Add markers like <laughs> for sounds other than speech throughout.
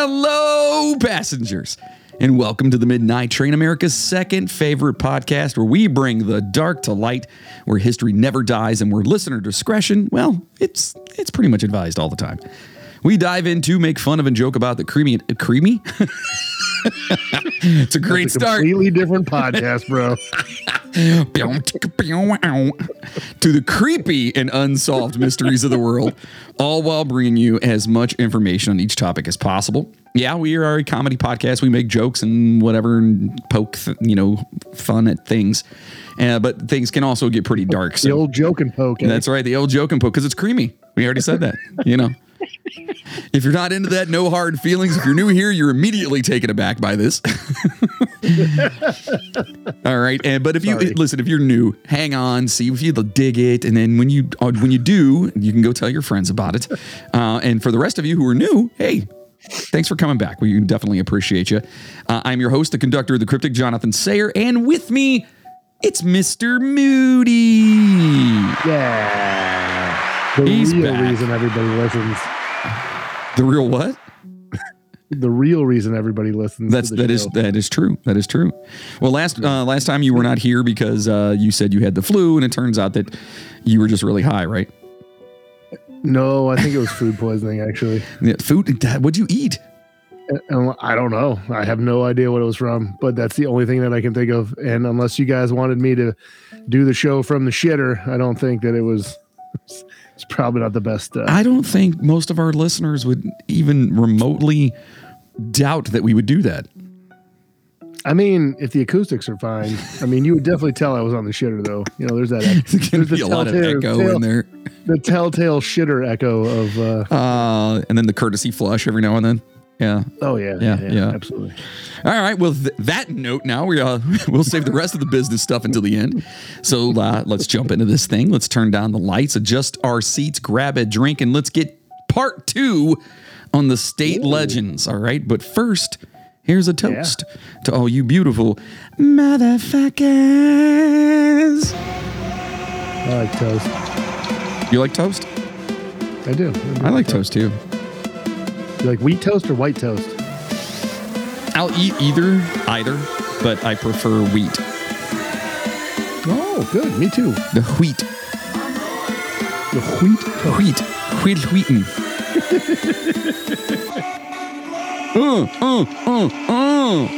Hello, passengers, and welcome to the Midnight Train, America's second favorite podcast, where we bring the dark to light, where history never dies, and where listener discretion, well, it's it's pretty much advised all the time. We dive into, make fun of, and joke about the creamy, creamy. <laughs> it's a great It's a start. completely different podcast, bro. <laughs> to the creepy and unsolved mysteries of the world, all while bringing you as much information on each topic as possible. Yeah, we are a comedy podcast. We make jokes and whatever, and poke, th- you know, fun at things. Uh, but things can also get pretty dark. So. The old joke and poke. eh? that's right, the old joke and poke because it's creamy. We already said that. You know. If you're not into that, no hard feelings. If you're new here, you're immediately taken aback by this. <laughs> All right, and but if you listen, if you're new, hang on, see if you dig it, and then when you uh, when you do, you can go tell your friends about it. Uh, and for the rest of you who are new, hey, thanks for coming back. We definitely appreciate you. Uh, I'm your host, the conductor, of the cryptic Jonathan Sayer, and with me, it's Mr. Moody. yeah. The He's real back. reason everybody listens. The real what? The real reason everybody listens. That's that is that is true. That is true. Well, last uh, last time you were not here because uh, you said you had the flu, and it turns out that you were just really high, right? No, I think it was food <laughs> poisoning actually. Yeah, food. What'd you eat? I don't know. I have no idea what it was from, but that's the only thing that I can think of. And unless you guys wanted me to do the show from the shitter, I don't think that it was. It's probably not the best. Uh, I don't think most of our listeners would even remotely doubt that we would do that. I mean, if the acoustics are fine, I mean, you would definitely tell I was on the shitter, though. You know, there's that <laughs> There's the a lot of telltale echo in there, the telltale shitter echo of. uh uh, and then the courtesy flush every now and then. Yeah. Oh yeah, Yeah, yeah. absolutely. All right. Well, th- that note now we uh, <laughs> we'll save the rest of the business stuff until the end. So uh, let's jump into this thing. Let's turn down the lights, adjust our seats, grab a drink, and let's get part two on the state legends. All right. But first, here's a toast to all you beautiful motherfuckers. I like toast. You like toast? I do. I like toast too. You like wheat toast or white toast? I'll eat either, either, but I prefer wheat. Oh, good. Me too. The wheat, The wheat toast. wheat, wheat, wheaten. uh, uh, uh, uh.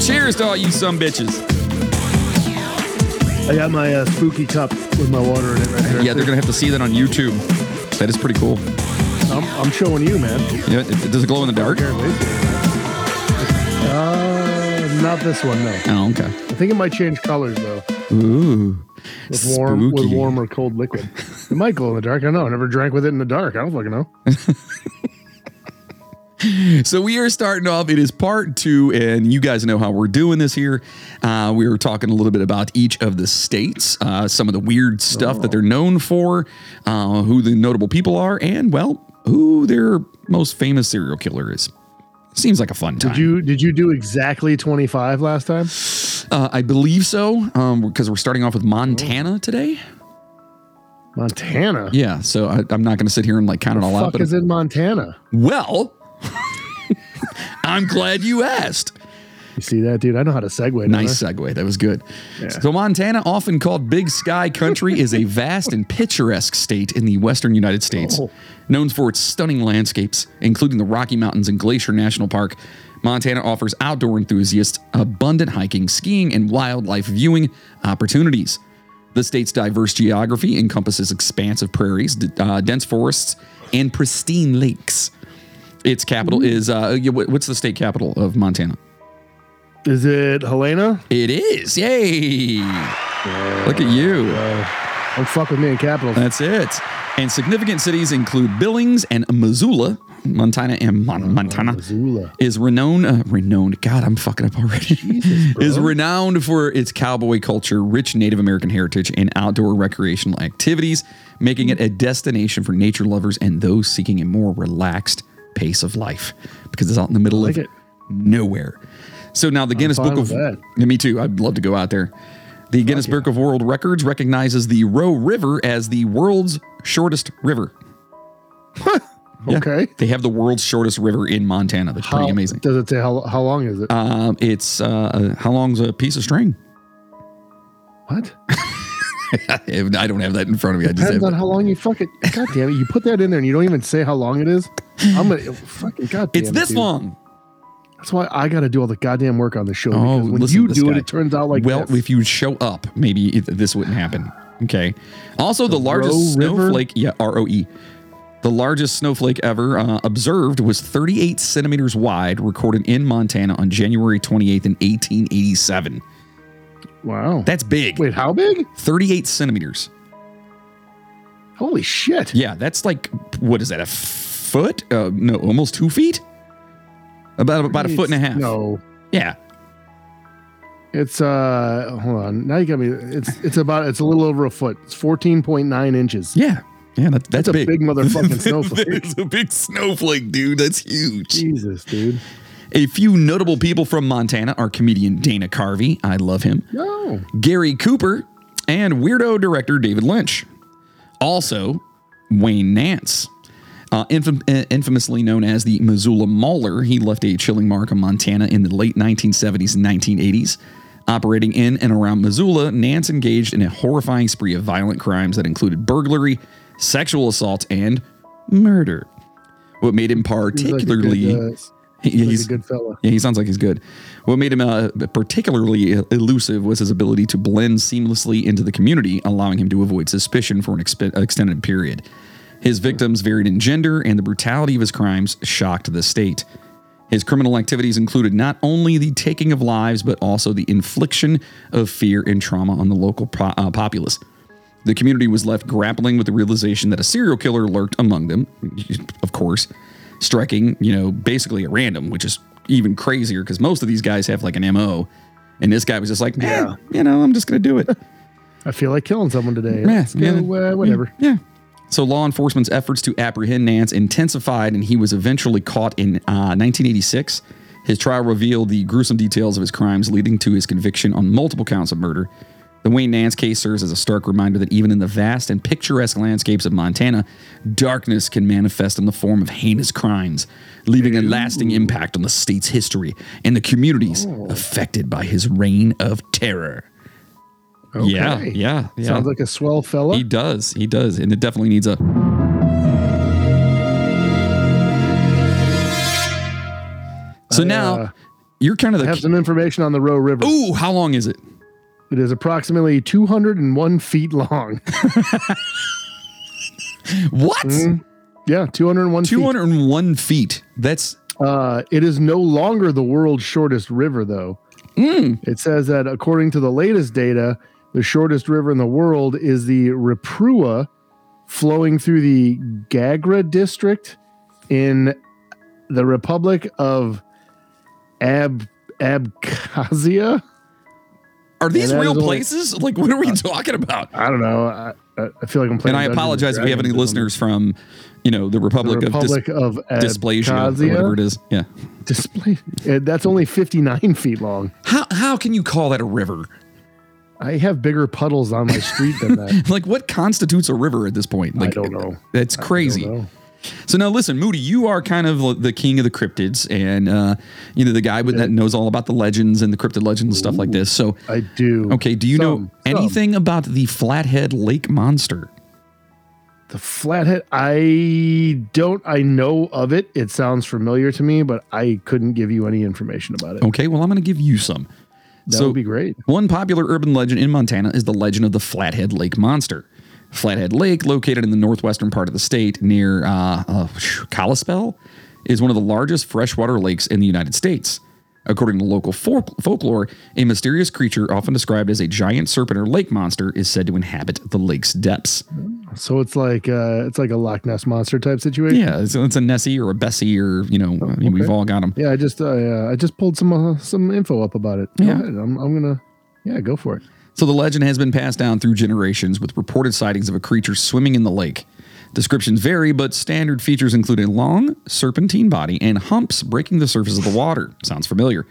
Cheers to all you some bitches. I got my uh, spooky cup with my water in it right here. Yeah, they're gonna have to see that on YouTube. That is pretty cool. I'm, I'm showing you, man. Yeah, it, does it glow in the dark? Here, wait. Uh, not this one, no. Oh, okay. I think it might change colors though, Ooh, with warm, with warm or cold liquid. It might glow in the dark. I don't know. I never drank with it in the dark. I don't fucking know. <laughs> So we are starting off. It is part two, and you guys know how we're doing this here. Uh, we were talking a little bit about each of the states, uh, some of the weird stuff that they're known for, uh, who the notable people are, and well, who their most famous serial killer is. Seems like a fun time. Did you did you do exactly 25 last time? Uh, I believe so, um, because we're starting off with Montana today. Montana. Yeah, so I, I'm not going to sit here and like count it all out. Fuck is in Montana? well, <laughs> I'm glad you asked. You see that, dude? I know how to segue. Nice I? segue. That was good. So, Montana, often called Big Sky Country, is a vast and picturesque state in the western United States, Oh. known for its stunning landscapes, including the Rocky Mountains and Glacier National Park. Montana offers outdoor enthusiasts abundant hiking, skiing, and wildlife viewing opportunities. The state's diverse geography encompasses expansive prairies, uh, dense forests, and pristine lakes. Its capital is uh, what's the state capital of Montana? Is it Helena? It is. Yay. Look at you. Don't fuck with me in capitals. That's it. And significant cities include Billings and Missoula. Montana and Mon- Montana Missoula. is renowned. Uh, renowned. God, I'm fucking up already. Jesus, <laughs> is renowned for its cowboy culture, rich Native American heritage, and outdoor recreational activities, making it a destination for nature lovers and those seeking a more relaxed pace of life because it's out in the middle like of it. nowhere. So now the Guinness Book of that. Me too. I'd love to go out there. The Guinness Book of World Records recognizes the Roe River as the world's shortest river. Yeah. Okay. They have the world's shortest river in Montana. That's How, pretty amazing. Does it say how, how long is it? Um, it's uh, how long's a piece of string? what? <laughs> <laughs> I don't have that in front of me. I just Depends on how long you fucking. <laughs> God damn it! You put that in there and you don't even say how long it is. I'm gonna fucking god. Damn it's it, this long. That's why I got to do all the goddamn work on the show. Oh, because when you do it, guy. it turns out like well, this. if you show up, maybe it- this wouldn't happen. Okay. Also, the, largest snowflake, yeah, R O E. The largest snowflake ever uh, observed was 38 centimeters wide, recorded in Montana on January 28th in 1887. Wow. That's big. Wait, how big? 38 centimeters. Holy shit! Yeah, that's like what is that? A foot? Uh, no, almost two feet. About about a foot and a half. No, Yeah. it's uh. Hold on. Now you got me. It's it's about it's a little over a foot. It's fourteen point nine inches. Yeah. Yeah. That, that's a big. big motherfucking snowflake. <laughs> It's a big snowflake, dude. That's huge. Jesus, dude. A few notable people from Montana are comedian Dana Carvey. I love him. No. Gary Cooper and weirdo director David Lynch. Also, Wayne Nance. Uh, infam- uh, infamously known as the Missoula Mauler, he left a chilling mark on Montana in the late 1970s and 1980s. Operating in and around Missoula, Nance engaged in a horrifying spree of violent crimes that included burglary, sexual assault, and murder. What made him particularly like a particularly good, he- he's he's a good fella. yeah, he sounds like he's good. What made him uh, particularly elusive was his ability to blend seamlessly into the community, allowing him to avoid suspicion for an expe- extended period. His victims varied in gender, and the brutality of his crimes shocked the state. His criminal activities included not only the taking of lives, but also the infliction of fear and trauma on the local po- uh, populace. The community was left grappling with the realization that a serial killer lurked among them, of course, striking, you know, basically at random, which is even crazier because most of these guys have like an MO. And this guy was just like, yeah, Yeah. you know, I'm just going to do it. <laughs> I feel like killing someone today. Yeah, yeah. uh, whatever. Yeah. So law enforcement's efforts to apprehend Nance intensified, and he was eventually caught in uh, 1986. His trial revealed the gruesome details of his crimes, leading to his conviction on multiple counts of murder. The Wayne Nance case serves as a stark reminder that even in the vast and picturesque landscapes of Montana, darkness can manifest in the form of heinous crimes, leaving a lasting impact on the state's history and the communities affected by his reign of terror. Yeah, Okay. yeah, yeah. Sounds like a swell fella. He does. He does. And it definitely needs a. So I, now uh, you're kind of I have the. some information on the Roe River. Ooh, how long is it? It is approximately 201 feet long. <laughs> What? yeah, 201 feet. 201 feet. That's. Uh, it is no longer the world's shortest river, though. Mm. It says that according to the latest data, the shortest river in the world is the Reprua, flowing through the Gagra district in the Republic of Ab Abkhazia. Are these real only- places? Like, what are we talking about? I don't know. I, I- I feel like I'm playing. And I apologize if we have any listeners from, you know, the. Republic, The of Republic of Dis- Dysplasia, or whatever it is. Yeah. Display. uh, That's only 59 feet long. How, how can you call that a river? I have bigger puddles on my street than that. <laughs> Like, what constitutes a river at this point? Like, don't know. That's I crazy. know. So now listen, Moody, you are kind of the king of the cryptids and uh, you know the guy with, that knows all about the legends and the cryptid legends and stuff like this. So I do. okay, do you Some- know some. anything about the Flathead Lake Monster? The flathead, I don't. I know of it. It sounds familiar to me, but I couldn't give you any information about it. Okay, well I'm going to give you some. that so would be great. One popular urban legend in Montana is the legend of the Flathead Lake Monster. Flathead Lake, located in the northwestern part of the state near uh, uh, Kalispell, is one of the largest freshwater lakes in the United States. According to local folk- folklore, a mysterious creature, often described as a giant serpent or lake monster, is said to inhabit the lake's depths. So it's like uh, it's like a Loch Ness monster type situation. Yeah, so it's a Nessie or a Bessie, or you know, I mean, we've all got them. Yeah, I just uh, I just pulled some uh, some info up about it. Go Yeah. ahead. I'm, I'm gonna yeah go for it. So the legend has been passed down through generations with reported sightings of a creature swimming in the lake. Descriptions vary, but standard features include a long, serpentine body and humps breaking the surface of the water. Sounds familiar.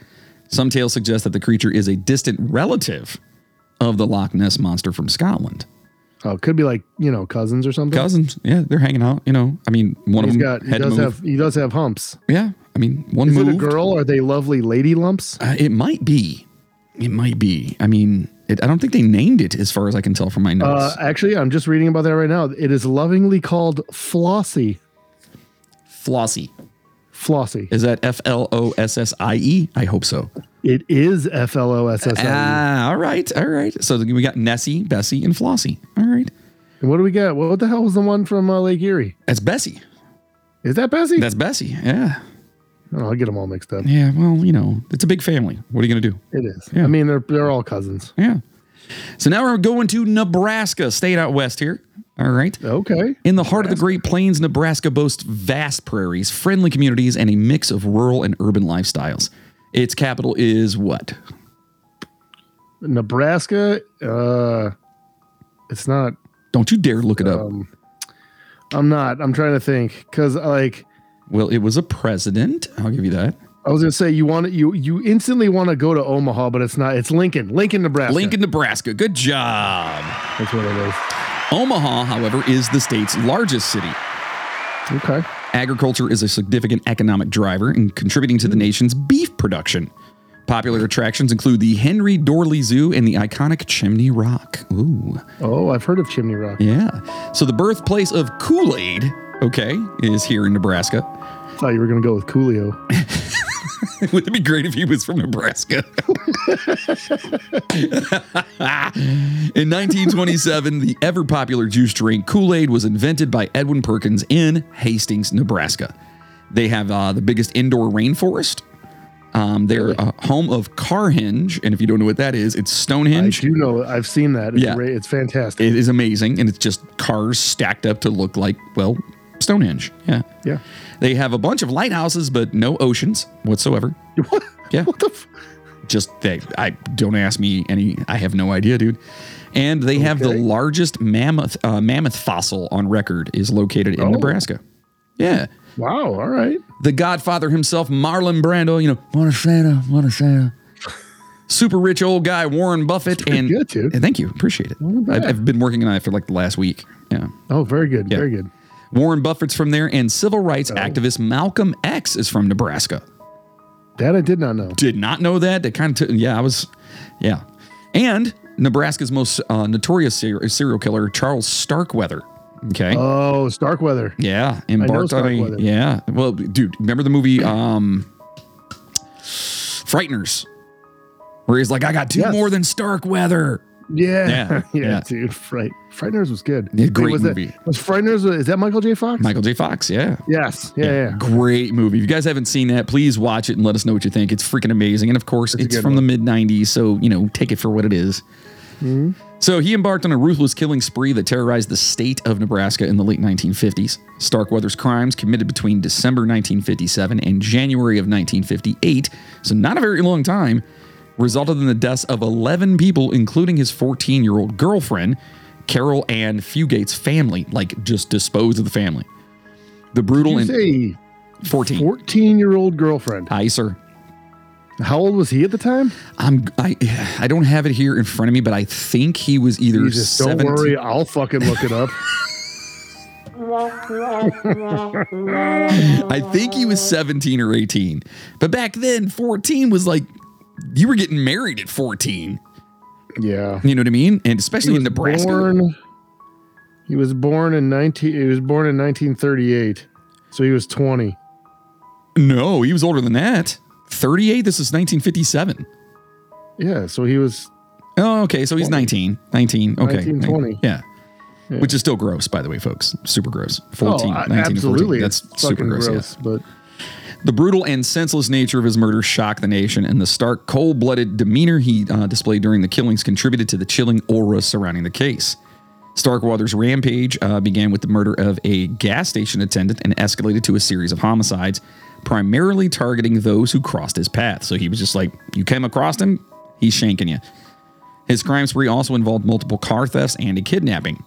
Some tales suggest that the creature is a distant relative of the Loch Ness monster from Scotland. Oh, it could be like you know cousins or something. Cousins, yeah, they're hanging out. You know, I mean, one He's of them got. He does have. He does have humps. yeah, I mean, one Is it a moved. girl? Are they lovely lady lumps? Uh, it might be. It might be. I mean, it, I don't think they named it as far as I can tell from my Uh, notes. actually, I'm just reading about that right now. It is lovingly called Flossie. Flossie. Flossie. Is that F L O S S I E? I hope so. It is F L O S S I E. Ah, all right, all right. So we got Nessie, Bessie, and Flossie. All right, And what do we got? What the hell was the one from uh, Lake Erie? that's Bessie. Is that Bessie? That's Bessie. Yeah, oh, I get them all mixed up. yeah. Well, you know, it's a big family. What are you gonna do? It is. Yeah. I mean, they're they're all cousins. Yeah. So now we're going to Nebraska, state out west here. All right. Okay. In the heart of the Great Plains, Nebraska boasts vast prairies, friendly communities, and a mix of rural and urban lifestyles. Its capital is what? Nebraska. Uh, it's not. Don't you dare look it up. Um, I'm not. I'm trying to think because like Well, it was a president. I'll give you that. I was gonna say you want you you instantly want to go to Omaha, but it's not. It's Lincoln, Lincoln, Nebraska. Lincoln, Nebraska. Good job. That's what it is. Omaha, however, is the state's largest city. Okay. Agriculture is a significant economic driver and contributing to the nation's beef production. Popular attractions include the Henry Doorly Zoo and the iconic Chimney Rock. Ooh, Oh, I've heard of Chimney Rock. yeah. So the birthplace of Kool Aid, okay, is here in Nebraska. Thought you were gonna go with Coolio. <laughs> Would it be great if he was from Nebraska? in 1927, the ever popular juice drink Kool Aid was invented by Edwin Perkins in Hastings, Nebraska. They have uh, the biggest indoor rainforest. Um, they're uh, home of Carhenge, and if you don't know what that is, it's Stonehenge. I do know. I've seen that. It's Yeah. great. It's fantastic. It is amazing, and it's just cars stacked up to look like well Stonehenge. Yeah, yeah. they have a bunch of lighthouses, but no oceans whatsoever. What? Yeah. What the? F- just they I don't ask me any I have no idea, dude. And they have the largest mammoth uh, mammoth fossil on record is located in Oh. Nebraska. Yeah. wow. All right. The Godfather himself, Marlon Brando, you know, what a Santa, what a Santa. Super rich old guy Warren Buffett and good, and thank you, appreciate it. I've, I've been working on it for like the last week. Yeah. Oh, very good. Yeah. Very good. Warren Buffett's from there, and civil rights Oh. activist Malcolm X is from Nebraska. That I did not know. did not know that. That kind of, t- yeah, I was, yeah. And Nebraska's most uh, notorious ser- serial killer, Charles Starkweather. Okay. Oh, Starkweather. yeah. Embarked on a, yeah. Well, dude, remember the movie um, Frighteners? Where he's like, I got two Yes. more than Starkweather. Yeah. Yeah, <laughs> Yeah. yeah. dude. Fright. Frighteners was good. Yeah, great was movie. That, was Frighteners? Is that Michael J. Fox? Michael J. Fox. Yeah. Yes. Yeah. Yeah. Great movie. If you guys haven't seen that, please watch it and let us know what you think. It's freaking amazing. And of course, It's it's from one. the mid 90s. So, you know, take it for what it is. Mm-hmm. So he embarked on a ruthless killing spree that terrorized the state of Nebraska in the late 1950s. Starkweather's crimes, committed between December 1957 and January of 1958, so not a very long time, resulted in the deaths of 11 people, including his 14 year old girlfriend, Carol Ann Fugate's family, like just disposed of the family. The brutal You and say 14. 14 year old girlfriend. Aye, sir. How old was he at the time? I'm I I don't have it here in front of me, but I think he was either Jesus, don't worry. I'll fucking look it up. <laughs> <laughs> I think he was 17 or 18. But back then, 14 was like you were getting married at 14. yeah. You know what I mean? And especially in Nebraska. born. He was born in 19. He was born in 1938, so he was 20. No, he was older than that. 38. This is 1957. Yeah, so he was. Oh, okay. So he's 19. 19. Okay. 19, 20. Yeah. Yeah. Which is still gross, by the way, folks. Super gross. 14, oh, 19 to 14. absolutely. That's super fucking gross. yeah. gross. But The brutal and senseless nature of his murder shocked the nation, and the stark, cold blooded demeanor he uh, displayed during the killings contributed to the chilling aura surrounding the case. Starkweather's rampage uh, began with the murder of a gas station attendant and escalated to a series of homicides, primarily targeting those who crossed his path. So he was just like, you came across him, he's shanking you. His crime spree also involved multiple car thefts and a kidnapping.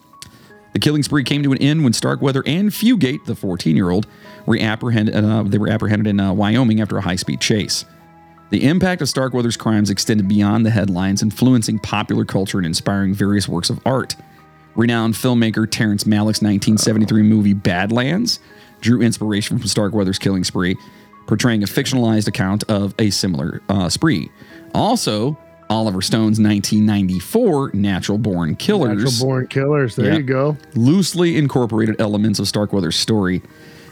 The killing spree came to an end when Starkweather and Fugate, the 14-year-old, were apprehended. Uh, they were apprehended in uh, Wyoming after a high-speed chase. The impact of Starkweather's crimes extended beyond the headlines, influencing popular culture and inspiring various works of art. Renowned filmmaker Terrence Malick's 1973 movie Badlands drew inspiration from Starkweather's killing spree, portraying a fictionalized account of a similar uh, spree. Also, Oliver Stone's 1994 Natural Born Killers Natural born killers. There Yeah. you go. loosely incorporated elements of Starkweather's story,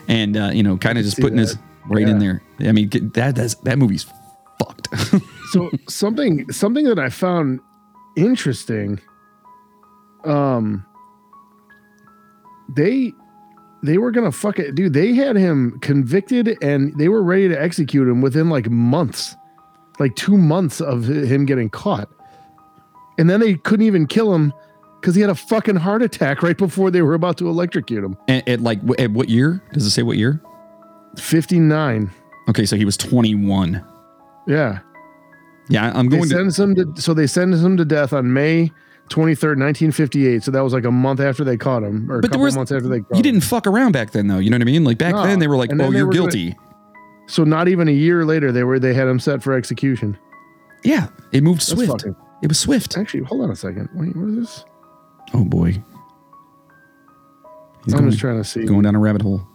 and uh, you know, kind of just putting his that. right in there. I mean, that that's, that movie's fucked. <laughs> so something something that I found interesting. Um, they they were gonna fuck it, dude. They had him convicted and they were ready to execute him within like months, like two months of him getting caught, and then they couldn't even kill him because he had a fucking heart attack right before they were about to electrocute him. at, at like at what year? Does it say what year? Fifty nine. Okay, so he was 21. Yeah. Yeah, I'm They going to. sentenced him to so they sentenced him to death on May 23rd, 1958. So that was like a month after they caught him, or a But couple was- months after they caught You him. didn't fuck around back then, though. You know what I mean? Like back No, then, they were like, and "Oh, you're were gonna- guilty." So not even a year later, they were they had him set for execution. Yeah, it moved That's swift. fucking- It was swift. Actually, hold on a second. Wait, what is this? Oh boy, he's I'm going, just trying to see. going down a rabbit hole.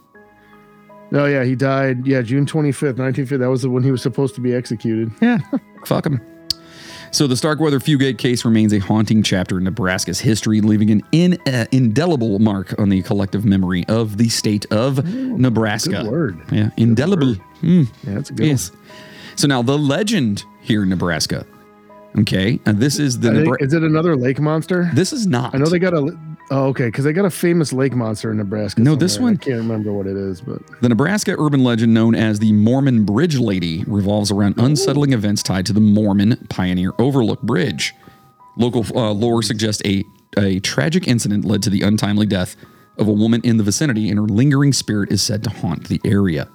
Oh yeah, he died. Yeah, June 25th, 1950. That was the when he was supposed to be executed. Yeah, fuck him. So the Starkweather Fugate case remains a haunting chapter in Nebraska's history, leaving an in, uh, indelible mark on the collective memory of the state of Nebraska. Good word. Yeah, indelible. Mm, Yeah, that's a good. yes. So now the legend here in Nebraska. Okay, and this is the One. Think- Nebra- is it another lake monster? this is not. I know they got a. Oh, okay, because they got a famous lake monster in Nebraska. No, this one- I can't remember what it is, but The Nebraska urban legend known as the Mormon Bridge Lady revolves around unsettling events tied to the Mormon Pioneer Overlook Bridge. Local uh, lore suggests a, a tragic incident led to the untimely death of a woman in the vicinity, and her lingering spirit is said to haunt the area.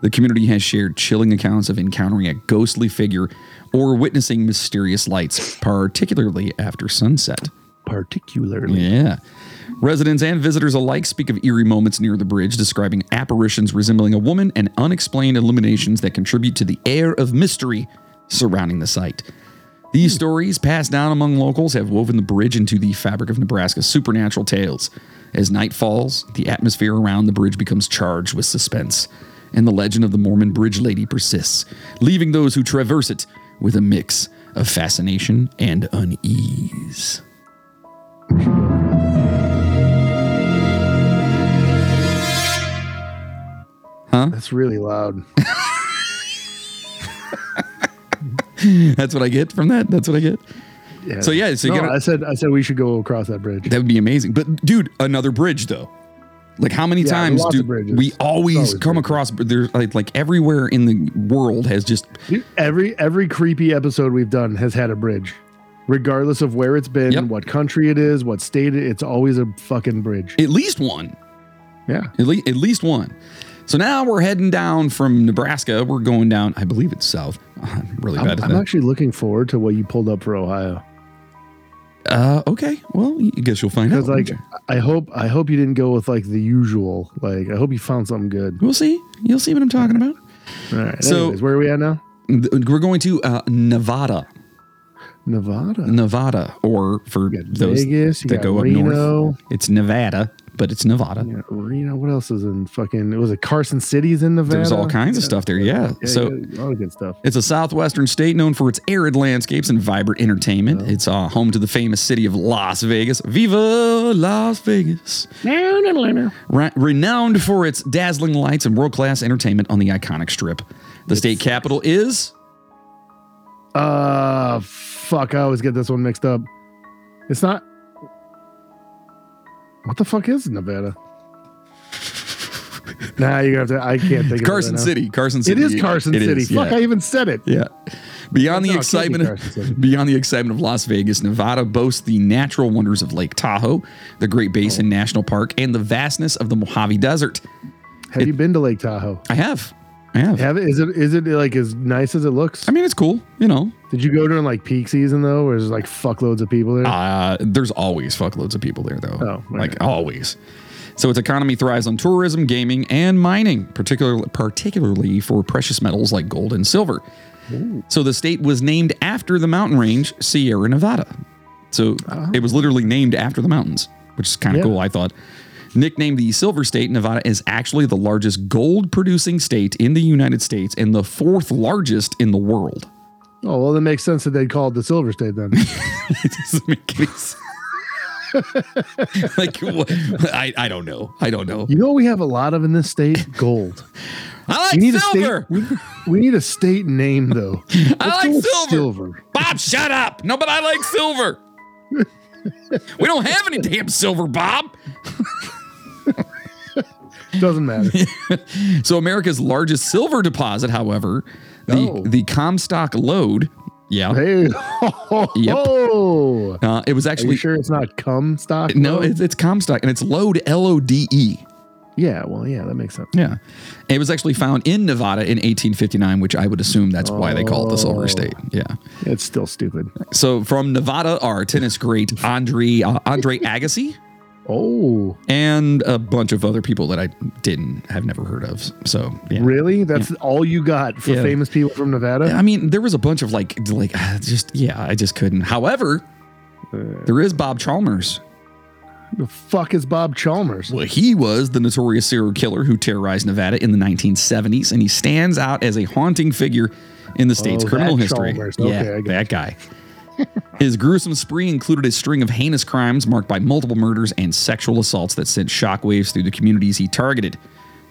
The community has shared chilling accounts of encountering a ghostly figure or witnessing mysterious lights, particularly after sunset. Particularly. Yeah. Residents and visitors alike speak of eerie moments near the bridge, describing apparitions resembling a woman and unexplained illuminations that contribute to the air of mystery surrounding the site. These hmm. stories, passed down among locals, have woven the bridge into the fabric of Nebraska's supernatural tales. As night falls, the atmosphere around the bridge becomes charged with suspense, and the legend of the Mormon Bridge Lady persists, leaving those who traverse it with a mix of fascination and unease. That's really loud. <laughs> That's what I get from that. That's what I get. Yeah. So yeah, so you No, gotta, I said I said we should go across that bridge. that would be amazing. But dude, another bridge though. Like how many Yeah, times do we always, Always come bridges. across? There's like like everywhere in the world has just Dude, every every creepy episode we've done has had a bridge, regardless of where it's been, Yep. what country it is, what state it. It's always a fucking bridge. at least one. Yeah. At least at least one. So now we're heading down from Nebraska. We're going down. I believe it's south. <laughs> I'm really I'm, bad at I'm actually looking forward to what you pulled up for Ohio uh, okay. Well, I guess you'll find out. like I hope I hope you didn't go with like the usual. Like I hope you found something good. we'll see. You'll see what I'm talking about. All right. So- Anyways, where are we at now? Th- We're going to uh, Nevada. Nevada. Nevada, or for those Vegas. That go up Reno. north, it's Nevada, but it's Nevada. Yeah, Reno. What else is in fucking? It was it Carson City's in Nevada. There's all kinds of stuff there. Yeah. Yeah, so yeah, all good stuff. it's a southwestern state known for its arid landscapes and vibrant entertainment. It's uh, home to the famous city of Las Vegas. Viva Las Vegas! Re- renowned for its dazzling lights and world class entertainment on the iconic strip. The state capital is Uh, fuck! I always get this one mixed up. It's not. What the fuck is Nevada? <laughs> nah, you have to. I can't think. Carson of it right. City. Carson City. It is Carson It City. is, Fuck! yeah. I even said it. Yeah. Beyond the No, it can't be excitement beyond the excitement of Las Vegas, Nevada boasts the natural wonders of Lake Tahoe, the Great Basin Oh. National Park, and the vastness of the Mojave Desert. Have you been to Lake Tahoe? I have. I have. Have it? Is it? Is it like as nice as it looks? I mean, it's cool, you know. Did you go during like peak season though, where there's like fuckloads of people there? Uh, there's always fuckloads of people there, though. Oh, right. like always. So its economy thrives on tourism, gaming, and mining, particularly particularly for precious metals like gold and silver. So the state was named after the mountain range Sierra Nevada. So Oh. it was literally named after the mountains. which is kind of Yeah. cool, I thought. Nicknamed the Silver State, Nevada is actually the largest gold producing state in the United States and the fourth largest in the world. Oh well, that makes sense that they'd call it the Silver State then. <laughs> it doesn't make any sense. <laughs> like. I, I don't know. I don't know. you know what we have a lot of in this state? <laughs> Gold. I like We need silver. a state. We, we need a state name though. I Let's go like silver. silver. Bob, shut up. No, but I like silver. we don't have any damn silver, Bob. <laughs> Doesn't matter. <laughs> So America's largest silver deposit, however, the Oh. the Comstock lode. Yeah. hey. <laughs> Yep. Oh. Uh, it was actually sure it's not Comstock? no, it's, it's Comstock and it's lode L O D E. yeah. Well, yeah, that makes sense. Yeah. It was actually found in Nevada in 1859, which I would assume that's why they call it the Silver Oh. State. Yeah. It's still stupid. So from Nevada our tennis great Andre uh, Andre Agassi Oh, and a bunch of other people that I didn't have never heard of. So yeah. really? That's all you got for Yeah. famous people from Nevada? I mean, there was a bunch of like, like uh, just yeah, I just couldn't. However, there is Bob Chalmers. The fuck is Bob Chalmers? Well, he was the notorious serial killer who terrorized Nevada in the 1970s, and he stands out as a haunting figure in the state's Oh, criminal history. Chalmers. Okay, yeah, I get that guy. His gruesome spree included a string of heinous crimes marked by multiple murders and sexual assaults that sent shockwaves through the communities he targeted.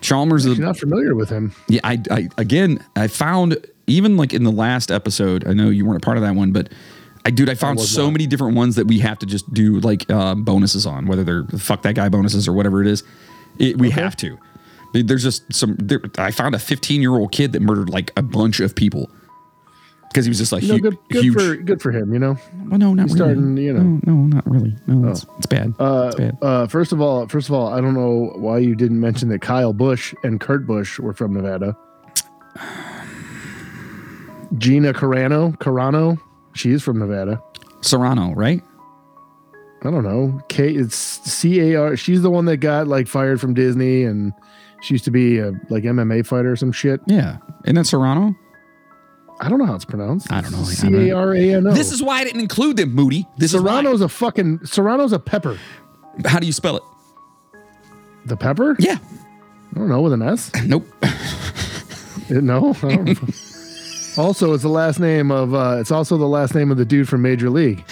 Chalmers, You're not familiar with him. Yeah, I, I again, I found even like in the last episode. I know you weren't a part of that one, but I, dude, I found was so not. many different ones that we have to just do like uh, bonuses on, whether they're fuck that guy bonuses or whatever it is. It, we have to. There's just some. There, I found a 15 year old kid that murdered like a bunch of people because he was just like You know, hu- good, good huge. for good for him. You know. well, no, not really. starting, you know. no, no, not really. No, it's, it's bad. Uh, it's bad. uh, first of all, first of all, I don't know why you didn't mention that Kyle Busch and Kurt Busch were from Nevada. <sighs> Gina Carano, Carano, she is from Nevada. Serrano, right? I don't know. K, it's C A R. She's the one that got like fired from Disney, and she used to be a like MMA fighter or some shit. Yeah, and then Serrano? I don't know how it's pronounced. I don't know. C A R A N O. This is why I didn't include them, Moody. This is why. Serrano's a fucking Serrano's a pepper. How do you spell it? The pepper? Yeah. I don't know with an S. <laughs> Nope. No. I don't know. <laughs> also, it's the last name of. uh It's also the last name of the dude from Major League,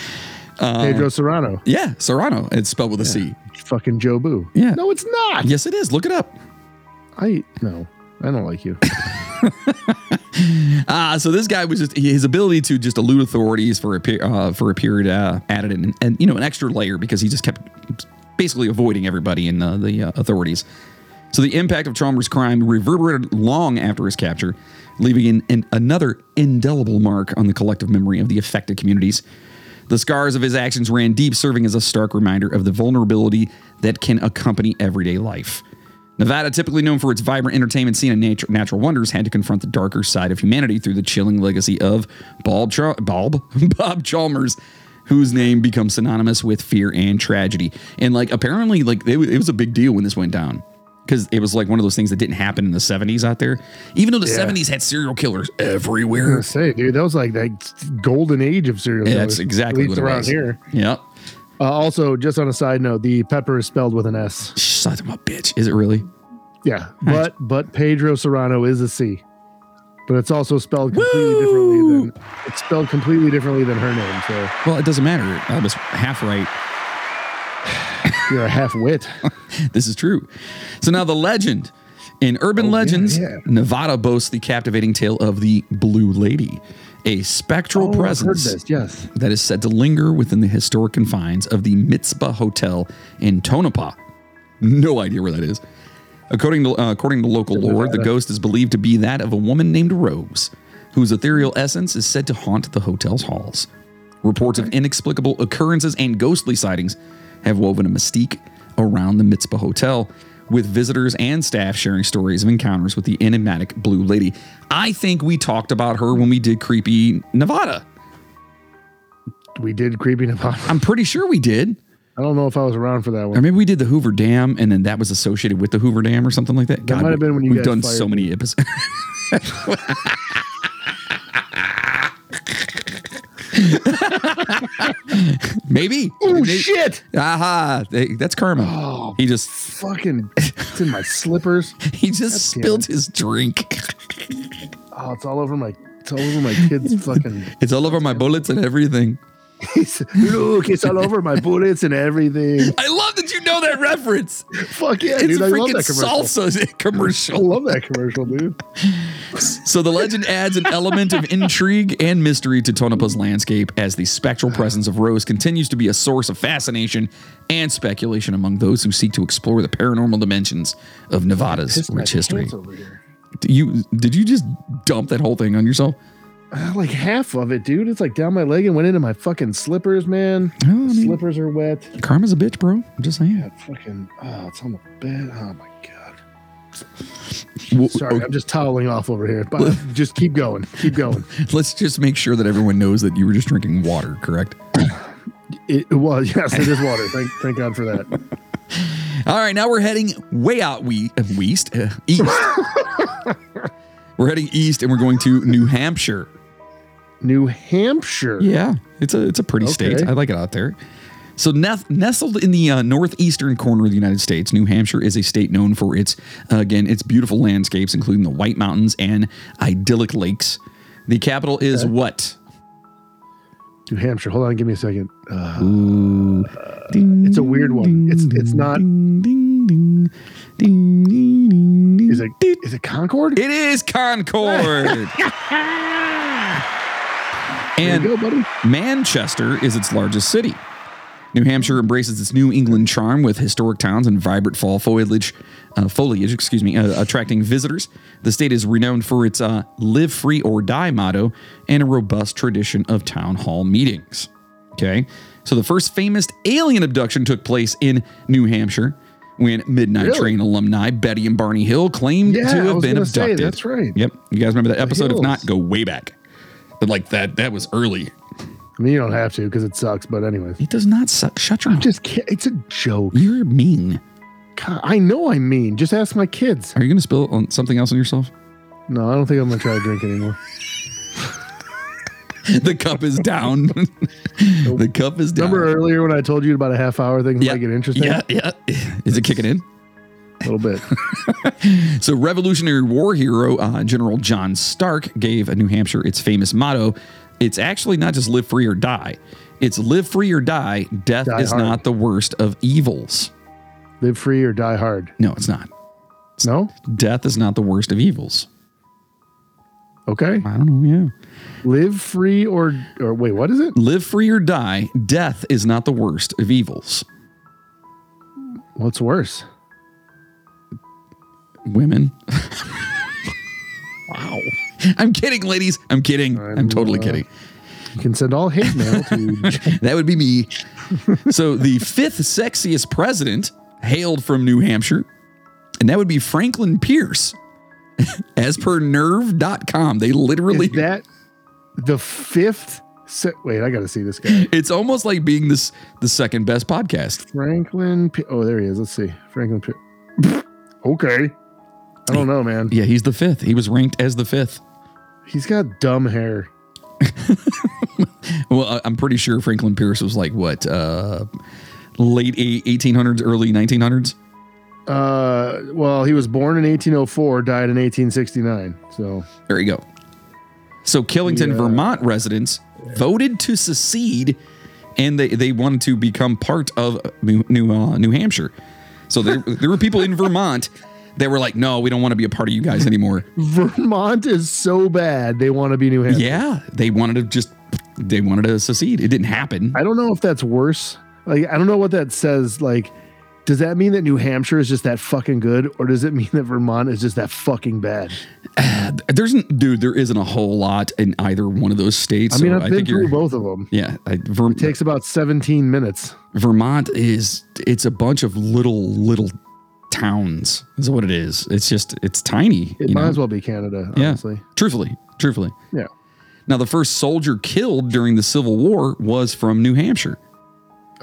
Uh, Pedro Cerrano. Yeah, Serrano. It's spelled with a C. Fucking Jobu. Yeah. No, it's not. Yes, it is. Look it up. I no. I don't like you. <laughs> <laughs> Uh, so this guy was just his ability to just elude authorities for a uh, for a period uh, added an, and you know an extra layer because he just kept basically avoiding everybody the, the uh, authorities. So the impact of Chalmers' crime reverberated long after his capture, leaving an, an, another indelible mark on the collective memory of the affected communities. The scars of his actions ran deep, serving as a stark reminder of the vulnerability that can accompany everyday life. Nevada, typically known for its vibrant entertainment scene and natu- natural wonders, had to confront the darker side of humanity through the chilling legacy of Bob, Bob, <laughs> Bob Chalmers, whose name becomes synonymous with fear and tragedy. And like apparently, like it, wa- it was a big deal when this went down because it was like one of those things that didn't happen in the 70s out there. Even though the Yeah. 70s had serial killers I was everywhere. say, dude, that was like that golden age of serial Yeah, killers. that's exactly at least what it around was. here. Yep. Uh, also, just on a side note, the pepper is spelled with an S. Son of a bitch. Is it really? Yeah, but but Pedro Cerrano is a C, but it's also spelled completely differently than it's spelled completely differently than her name. So Well, it doesn't matter. I was half right. <sighs> you're a half wit. <laughs> This is true. So now the legend. In urban Oh, legends, yeah. Nevada boasts the captivating tale of the Blue Lady, a spectral Oh, presence this. Yes. that is said to linger within the historic confines of the Mizpah Hotel in Tonopah. No idea where that is. According to uh, according to local lore, the ghost is believed to be that of a woman named Rose, whose ethereal essence is said to haunt the hotel's halls. Reports of inexplicable occurrences and ghostly sightings have woven a mystique around the Mizpah Hotel, with visitors and staff sharing stories of encounters with the enigmatic Blue Lady. I think we talked about her when we did Creepy Nevada. We did creepy Nevada. I'm pretty sure we did. I don't know if I was around for that one. Or maybe we did the Hoover Dam and then that was associated with the Hoover Dam or something like that. That might have been when you We've done so me. many episodes. <laughs> <laughs> Maybe. Oh shit! Aha! They- That's karma. Oh, He just fucking! It's in my <laughs> slippers. he just spilled his drink. Oh, it's all over my. It's all over my kid's <laughs> fucking. It's all over my bullets and everything. Look, it's all over my bullets and everything. I love that you know that reference. Fuck yeah, It's dude! a I love freaking that commercial. salsa <laughs> I love that commercial, dude. So the legend adds an element of intrigue and mystery to Tonopah's landscape as the spectral presence of Rose continues to be a source of fascination and speculation among those who seek to explore the paranormal dimensions of Nevada's rich history. pants over here. Do you did you just dump that whole thing on yourself? Uh, like half of it, dude. It's like down my leg and went into my fucking slippers, man. Oh, I mean- slippers are wet. Karma's a bitch, bro. I'm just saying. Yeah, fucking. Oh, it's on the bed. Oh my god. Sorry, I'm just toweling off over here. But <laughs> just keep going. Keep going. let's just make sure that everyone knows that you were just drinking water, correct? It, it was yes, it is water. Thank thank God for that. <laughs> All right, now we're heading way out we, uh, west, uh, east. <laughs> we're heading east and we're going to New Hampshire. New Hampshire. Yeah, it's a it's a pretty state. I like it out there. So nest, nestled in the uh, northeastern corner of the United States, New Hampshire is a state known for its uh, again its beautiful landscapes, including the White Mountains and idyllic lakes. The capital is what? New Hampshire. Hold on, give me a second. Uh, Ding, It's a weird one. It's- it's not- Ding, ding, ding, ding, ding, ding, is it ding. is it Concord? It is Concord. <laughs> <laughs> and go. Manchester is its largest city. New Hampshire embraces its New England charm with historic towns and vibrant fall foliage, uh, foliage, excuse me, uh, attracting visitors. The state is renowned for its uh, "Live Free or Die" motto and a robust tradition of town hall meetings. Okay, so the first famous alien abduction took place in New Hampshire when Midnight Really? Train alumni Betty and Barney Hill claimed Yeah, to have been gonna say, abducted. that's right. Yep, you guys remember that episode? If not, go way back. But like that, that was early. I mean, you don't have to because it sucks. But anyways, It does not suck. Shut your mouth. just ki- it's a joke. You're mean. God, I know I'm mean. Just ask my kids. Are you going to spill on something else on yourself? No, I don't think I'm gonna try to drink anymore. <laughs> the cup is down. <laughs> the cup is down. Remember earlier when I told you about a half hour thing yeah. might get interesting? Yeah, yeah. Is it kicking in? A little bit. <laughs> So, Revolutionary War hero uh, General John Stark gave New Hampshire its famous motto. It's actually not just live free or die. It's live free or die. Death Die is hard. not the worst of evils. Live free or die hard. No, it's not. No? Death is not the worst of evils. Okay. I don't know. Yeah. Live free or or wait, what is it? Live free or die. Death is not the worst of evils. What's worse? Women. <laughs> wow. I'm kidding, ladies. I'm kidding. I'm, I'm, totally uh, kidding. You can send all hate mail to <laughs> That would be me. so the fifth sexiest president hailed from New Hampshire, and that would be Franklin Pierce. <laughs> As per nerve.com, they literally Is that the fifth se- wait, I gotta see this guy. it's almost like being this the second best podcast. Franklin P- oh there he is. Let's see. Franklin P- Okay. I don't know, man. Yeah, he's the fifth. He was ranked as the fifth. He's got dumb hair. <laughs> Well, I'm pretty sure Franklin Pierce was like what, uh late 1800s, early 1900s. Uh well, he was born in 1804, died in 1869. So There you go. So Killington, Yeah. Vermont residents voted to secede, and they, they wanted to become part of New New, uh, New Hampshire. So there there were people in Vermont that were like, "No, we don't want to be a part of you guys anymore." <laughs> Vermont is so bad they want to be New Hampshire. yeah, they wanted to just they wanted to secede. It didn't happen. I don't know if that's worse. Like, I don't know what that says. Like, does that mean that New Hampshire is just that fucking good, or does it mean that Vermont is just that fucking bad? <sighs> There's dude, there isn't a whole lot in either one of those states. I mean, so I've I been through both of them. yeah. I, Ver, It takes about 17 minutes. Vermont is it's a bunch of little little towns. Is what it is. It's just it's tiny. It you might know? as well be Canada, Yeah. honestly. Truthfully, truthfully. Yeah. Now, the first soldier killed during the Civil War was from New Hampshire.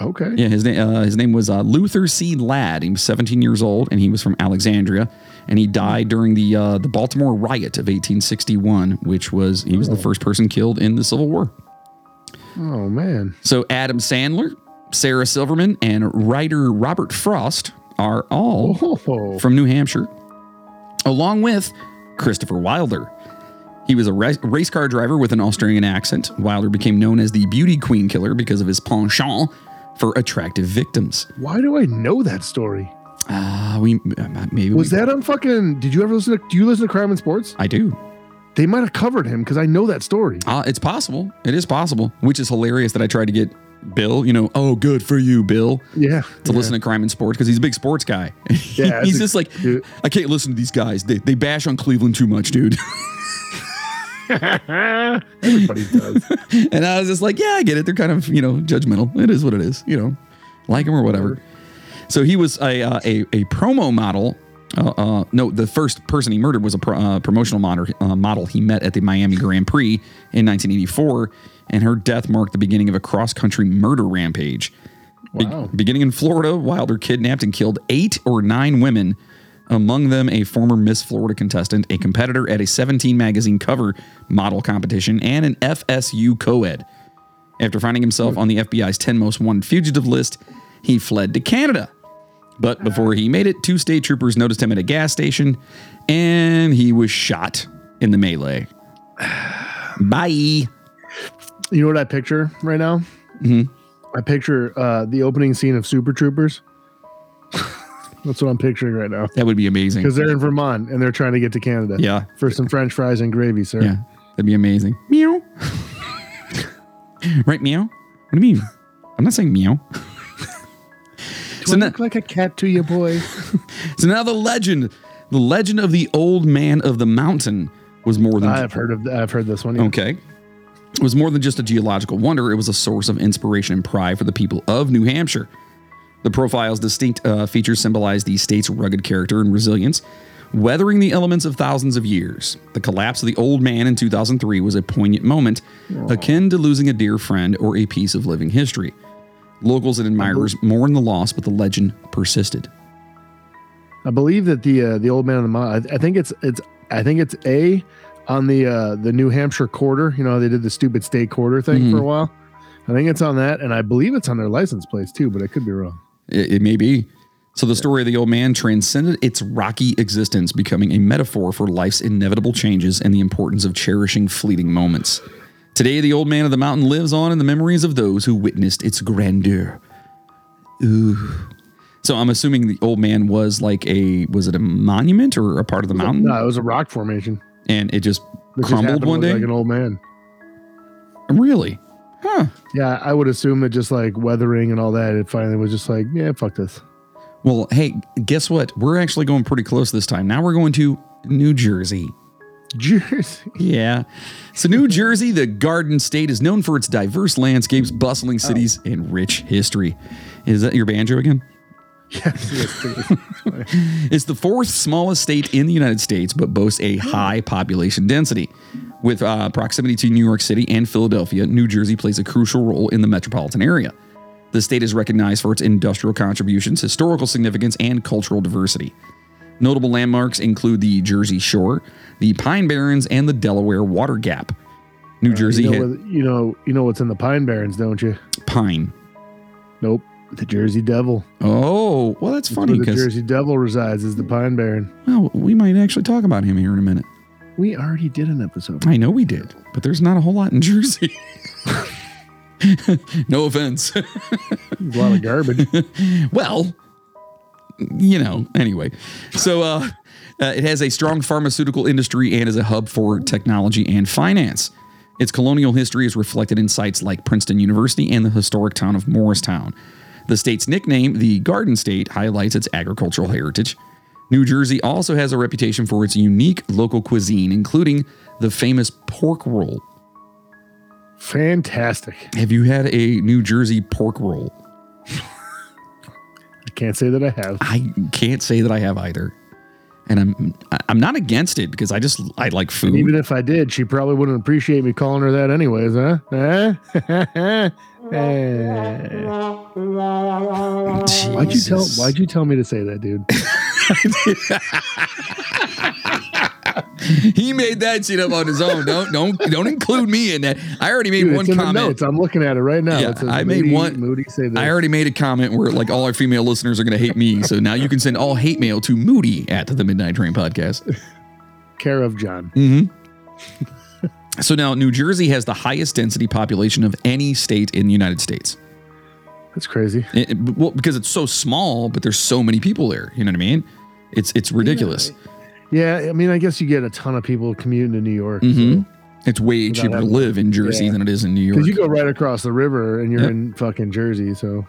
Okay. Yeah, his name uh, his name was uh, Luther C. Ladd. He was 17 years old, and he was from Alexandria, and he died during the uh, the Baltimore riot of 1861, which was he was the Oh. first person killed in the Civil War. Oh man. So Adam Sandler, Sarah Silverman, and writer Robert Frost are all Oh, from New Hampshire, along with Christopher Wilder. He was a race car driver with an Australian accent. Wilder became known as the beauty queen killer because of his penchant for attractive victims. why do I know that story? Ah, we uh, maybe Was we- that on fucking? Did you ever listen to? Do you listen to Crime and Sports? I do. They might have covered him because I know that story. Uh, it's possible. It is possible, which is hilarious that I tried to get Bill. You know, oh, good for you, Bill. Yeah. to listen to crime and sports because he's a big sports guy. <laughs> Yeah, he's just like, dude. I can't listen to these guys. They, they bash on Cleveland too much, dude. <laughs> <laughs> Everybody does. and I was just like, yeah, I get it. They're kind of, you know, judgmental. It is what it is, you know, like him or whatever. So he was a uh, a, a promo model. Uh, uh, no, the first person he murdered was a pro, uh, promotional model, uh, model he met at the Miami Grand Prix in 1984, and her death marked the beginning of a cross country murder rampage. Be- beginning in Florida, Wilder kidnapped and killed eight or nine women, among them a former Miss Florida contestant, a competitor at a 17 magazine cover model competition, and an FSU co ed. After finding himself on the FBI's 10 most wanted fugitive list, he fled to Canada. But before he made it, two state troopers noticed him at a gas station and he was shot in the melee. <sighs> Bye. You know what I picture right now? Mhm. I picture uh, the opening scene of Super Troopers. <laughs> That's what I'm picturing right now. That would be amazing. Because they're in Vermont and they're trying to get to Canada. Yeah. For some French fries and gravy, sir. Yeah. That'd be amazing. Meow. <laughs> right, meow? What do you mean? I'm not saying meow. <laughs> So I now- look like a cat to you, boy? <laughs> So now the legend, the legend of the old man of the mountain was more than I've heard of. I've heard this one. yeah. Okay. It was more than just a geological wonder, it was a source of inspiration and pride for the people of New Hampshire. The profile's distinct uh, features symbolize the state's rugged character and resilience, weathering the elements of thousands of years. The collapse of the old man in 2003 was a poignant moment, akin to losing a dear friend or a piece of living history. Locals and admirers mourned the loss, but the legend persisted. I believe that the uh, the old man on the mountain. I, I think it's it's. I think it's a on the uh, the New Hampshire quarter. You know, they did the stupid state quarter thing for a while. I think it's on that, and I believe it's on their license plates too, but I could be wrong. It, it may be. So the story of the old man transcended its rocky existence, becoming a metaphor for life's inevitable changes and the importance of cherishing fleeting moments. Today, the old man of the mountain lives on in the memories of those who witnessed its grandeur. Ooh. So I'm assuming the old man was like a was it a monument or a part of the mountain, No, it was a rock formation. and it just It crumbled to one day. like an old man. really? Huh. Yeah, I would assume that just like weathering and all that, it finally was just like, yeah, fuck this. Well, hey, guess what? We're actually going pretty close this time. Now we're going to New Jersey. Jersey. Yeah. So, New Jersey, the Garden State, is known for its diverse landscapes, bustling cities, and rich history. Is that your banjo again? Yes, yes, yes. <laughs> It's the fourth smallest state in the United States, but boasts a <gasps> high population density. With uh, proximity to New York City and Philadelphia, New Jersey plays a crucial role in the metropolitan area. The state is recognized for its industrial contributions, historical significance, and cultural diversity. Notable landmarks include the Jersey Shore, the Pine Barrens, and the Delaware Water Gap. New uh, Jersey you know, had you know, you know what's in the Pine Barrens, don't you? Pine. Nope. The Jersey Devil. Oh, well, that's funny Where the Jersey Devil resides is the Pine Barren. well, we might actually talk about him here in a minute. We already did an episode. I know we did, but there's not a whole lot in Jersey. <laughs> no offense. <laughs> A lot of garbage. <laughs> well, you know, anyway. So uh, uh, it has a strong pharmaceutical industry and is a hub for technology and finance. Its colonial history is reflected in sites like Princeton University and the historic town of Morristown. The state's nickname, the Garden State, highlights its agricultural heritage. New Jersey also has a reputation for its unique local cuisine, including the famous pork roll. Fantastic. Have you had a New Jersey pork roll? <laughs> I can't say that I have. I can't say that I have either. And I'm I'm not against it because I just I like food. Even if I did, she probably wouldn't appreciate me calling her that anyways, huh? Huh? <laughs> Why'd you tell why'd you tell me to say that, dude? <laughs> <laughs> <laughs> he made that shit up on his own. Don't don't don't include me in that. I already made Dude, one it's in the comment. notes. I'm looking at it right now. Yeah, It says I made Moody- one- Moody say this. I already made a comment where like all our female listeners are going to hate me. So now you can send all hate mail to Moody at the Midnight Train podcast. care of John. Mm. <laughs> So now New Jersey has the highest density population of any state in the United States. That's crazy. It- it- well, because it's so small, but there's so many people there. You know what I mean? It's it's ridiculous. Yeah, I mean, I guess you get a ton of people commuting to New York. Mhm. It's way cheaper to live in Jersey yeah. than it is in New York. Because you go right across the river and you're Yep. in fucking Jersey. So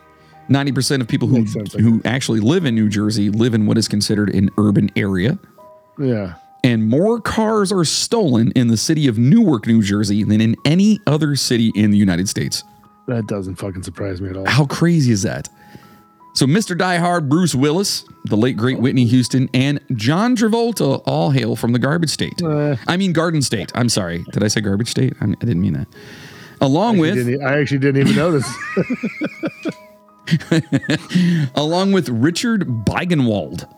Ninety percent of people who sense, who actually live in New Jersey live in what is considered an urban area. yeah, and more cars are stolen in the city of Newark, New Jersey than in any other city in the United States. that doesn't fucking surprise me at all. How crazy is that? So, Mr. Die Hard, Bruce Willis, the late great Whitney Houston, and John Travolta all hail from the garbage state. Uh, I mean, Garden State. I'm sorry. Did I say garbage state? I, I didn't mean that. Along I, with, I actually didn't even notice. <laughs> along with Richard Biegenwald.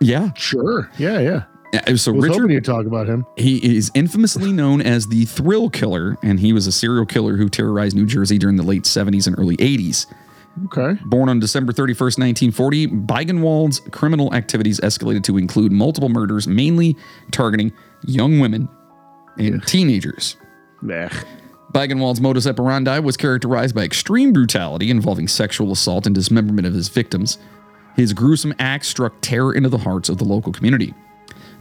Yeah. sure. Yeah, yeah. Uh, So was Richard you'd talk about him. He is infamously known as the Thrill Killer, and he was a serial killer who terrorized New Jersey during the late 70s and early 80s. Okay. Born on December 31st, 1940, Biegenwald's criminal activities escalated to include multiple murders, mainly targeting young women and teenagers. Nah. Biegenwald's modus operandi was characterized by extreme brutality involving sexual assault and dismemberment of his victims. His gruesome acts struck terror into the hearts of the local community.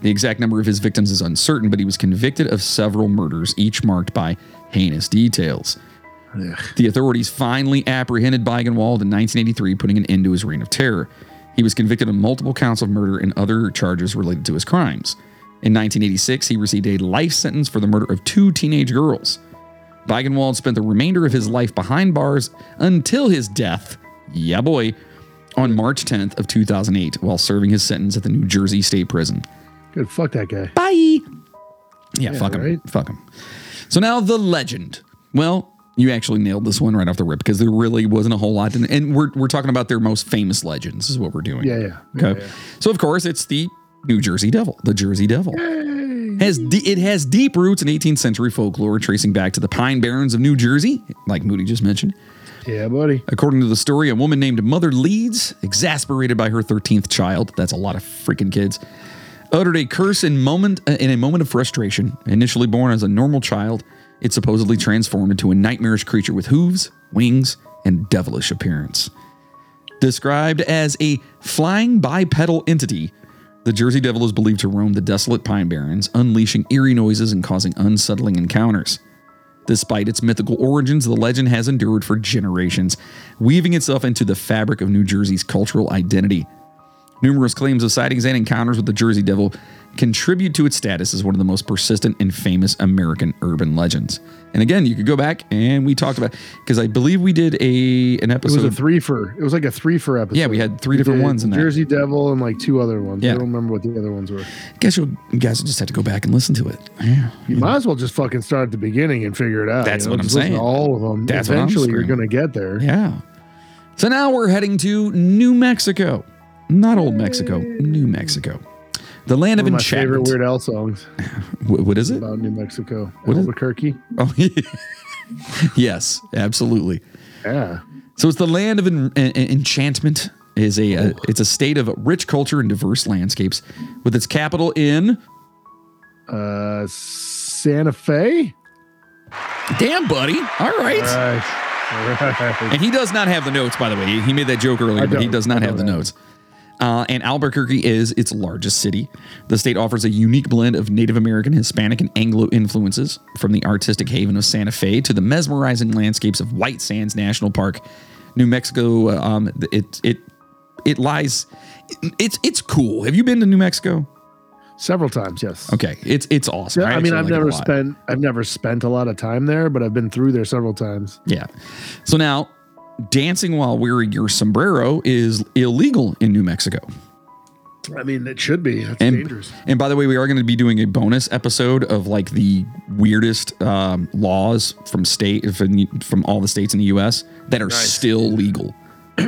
The exact number of his victims is uncertain, but he was convicted of several murders, each marked by heinous details. Ugh. The authorities finally apprehended Biegenwald in 1983, putting an end to his reign of terror. He was convicted of multiple counts of murder and other charges related to his crimes. In 1986, he received a life sentence for the murder of two teenage girls. Biegenwald spent the remainder of his life behind bars until his death, yeah boy, on March 10th of 2008 while serving his sentence at the New Jersey State Prison. Good. Fuck that guy. Bye. Yeah, fuck him. right? Fuck him. So now the legend. Well, you actually nailed this one right off the rip because there really wasn't a whole lot. And, and we're, we're talking about their most famous legends, is what we're doing. Yeah, yeah. yeah, Okay. So, of course, it's the New Jersey Devil, the Jersey Devil. Has de- it has deep roots in 18th century folklore, tracing back to the Pine Barrens of New Jersey, like Moody just mentioned. Yeah, yeah buddy. According to the story, a woman named Mother Leeds, exasperated by her 13th child, that's a lot of freaking kids, uttered a curse in moment uh, in a moment of frustration. Initially born as a normal child, it supposedly transformed into a nightmarish creature with hooves, wings, and devilish appearance. Described as a flying bipedal entity, the Jersey Devil is believed to roam the desolate Pine Barrens, unleashing eerie noises and causing unsettling encounters. Despite its mythical origins, the legend has endured for generations, weaving itself into the fabric of New Jersey's cultural identity. Numerous claims of sightings and encounters with the Jersey Devil contribute to its status as one of the most persistent and famous American urban legends. And again, you could go back and we talked about because I believe we did a an episode. It was a three for. It was like a three for episode. yeah, we had three We different ones in that. Jersey Devil and like two other ones. Yeah. I don't remember what the other ones were. I guess you'll, you guys will just have to go back and listen to it. Yeah. You might as well just fucking start at the beginning and figure it out. That's you know? what I'm Just to saying. all of them. That's I'm Eventually, you're gonna get there. Yeah. So now we're heading to New Mexico. Not old Mexico, New Mexico. The land One of of my favorite enchantment. Weird Al songs <laughs> Wh- what is it? about New Mexico. What Albuquerque. Oh, <laughs> yes, absolutely. Yeah. So it's the land of en- en- enchantment. Is a, a it's a state of rich culture and diverse landscapes, with its capital in. Uh, Santa Fe. Damn, buddy. All right. All right. All right. And he does not have the notes, by the way. He- He made that joke earlier, but he does not have the that. notes. Uh, and Albuquerque is its largest city. The state offers a unique blend of Native American, Hispanic, and Anglo influences, from the artistic haven of Santa Fe to the mesmerizing landscapes of White Sands National Park. New Mexico, uh, um, it it it lies. It's it's cool. Have you been to New Mexico? Several times, yes. Okay, it's it's awesome. Yeah, I, actually mean, I've like never spent I've never spent a lot of time there, but I've been through there several times. Yeah. So now, dancing while wearing your sombrero is illegal in New Mexico. I mean, it should be. That's And, dangerous. and by the way, we are going to be doing a bonus episode of like the weirdest um, laws from state from, from all the states in the U.S. that are Nice. still legal. <clears throat> all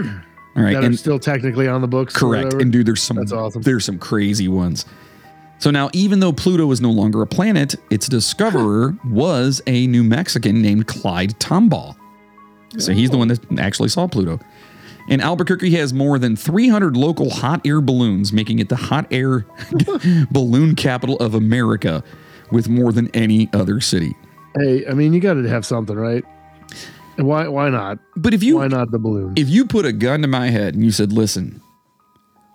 right, That are and still technically on the books. correct. And dude, there's some That's awesome. There's some crazy ones. So now, even though Pluto is no longer a planet, its discoverer <gasps> was a New Mexican named Clyde Tombaugh. So he's the one that actually saw Pluto. And Albuquerque has more than 300 local hot air balloons, making it the hot air <laughs> balloon capital of America with more than any other city. Hey, I mean, you got to have something, right? And why? Why not? But if you Why not the balloon? if you put a gun to my head and you said, "Listen,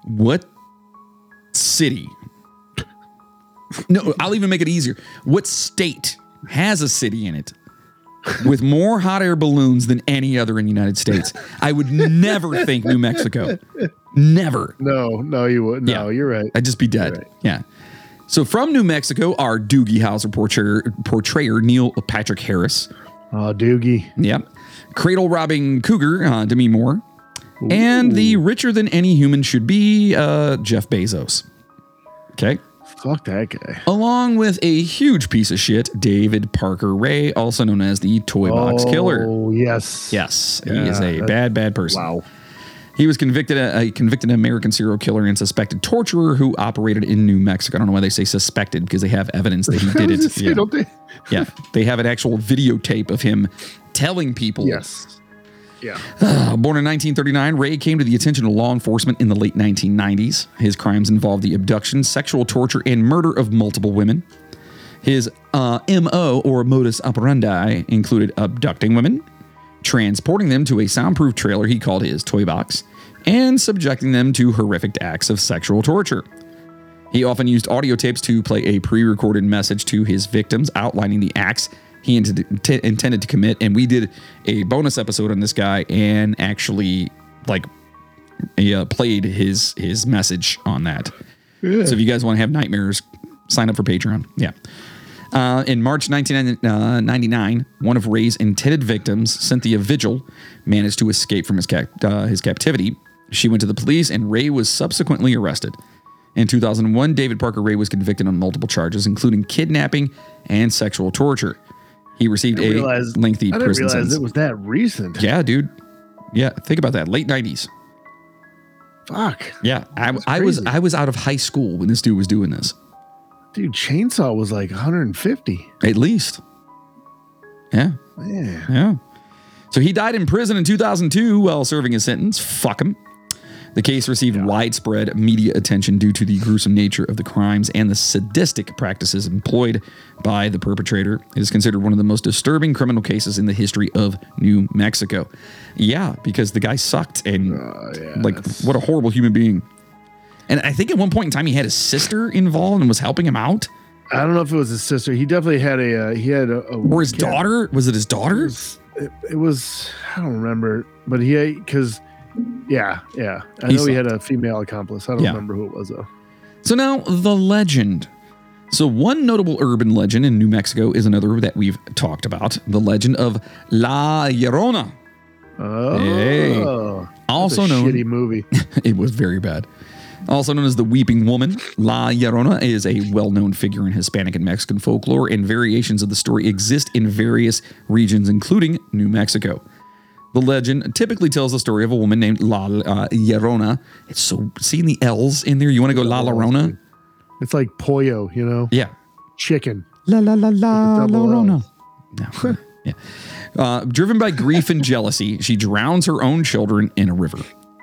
what city?" <laughs> No, I'll even make it easier. What state has a city in it with more hot air balloons than any other in the United States? I would never think New Mexico. Never. No, no, you would. No, Yeah. you're right. I'd just be dead. Right. Yeah. So from New Mexico, our Doogie Howser portrayer, portrayer Neil Patrick Harris. Oh, Doogie. Yep. Cradle robbing cougar, uh, Demi Moore. And the richer than any human should be, uh, Jeff Bezos. Okay. Fuck that guy. Along with a huge piece of shit, David Parker Ray, also known as the Toy Box oh, Killer. Oh, yes. Yes, he is a bad, bad person. Wow. He was convicted uh, a convicted American serial killer and suspected torturer who operated in New Mexico. I don't know why they say suspected because they have evidence that he <laughs> did it. Yeah. think- yeah, they have an actual videotape of him telling people Yes. Yeah. Uh, born in 1939, Ray came to the attention of law enforcement in the late 1990s. His crimes involved the abduction, sexual torture, and murder of multiple women. His uh, MO or modus operandi included abducting women, transporting them to a soundproof trailer he called his toy box, and subjecting them to horrific acts of sexual torture. He often used audio tapes to play a pre recorded message to his victims outlining the acts he intended, t- intended to commit. And we did a bonus episode on this guy and actually, like, uh, played his his message on that. So if you guys want to have nightmares, sign up for Patreon. Yeah. Uh, in March 1999, one of Ray's intended victims, Cynthia Vigil, managed to escape from his, cap- uh, his captivity. She went to the police, and Ray was subsequently arrested. In 2001, David Parker Ray was convicted on multiple charges, including kidnapping and sexual torture. He received a realized- lengthy I didn't prison realize sentence. it was that recent. yeah, dude. Yeah, think about that. Late 90s. Fuck. Yeah, I, I was. I was out of high school when this dude was doing this. Dude, Chainsaw was like 150. At least. Yeah. Man. Yeah. So he died in prison in 2002 while serving his sentence. Fuck him. The case received widespread media attention due to the gruesome nature of the crimes and the sadistic practices employed by the perpetrator. It is considered one of the most disturbing criminal cases in the history of New Mexico. Yeah, because the guy sucked and yeah, like that's- what a horrible human being. And I think at one point in time he had his sister involved and was helping him out, I don't know if it was his sister. He definitely had a. Uh, he had a. a or his cat. daughter. Was it his It daughter? was, it, it was. I don't remember, but he because. Yeah, yeah. I He know he had a female accomplice. I don't Yeah. remember who it was though. So now the legend. So one notable urban legend in New Mexico is another that we've talked about, the legend of La Llorona. Oh, Hey. Also known shitty movie. <laughs> it was very bad. Also known as the Weeping Woman, La Llorona is a well-known figure in Hispanic and Mexican folklore, and variations of the story exist in various regions, including New Mexico. The legend typically tells the story of a woman named La uh, Llorona. It's so seeing the L's in there. You want to go La Llorona? It's like pollo, you know, Yeah, chicken. La la la la With the double Llorona. No. <laughs> yeah. Uh, driven by grief and jealousy, she drowns her own children in a river.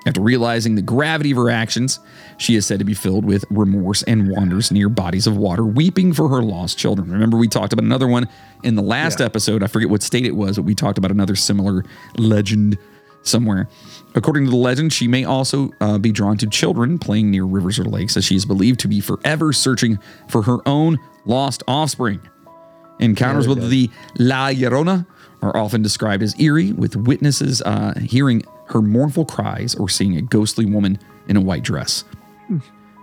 After realizing the gravity of her actions, she is said to be filled with remorse and wanders near bodies of water, weeping for her lost children. Remember, we talked about another one in the last Yeah. episode. I forget what state it was, but we talked about another similar legend somewhere. According to the legend, she may also uh, be drawn to children playing near rivers or lakes, as she is believed to be forever searching for her own lost offspring. Encounters with the La Llorona are often described as eerie, with witnesses uh, hearing her mournful cries or seeing a ghostly woman in a white dress.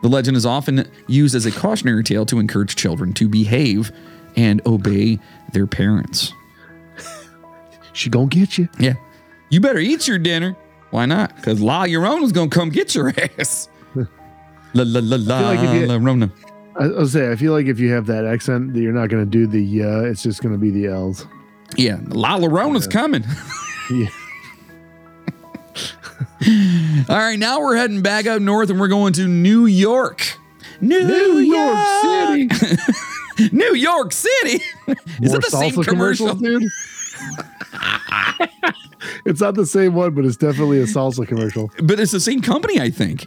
The legend is often used as a cautionary tale to encourage children to behave and obey their parents. She gonna get you. Yeah. You better eat your dinner. Why not? Because La Llorona's to come get your <laughs> ass. La la la la like you- Llorona. I, I was say I feel like if you have that accent, that you're not gonna do the. Uh, it's just gonna be the L's. Yeah, La Llorona's coming. <laughs> Yeah. <laughs> All right, now we're heading back up north and we're going to New York. New, New York, York City. <laughs> New York City. <laughs> Is More that the same commercial? dude? it's not the same one, but it's definitely a salsa commercial. But it's the same company, I think.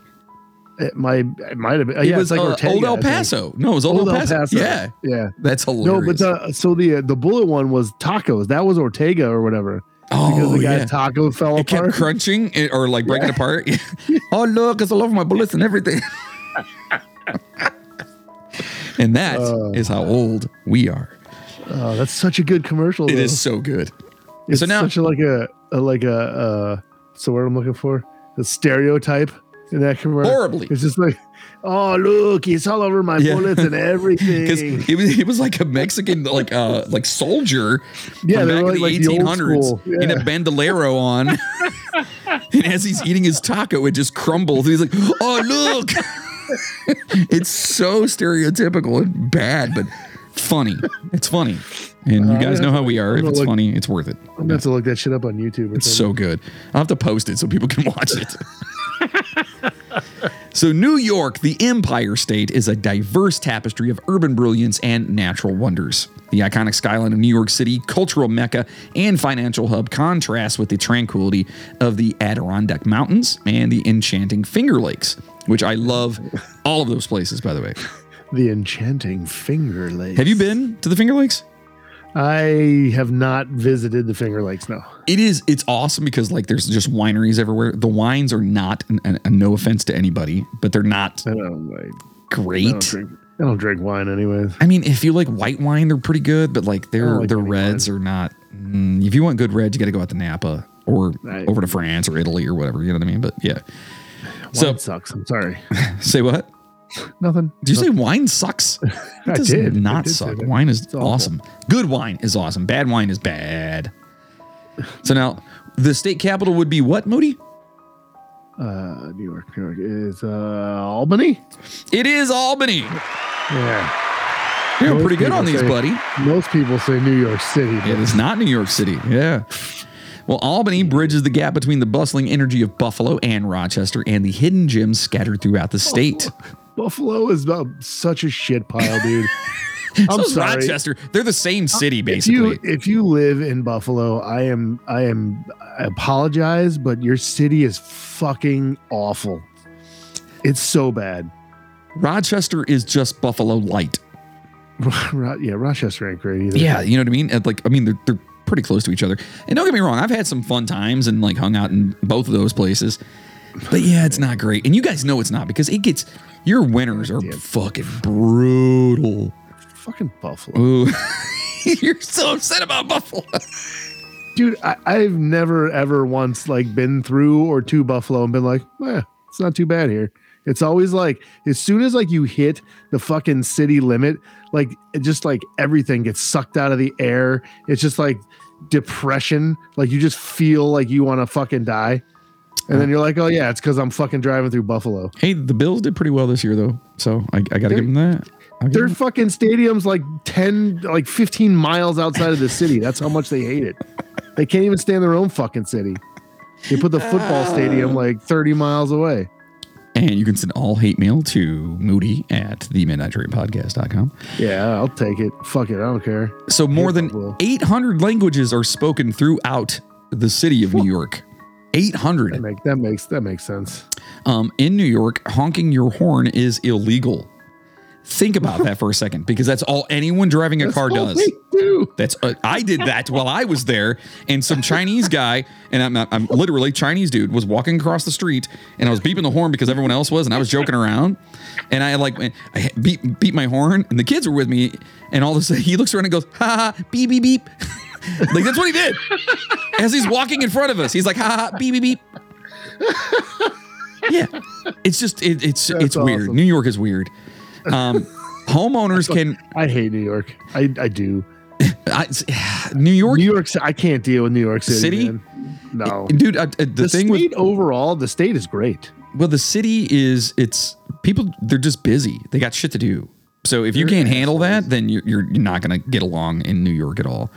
It might, it might have been. It yeah, was it's like uh, Ortega, Old El. Paso. No, it was Old, Old El Paso. Yeah, yeah. that's hilarious. No, but the so the the bullet one was tacos. That was Ortega or whatever. Because oh the guy's yeah. taco fell It kept crunching it, or like breaking apart. <laughs> <laughs> oh look, it's all over my bullets and everything. <laughs> and that is Uh. how old we are. oh, that's such a good commercial. It though. is so good. It's so now- such a, like a, a like a uh, so what I'm looking for the stereotype in that commercial. Horribly. It's just like, oh look, it's all over my Yeah. bullets and <laughs> Because everything. it was, it was like a Mexican like uh like soldier Yeah, from back were in the like old 1800s school. in a bandolero on. <laughs> and as he's eating his taco, it just crumbles. He's like, "Oh look!" <laughs> it's so stereotypical and bad, but funny. It's funny, and you guys know how we are. If it's look- funny, it's worth it. I'm gonna have to look that shit up on YouTube. It's something. so good. I'll have to post it so people can watch it. So, New York, the Empire State, is a diverse tapestry of urban brilliance and natural wonders. The iconic skyline of New York City, cultural mecca and financial hub, contrasts with the tranquility of the Adirondack Mountains and the enchanting Finger Lakes, which I love all of those places, by the way. <laughs> the enchanting Finger Lakes. Have you been to the Finger Lakes? I have not visited the Finger Lakes. No, It is. It's awesome because like there's just wineries everywhere. The wines are not, and, and, and no offense to anybody, but they're not I like. I great. don't drink. I don't drink wine anyways. I mean, if you like white wine, they're pretty good, but like I their like their reds are not. Mm, if you want good reds, you got to go out to Napa or Right. over to France or Italy or whatever. You know what I mean? But yeah. So Wine sucks. I'm sorry. <laughs> say what? Nothing. Did you say wine sucks? <laughs> I did. I not did suck. Wine is awesome. Good wine is awesome. Bad wine is bad. So now the state capital would be what, Moody? Uh, New York. New York is uh, Albany. It is Albany. Yeah. You're Most pretty good on these, say- buddy. Most people say New York City. It is not New York City. Yeah. Well, Albany bridges the gap between the bustling energy of Buffalo and Rochester and the hidden gems scattered throughout the state. <laughs> Buffalo is about such a shit pile, dude. <laughs> I'm so sorry. Rochester. They're the same uh, city, If basically. you if you live in Buffalo, I am I am I apologize, but your city is fucking awful. It's so bad. Rochester is just Buffalo light. <laughs> Ro- yeah, Rochester ain't great either. Yeah, you know what I mean? And, Like, I mean, they're, they're pretty close to each other. And don't get me wrong, I've had some fun times and like hung out in both of those places. But yeah, it's not great. And you guys know it's not because it gets your winters are fucking brutal. fucking Buffalo, Ooh. <laughs> You're so upset about Buffalo. dude. I, I've never ever once like been through or to Buffalo and been like, eh, it's not too bad here. It's always like as soon as like you hit the fucking city limit, like it just like everything gets sucked out of the air. It's just like depression. Like you just feel like you want to fucking die. And then you're like, oh yeah, it's because I'm fucking driving through Buffalo. Hey, the Bills did pretty well this year, though. So I, I got to give them that. I'll give Their them- fucking stadium's like 10, like 15 miles outside of the city. That's how much they hate it. They can't even stay in their own fucking city. They put the football ah. stadium like 30 miles away. And you can send all hate mail to Moody at the Midnight Train Podcast.com. Yeah, I'll take it. Fuck it. I don't care. So more than Buffalo. 800 languages are spoken throughout the city of New York. That, 800. make, that makes that makes sense. Um, in New York, honking your horn is illegal. Think about that for a second, because that's all anyone driving a That's car does. do. That's uh, I did that while I was there, and some Chinese guy, and I'm, I'm literally Chinese dude, was walking across the street, and I was beeping the horn because everyone else was, and I was joking around, and I like I beat beat my horn, and the kids were with me, and all of a sudden he looks around and goes, ha ha, beep beep beep, <laughs> <laughs> like that's what he did as he's walking in front of us. He's like, ha ha, beep beep beep. <laughs> Yeah, it's just it, it's That's it's weird. awesome. New York is weird. Um, homeowners can I hate New York. I, I do. <laughs> I, <sighs> New York New York. I can't deal with New York City. City? man. No. dude. Uh, uh, the, The, thing with state overall, the state is great. well, the city is it's people. They're just busy. They got shit to do. So if you can't handle that, then you're you're you're not gonna get along in New York at all.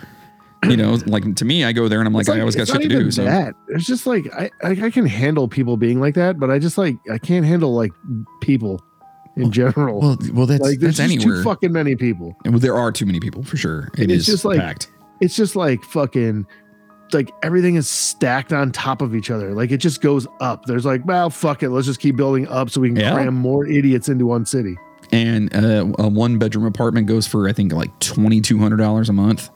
You know, like to me, I go there and I'm like, It's I always got shit to do. So that. It's just like I, I I can handle people being like that, but I just like I can't handle like people. in general. Well, well, that's like that's anywhere. too fucking many people. well, there are too many people for sure. It It's is just like- packed. It's just like fucking like everything is stacked on top of each other. Like it just goes up. There's like, well, fuck it. Let's just keep building up so we can Yeah. cram more idiots into one city. And uh, a one bedroom apartment goes for I think like twenty two hundred dollars a month.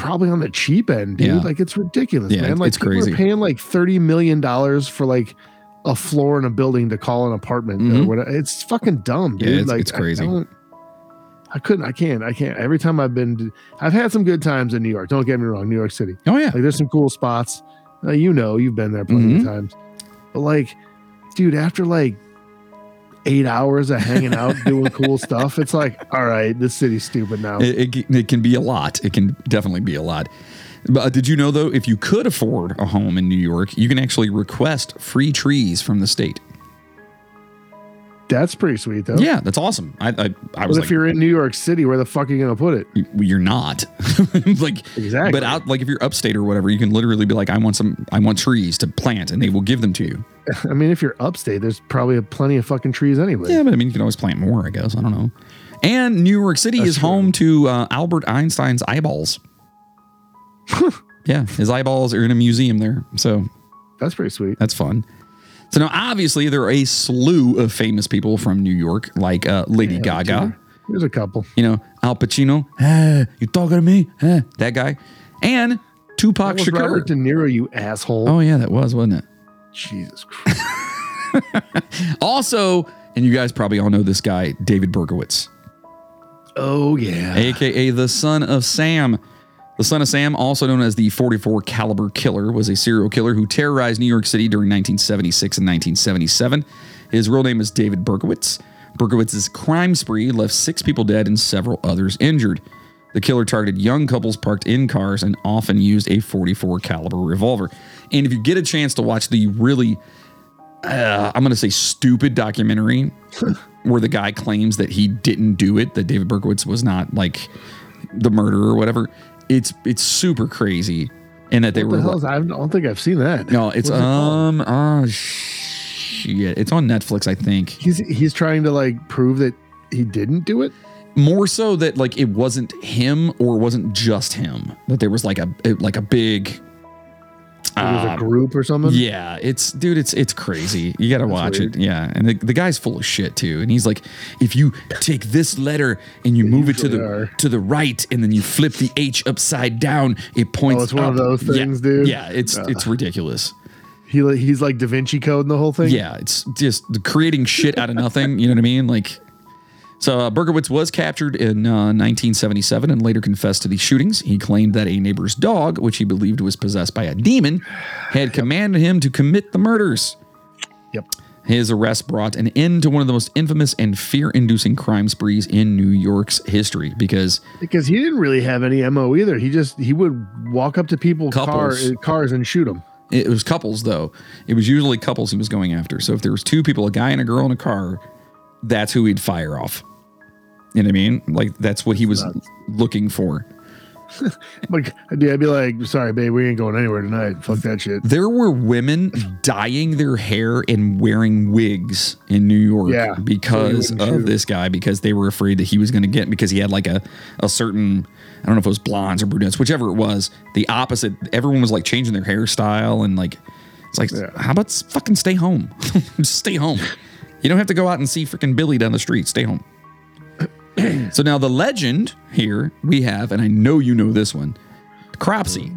Probably on the cheap end, dude. Yeah. Like it's ridiculous, Yeah, man. Like it's people crazy. Are paying like thirty million dollars for like a floor in a building to call an apartment Mhm. or whatever. It's fucking dumb, Yeah, dude. it's- like it's crazy. don't- I, couldn't. I can't. I can't. Every time I've been, to, I've had some good times in New York. Don't get me wrong, New York City. Oh yeah, Like there's some cool spots. Uh, you know, you've been there plenty Mhm. of times. But like, dude, after like eight hours of hanging out doing cool <laughs> stuff, it's like, all right, this city's stupid now. it, it, it can be a lot. It can definitely be a lot. But uh, did you know though, if you could afford a home in New York, you can actually request free trees from the state. That's pretty sweet though. Yeah, that's awesome. I I, I But if like, you're in New York City, where the fuck are you gonna put it? you're not <laughs> like Exactly. But out like if you're upstate or whatever, you can literally be like, I want some, I want trees to plant, and they will give them to you. <laughs> I mean, if you're upstate, there's probably plenty of fucking trees anyway. Yeah, but I mean, you can always plant more, I guess. I don't know. And New York City That's is home to uh, Albert Einstein's eyeballs. <laughs> yeah, his eyeballs are in a museum there, so That's pretty sweet. that's fun. So now, obviously, there are a slew of famous people from New York, like uh, Lady Yeah, Gaga. There's a couple. You know, Al Pacino. Hey, you talking to me? Hey, that guy. And Tupac That was Robert Shakur. De Niro, you asshole. Oh yeah, that was, wasn't it? Jesus Christ. <laughs> Also, and you guys probably all know this guy, David Berkowitz, Oh yeah. aka the son of Sam. The son of Sam, also known as the 44 caliber killer, was a serial killer who terrorized New York City during 1976 and 1977. His real name is David Berkowitz. Berkowitz's crime spree left six people dead and several others injured. The killer targeted young couples parked in cars and often used a 44 caliber revolver. And if you get a chance to watch the really uh, I'm going to say stupid documentary <laughs> where the guy claims that he didn't do it, that David Berkowitz was not like the murderer or whatever. It's it's super crazy, and that they What the were hell is, I don't think I've seen that. no, it's What's it called? um oh shit, it's on Netflix, I think. He's he's trying to like prove that he didn't do it. More so that like it wasn't him or it wasn't just him. That there was like a like a big. Was a uh, group or something. Yeah, it's dude, it's it's crazy. You gotta watch weird. it. Yeah, and the, the guy's full of shit too. And he's like, if you take this letter and you move it to the are. to the right, and then you flip the H upside down, it points. Oh, it's one of those Yeah, things, dude? Yeah, it's it's ridiculous. He he's like Da Vinci Code and the whole thing. Yeah, it's just creating shit out of nothing. You know what I mean? Like, so uh, Berkowitz was captured in uh, 1977 and later confessed to the shootings. He claimed that a neighbor's dog, which he believed was possessed by a demon, had commanded him to commit the murders. Yep. His arrest brought an end to one of the most infamous and fear-inducing crime sprees in New York's history because Because he didn't really have any mo either. He just he would walk up to people car, cars and shoot them. it was couples though. It was usually couples he was going after. So if there was two people, a guy and a girl in a car, that's who he'd fire off. You know what I mean? Like that's what he was looking for. <laughs> Like, dude, I'd be like, "Sorry, babe, we ain't going anywhere tonight. Fuck that shit." There were women dyeing their hair and wearing wigs in New York Yeah, because so of shoot. this guy because they were afraid that he was going to get because he had like a a certain I don't know if it was blondes or brunettes, whichever it was. The opposite. Everyone was like changing their hairstyle and like it's like Yeah. how about fucking stay home? Just <laughs> stay home. You don't have to go out and see freaking Billy down the street. Stay home. <clears throat> so now the legend here we have, and I know you know this one, Cropsy.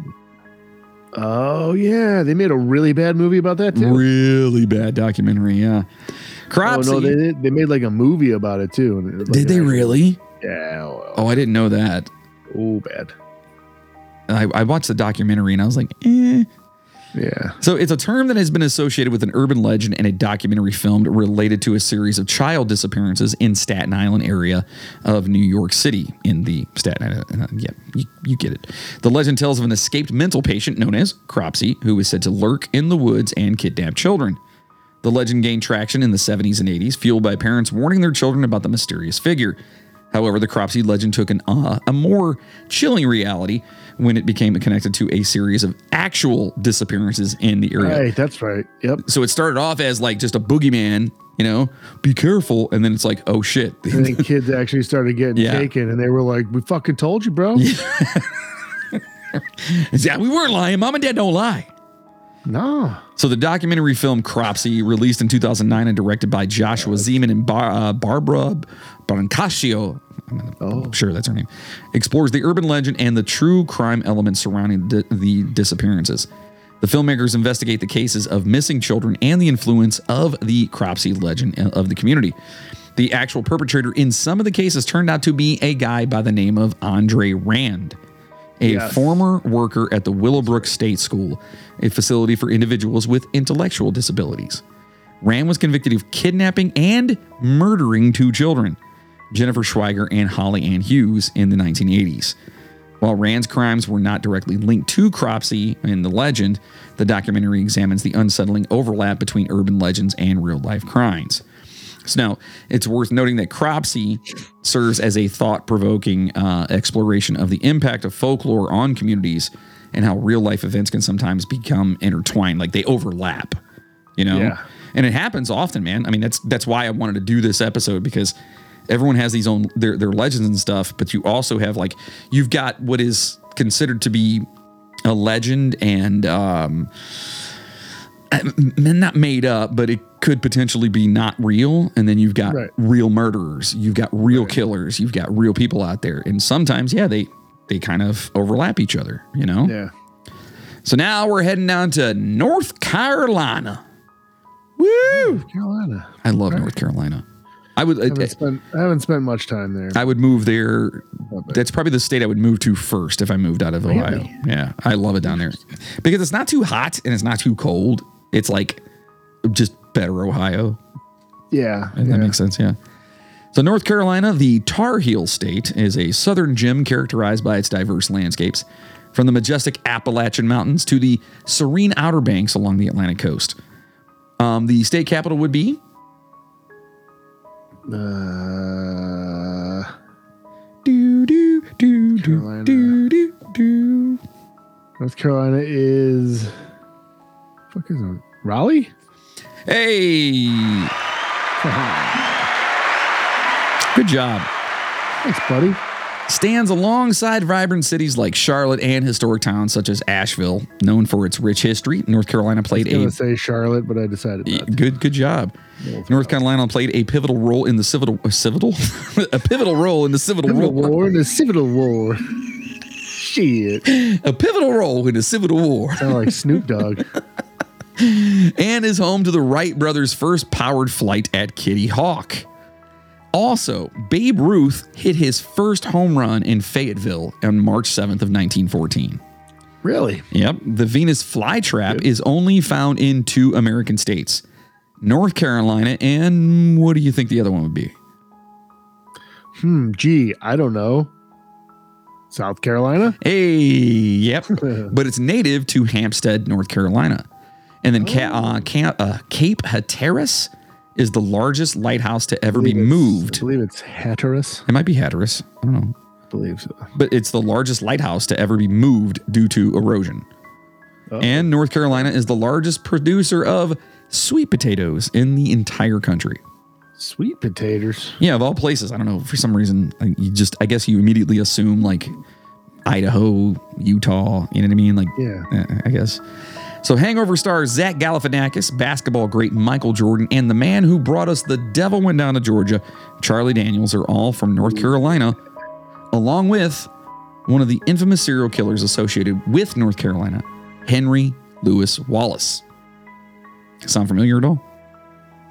Oh yeah, they made a really bad movie about that too. Really bad documentary, yeah. Oh no, they they made like a movie about it too. and it was like did they really? Yeah. Well, Oh, I didn't know that. oh, bad. I, I watched the documentary and I was like, eh. Yeah. So it's a term that has been associated with an urban legend and a documentary filmed related to a series of child disappearances in Staten Island area of New York City in the Staten Island. uh, yeah, you, you get it. The legend tells of an escaped mental patient known as Cropsy who is said to lurk in the woods and kidnap children. The legend gained traction in the 70s and 80s, fueled by parents warning their children about the mysterious figure. However, the Cropsy legend took an uh, a more chilling reality when it became connected to a series of actual disappearances in the area. Right. That's right. Yep. So it started off as like just a boogeyman You know, be careful. And then it's like, oh shit. And then <laughs> kids actually started getting Yeah. taken, and they were like, "We fucking told you, bro." <laughs> yeah, we weren't lying. Mom and dad don't lie. No. So the documentary film Cropsy, released in 2009 and directed by Joshua Zeman and Bar- uh, Barbara Brancaccio, I'm Oh. sure that's her name, explores the urban legend and the true crime elements surrounding di- the disappearances. The filmmakers investigate the cases of missing children and the influence of the Cropsy legend uh, of the community. The actual perpetrator in some of the cases turned out to be a guy by the name of Andre Rand, a Yes. former worker at the Willowbrook State School, a facility for individuals with intellectual disabilities. Rand was convicted of kidnapping and murdering two children, Jennifer Schweiger and Holly Ann Hughes, in the 1980s. While Rand's crimes were not directly linked to Cropsy in the legend, the documentary examines the unsettling overlap between urban legends and real life crimes. So now it's worth noting that Cropsy serves as a thought provoking uh, exploration of the impact of folklore on communities and how real life events can sometimes become intertwined, like they overlap, you know? Yeah. And it happens often, man. I mean, that's that's why I wanted to do this episode because everyone has these own their their legends and stuff, but you also have like you've got what is considered to be a legend and um not made up, but it could potentially be not real. And then you've got Right. real murderers, you've got real killers, you've got real people out there, and sometimes, yeah, they they kind of overlap each other, you know. Yeah. So now we're heading down to North Carolina. Woo! Carolina. I love North Carolina. I would. I haven't, spent, I haven't spent much time there. I would move there. That's probably the state I would move to first if I moved out of Ohio. Really? Yeah, I love it down there because it's not too hot and it's not too cold. It's like just better Ohio. yeah. That makes sense. Yeah. So North Carolina, the Tar Heel state, is a southern gem characterized by its diverse landscapes, from the majestic Appalachian Mountains to the serene Outer Banks along the Atlantic coast. Um, the state capital would be Uh, do do do do Carolina. do do do. North Carolina is. Fuck is it? Raleigh? Hey, good job. Thanks, buddy. Stands alongside vibrant cities like Charlotte and historic towns such as Asheville, known for its rich history. North Carolina played I was a say Charlotte, but I decided not. to. good good job. North Carolina played a pivotal role in the civil uh, civil <laughs> a pivotal role in the civil war War and the Civil War. <laughs> Shit. a pivotal role in the Civil War Sound like Snoop Dogg. <laughs> and is home to the Wright brothers' first powered flight at Kitty Hawk. Also, Babe Ruth hit his first home run in Fayetteville on March 7th of 1914. Really? Yep. The Venus flytrap is only found in two American states North Carolina, and what do you think the other one would be? Hmm. Gee, I don't know. South Carolina? Hey, yep. <laughs> but it's native to Hampstead, North Carolina. And then Ca- uh, Ca- uh, Cape Hatteras is the largest lighthouse to ever be moved. I believe it's Hatteras. It might be Hatteras. I don't know. I believe so. But it's the largest lighthouse to ever be moved due to erosion. Oh. And North Carolina is the largest producer of sweet potatoes in the entire country. Sweet potatoes. Yeah, of all places, I don't know. For some reason, you just, I guess you immediately assume like Idaho, Utah. You know what I mean? Like, Yeah. eh, I guess. So, Hangover stars Zach Galifianakis, basketball great Michael Jordan, and the man who brought us The Devil Went Down to Georgia, Charlie Daniels, are all from North Carolina, along with one of the infamous serial killers associated with North Carolina, Henry Lewis Wallace. Sound familiar at all?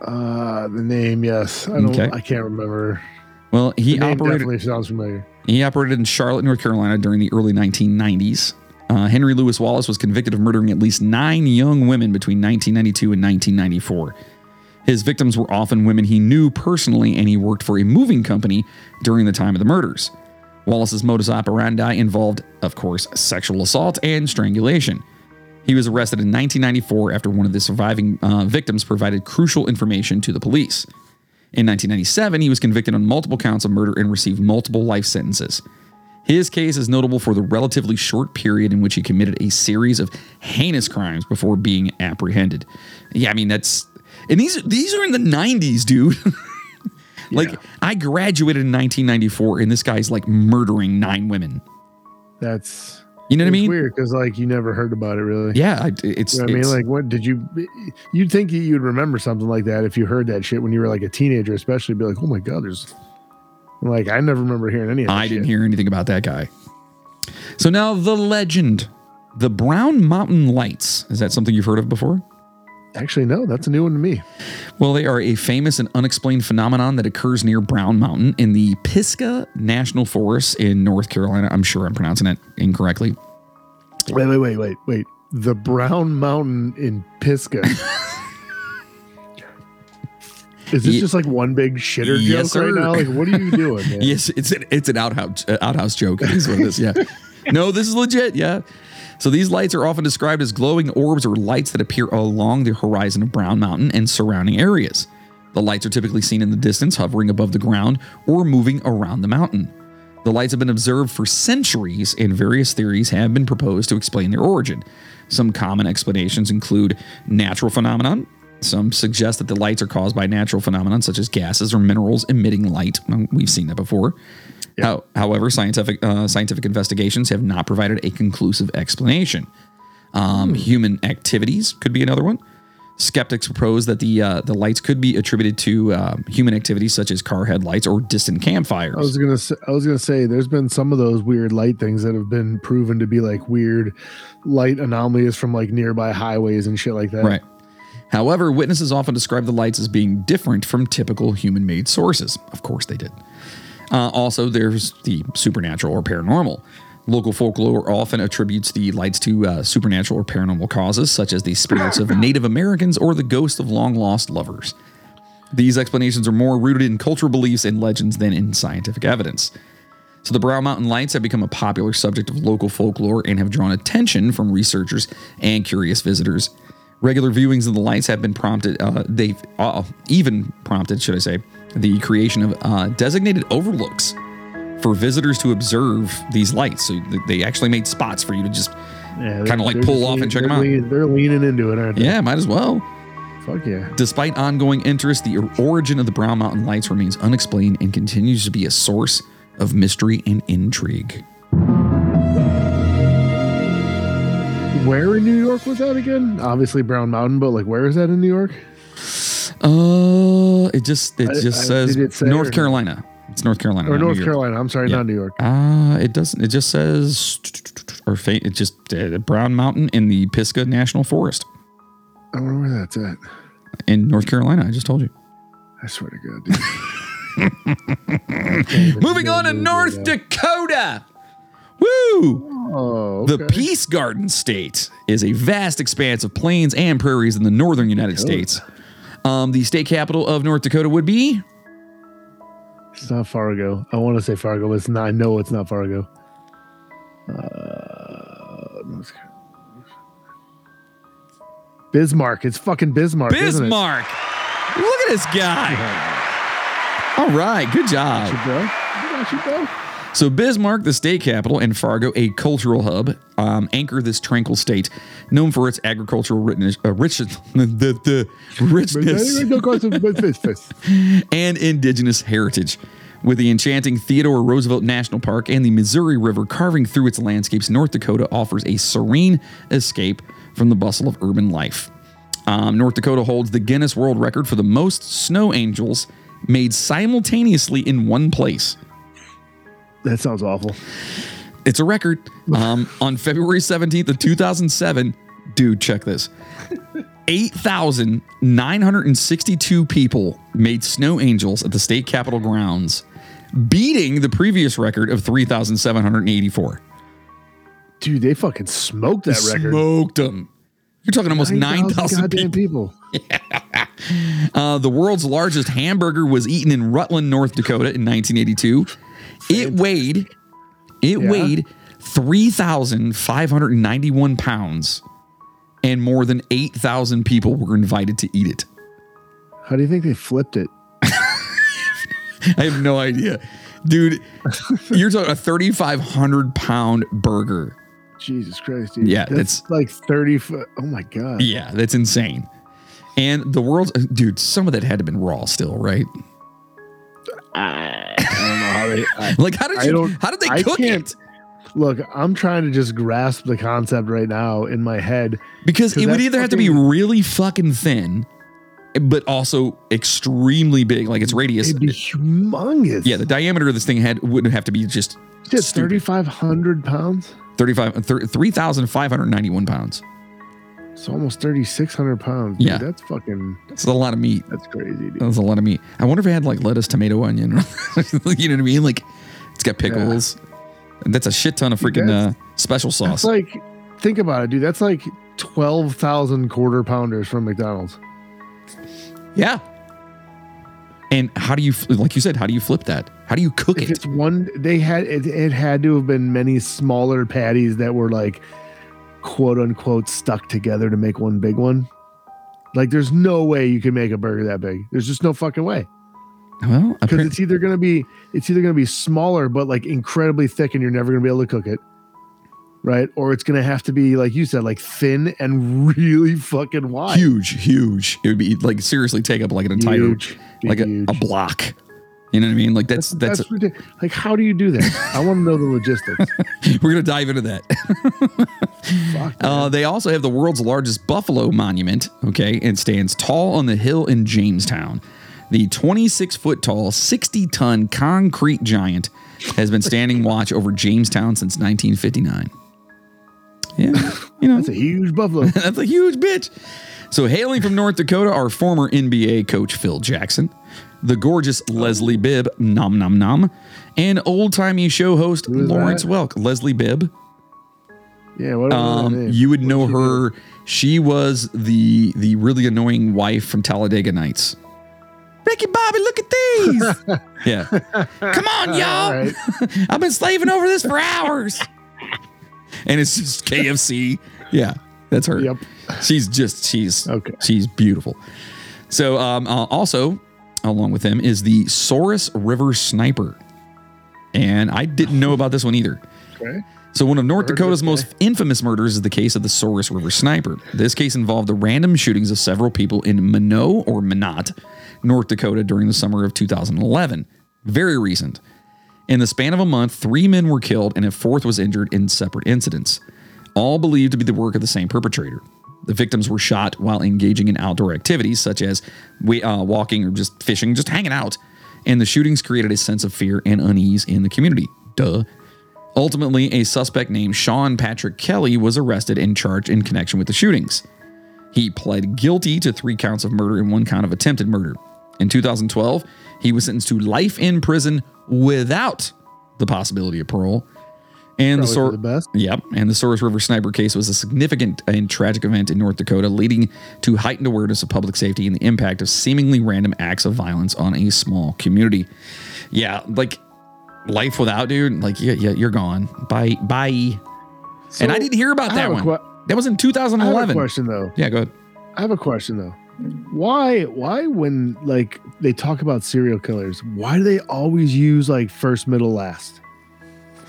Uh, the name, yes. I don't. Okay. I can't remember. Well, he operated. definitely sounds familiar. He operated in Charlotte, North Carolina during the early 1990s. Uh, Henry Lewis Wallace was convicted of murdering at least nine young women between 1992 and 1994. His victims were often women he knew personally, and he worked for a moving company during the time of the murders. Wallace's modus operandi involved, of course, sexual assault and strangulation. He was arrested in 1994 after one of the surviving uh, victims provided crucial information to the police. In 1997, he was convicted on multiple counts of murder and received multiple life sentences. His case is notable for the relatively short period in which he committed a series of heinous crimes before being apprehended. Yeah, I mean that's And these these are in the 90s, dude. <laughs> like Yeah. I graduated in 1994 and this guy's like murdering nine women. That's You know what I mean? weird because like you never heard about it really. Yeah, I, it's, You know I mean, it's- like, what did you? You'd think you'd remember something like that if you heard that shit when you were like a teenager, especially. Be like, oh my god, there's like I never remember hearing any of that I didn't hear anything about that guy. So now the legend, the Brown Mountain Lights. Is that something you've heard of before? Actually, no, that's a new one to me. Well, they are a famous and unexplained phenomenon that occurs near Brown Mountain in the Pisgah National Forest in North Carolina. I'm sure I'm pronouncing it incorrectly. Wait, wait, wait, wait, wait. The Brown Mountain in Pisgah. <laughs> Is this Ye- just like one big shitter Yes, joke right now? Like, what are you doing, <laughs> man? Yes, it's an it's an outhouse uh, outhouse joke. Is what it is. Yeah. <laughs> no, this is legit. Yeah. So these lights are often described as glowing orbs or lights that appear along the horizon of Brown Mountain and surrounding areas. The lights are typically seen in the distance, hovering above the ground or moving around the mountain. The lights have been observed for centuries, and various theories have been proposed to explain their origin. Some common explanations include natural phenomenon. Some suggest that the lights are caused by natural phenomena such as gases or minerals emitting light. We've seen that before. How, however, scientific uh, scientific investigations have not provided a conclusive explanation. Um, Human activities could be another one. Skeptics propose that the uh, the lights could be attributed to uh, human activities such as car headlights or distant campfires. I was gonna say, I was gonna say, there's been some of those weird light things that have been proven to be like weird light anomalies from like nearby highways and shit like that. Right. However, witnesses often describe the lights as being different from typical human made sources. Of course, they did. Uh, also, there's the supernatural or paranormal. Local folklore often attributes the lights to uh, supernatural or paranormal causes, such as the spirits of <coughs> Native Americans or the ghosts of long lost lovers. These explanations are more rooted in cultural beliefs and legends than in scientific evidence. So the Brown Mountain Lights have become a popular subject of local folklore and have drawn attention from researchers and curious visitors. Regular viewings of the lights have been prompted. Uh, they've uh, even prompted, should I say, the creation of uh, designated overlooks for visitors to observe these lights. So they actually made spots for you to just, Yeah, Kinda like pull off and check 'em they're out. lean- they're leaning into it, aren't they? yeah, might as well. Fuck yeah. Despite ongoing interest, the origin of the Brown Mountain Lights remains unexplained and continues to be a source of mystery and intrigue. Where in New York was that again? Obviously Brown Mountain, but like where is that in New York? Uh, it just it I- just I- says it say North or- Carolina. It's North Carolina Or North Carolina. I'm sorry, Yeah. not New York. Uh, it doesn't. It just says <laughs> or fa- it just uh, Brown Mountain in the Pisgah National Forest I wonder where that's at. in North Carolina. I just told you. I swear to God, dude. <laughs> Moving on to North Dakota. Woo! Oh, The. Peace Garden State is a vast expanse of plains and prairies in the northern United States. Um, the state capital of North Dakota would be It's not Fargo. I want to say Fargo, but it's not. I know it's not Fargo. Uh, Bismarck. It's fucking Bismarck. Bismarck. Look at this guy. All right, good job. You, bro. You, bro. So Bismarck, the state capital, and Fargo, a cultural hub, um, anchor this tranquil state, known for its agricultural richness, uh, rich, <laughs> the, the richness <laughs> and indigenous heritage. With the enchanting Theodore Roosevelt National Park and the Missouri River carving through its landscapes, North Dakota offers a serene escape from the bustle of urban life. Um, North Dakota holds the Guinness World Record for the most snow angels made simultaneously in one place. That sounds awful. It's a record. Um, on February 17th of 2007, dude, check this. 8,962 people made snow angels at the state capitol grounds, beating the previous record of 3,784. Dude, they fucking smoked that record. Smoked them. You're talking almost 9,000 goddamn people. people. <laughs> Uh, the world's largest hamburger was eaten in Rutland, North Dakota in 1982. It weighed, it Yeah. weighed 3,591 pounds, and more than 8,000 people were invited to eat it. How do you think they flipped it? <laughs> I have no idea. Dude, <laughs> you're talking a 3,500 pound burger. Jesus Christ, dude. Yeah, that's like 30 foot. Oh my God. Yeah, that's insane. And the world's dude, some of that had to have been raw still, right? I, I don't know how they. I, <laughs> Like how did you how did they I cook it? look, I'm trying to just grasp the concept right now in my head. because it would either have to be really fucking thin, but also extremely big, like its radius. It'd be humongous. Yeah, the diameter of this thing had would have to be just Just 3,500 pounds. 35 3,591 pounds. It's almost 3,600 pounds. Dude, Yeah. That's fucking, That's a lot of meat. that's crazy, dude. That's a lot of meat. I wonder if it had like lettuce, tomato, onion. <laughs> you know what I mean? Like it's got pickles. And That's a shit ton of freaking uh, special sauce. like, think about it, dude. That's like 12,000 quarter pounders from McDonald's. yeah. And how do you, like you said, how do you flip that? How do you cook If it? it's one, they had, it, it had to have been many smaller patties that were like, quote unquote, stuck together to make one big one. Like, there's no way you can make a burger that big. There's just no fucking way. Well, because it's either gonna be it's either gonna be smaller but like incredibly thick and you're never gonna be able to cook it, right? Or it's gonna have to be like you said, like thin and <laughs> really fucking wide. huge, huge. It would be like seriously take up like an entire, Huge. like a, a block. You know what I mean? Like that's, that's, that's ridiculous. Like, how do you do that? I want to know the logistics. <laughs> we're going to dive into that. <laughs> Fuck, Uh, they also have the world's largest buffalo monument. Okay, and stands tall on the hill in Jamestown. The 26 foot tall, 60 ton concrete giant has been standing watch over Jamestown since 1959. Yeah, you know that's a huge buffalo. <laughs> that's a huge bitch. So, hailing from North Dakota our former NBA coach Phil Jackson, the gorgeous Leslie Bibb, nom nom nom, and old timey show host Lawrence that? Welk. Leslie Bibb. Yeah, what Um, you would know her. She was the the really annoying wife from Talladega Nights. Ricky Bobby, look at these. <laughs> yeah. Come on, y'all. All right. <laughs> I've been slaving over this for hours. and it's just KFC. Yeah, that's her. Yep. She's just she's Okay. she's beautiful. So um uh, also along with him is the Souris River Sniper. And I didn't know about this one either. Okay. So, one of North Dakota's most infamous murders is the case of the Souris River Sniper. This case involved the random shootings of several people in Minot or Minot, North Dakota during the summer of 2011. Very recent. In the span of a month, three men were killed and a fourth was injured in separate incidents, all believed to be the work of the same perpetrator. The victims were shot while engaging in outdoor activities such as uh, walking or just fishing, just hanging out. And the shootings created a sense of fear and unease in the community. Duh. Ultimately, a suspect named Sean Patrick Kelly was arrested and charged in connection with the shootings. He pled guilty to three counts of murder and one count of attempted murder. In 2012, he was sentenced to life in prison without the possibility of parole. And the Probably sort the best. Yep. And the Souris River sniper case was a significant and tragic event in North Dakota, leading to heightened awareness of public safety and the impact of seemingly random acts of violence on a small community. Yeah, like life without dude, like yeah, yeah, you're gone. Bye, bye. and I didn't hear about that one. que- that was in I have a 2011. question though. Yeah, go ahead. I have a question though. Why why when like they talk about serial killers, why do they always use like first, middle, last?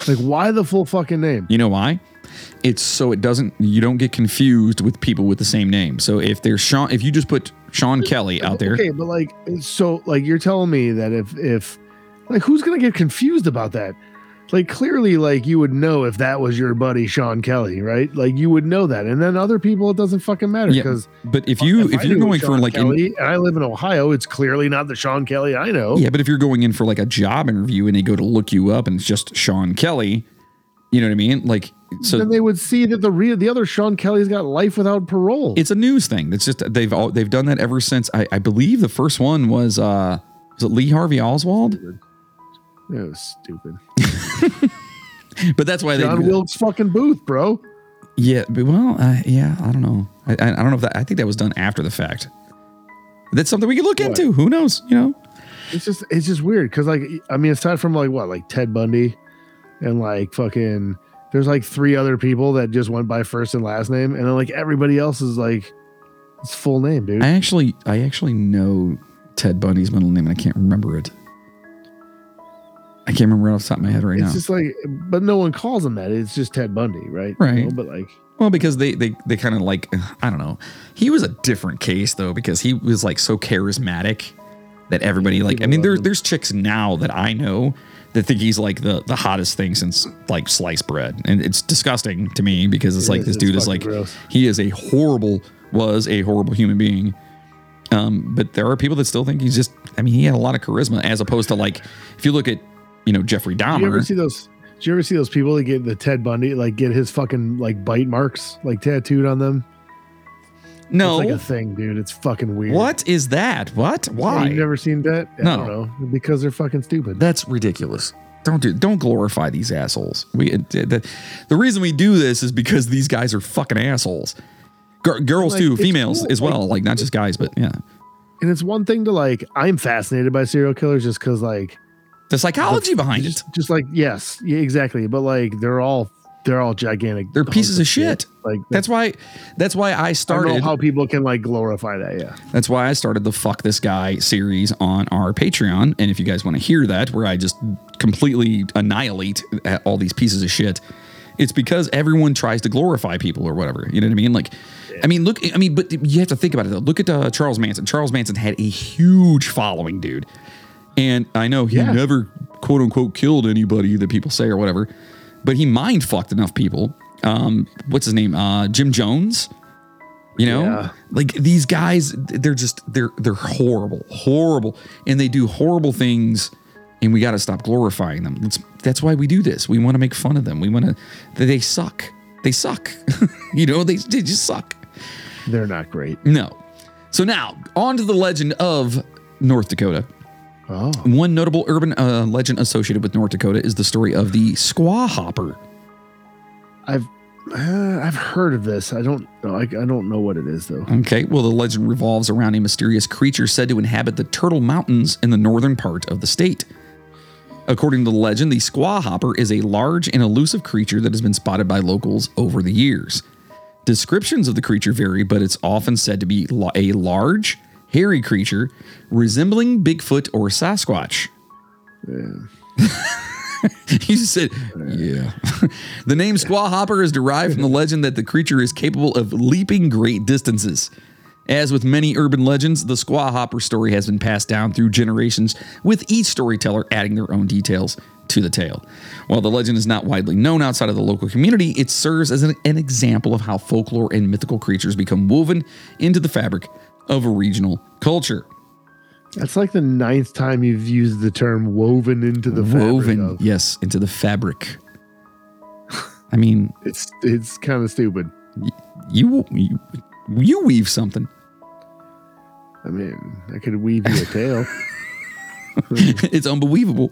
Like why the full fucking name? You know why? It's so it doesn't you don't get confused with people with the same name. So if there's Sean, if you just put Sean Kelly out there, Okay, but like so like you're telling me that if if like who's gonna get confused about that? Like clearly like you would know if that was your buddy Sean Kelly, right? Like you would know that. And then other people it doesn't fucking matter Yeah, because but if you if, I you're going for Sean like in- and I live in Ohio, it's clearly not the Sean Kelly I know. Yeah, but if you're going in for like a job interview and they go to look you up and it's just Sean Kelly, you know what I mean? Like, so then they would see that the real the other Sean Kelly's got life without parole. it's a news thing. It's just they've all they've done that ever since. I, I believe the first one was uh was it Lee Harvey Oswald? It was stupid. <laughs> But that's why they John do. Wilkes fucking Booth, bro. Yeah, but well, uh, yeah, I don't know. I, I I don't know if that. I think that was done after the fact. That's something we could look What? into. Who knows? You know. It's just it's just weird because like I mean aside from like what like Ted Bundy and like fucking there's like three other people that just went by first and last name and then like everybody else is like it's full name, dude. I actually I actually know Ted Bundy's middle name and I can't remember it. I can't remember off the top of my head right it's now. It's just like but no one calls him that. It's just Ted Bundy, right? Right. but like Well, because they they they kind of like I don't know. He was a different case though because he was like so charismatic that everybody like. I mean, there there's chicks now that I know that think he's like the the hottest thing since like sliced bread, and it's disgusting to me because it's It like is. this It's dude is like gross. he is a horrible was a horrible human being. Um, but there are people that still think he's just. I mean, he had a lot of charisma as opposed to like if you look at you know Jeffrey Dahmer. Do you ever see those? Do you ever see those people that get the Ted Bundy like get his fucking like bite marks like tattooed on them? No, It's like a thing, dude. It's fucking weird. what is that? What? Yeah, Why? You've never seen that? I No. don't know. Because they're fucking stupid. That's ridiculous. Don't do. Don't glorify these assholes. We uh, the, the reason we do this is because these guys are fucking assholes. Gir- girls Like, too, females cool, as well. like- Like not just guys, but yeah. And it's one thing to like, I'm fascinated by serial killers just because like The psychology behind it. just, just like yes, yeah, exactly. But like they're all they're all gigantic. They're pieces of shit. Like That's why. That's why I I started. how people can like glorify that. Yeah. That's why I started the "Fuck This Guy" series on our Patreon. And if you guys want to hear that, where I just completely annihilate uh, all these pieces of shit, it's because everyone tries to glorify people or whatever. You know what I mean? Like, I mean, look. I mean, but you have to think about it though. Look at uh, Charles Manson. Charles Manson had a huge following, dude. And I know he Yeah. never quote unquote killed anybody that people say or whatever, but he mind fucked enough people. Um, what's his name? Uh, Jim Jones. You know, Yeah. like these guys, they're just they're they're horrible, horrible, and they do horrible things, and we got to stop glorifying them. That's that's why we do this. We want to make fun of them. We want to. They, they suck. They suck. <laughs> you know, they they just suck. They're not great. No. So now on to the legend of North Dakota. Oh. One notable urban uh, legend associated with North Dakota is the story of the squaw hopper. I've uh, I've heard of this. I don't know. I, I don't know what it is though. Okay, well, the legend revolves around a mysterious creature said to inhabit the Turtle Mountains in the northern part of the state. According to the legend, the squaw hopper is a large and elusive creature that has been spotted by locals over the years. Descriptions of the creature vary, but it's often said to be a large, hairy creature resembling Bigfoot or Sasquatch. <laughs> you just said, yeah. <laughs> the name Squaw Hopper is derived from the legend that the creature is capable of leaping great distances. As with many urban legends, the Squaw Hopper story has been passed down through generations, with each storyteller adding their own details to the tale. While the legend is not widely known outside of the local community, it serves as an, an example of how folklore and mythical creatures become woven into the fabric of a regional culture. That's like the ninth time you've used the term woven into the fabric woven, yes, into the fabric. I mean, It's it's kind of stupid. you, you you weave something. I mean, I could weave you a tail. <laughs> it's unbelievable.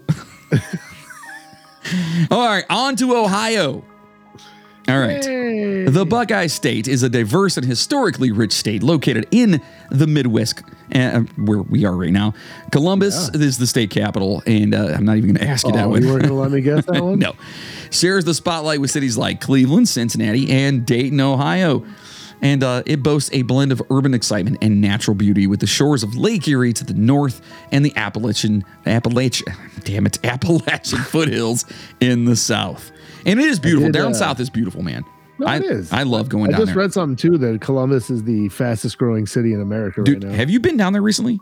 <laughs> All right, on to Ohio. All right. Hey. The Buckeye State is a diverse and historically rich state located in the Midwest, uh, where we are right now. Columbus is the state capital, and uh, I'm not even going to ask you that Oh, one. you weren't gonna let me guess that <laughs> one? no. Shares the spotlight with cities like Cleveland, Cincinnati, and Dayton, Ohio. And uh, it boasts a blend of urban excitement and natural beauty with the shores of Lake Erie to the north and the Appalachian, Appalachian, damn it, <laughs> Appalachian foothills in the south. And it is beautiful. did, Down uh, south is beautiful, man. No, I, it is. I love going I down there. I just read something too that Columbus is the fastest growing city in America Dude, right now. have you been down there recently?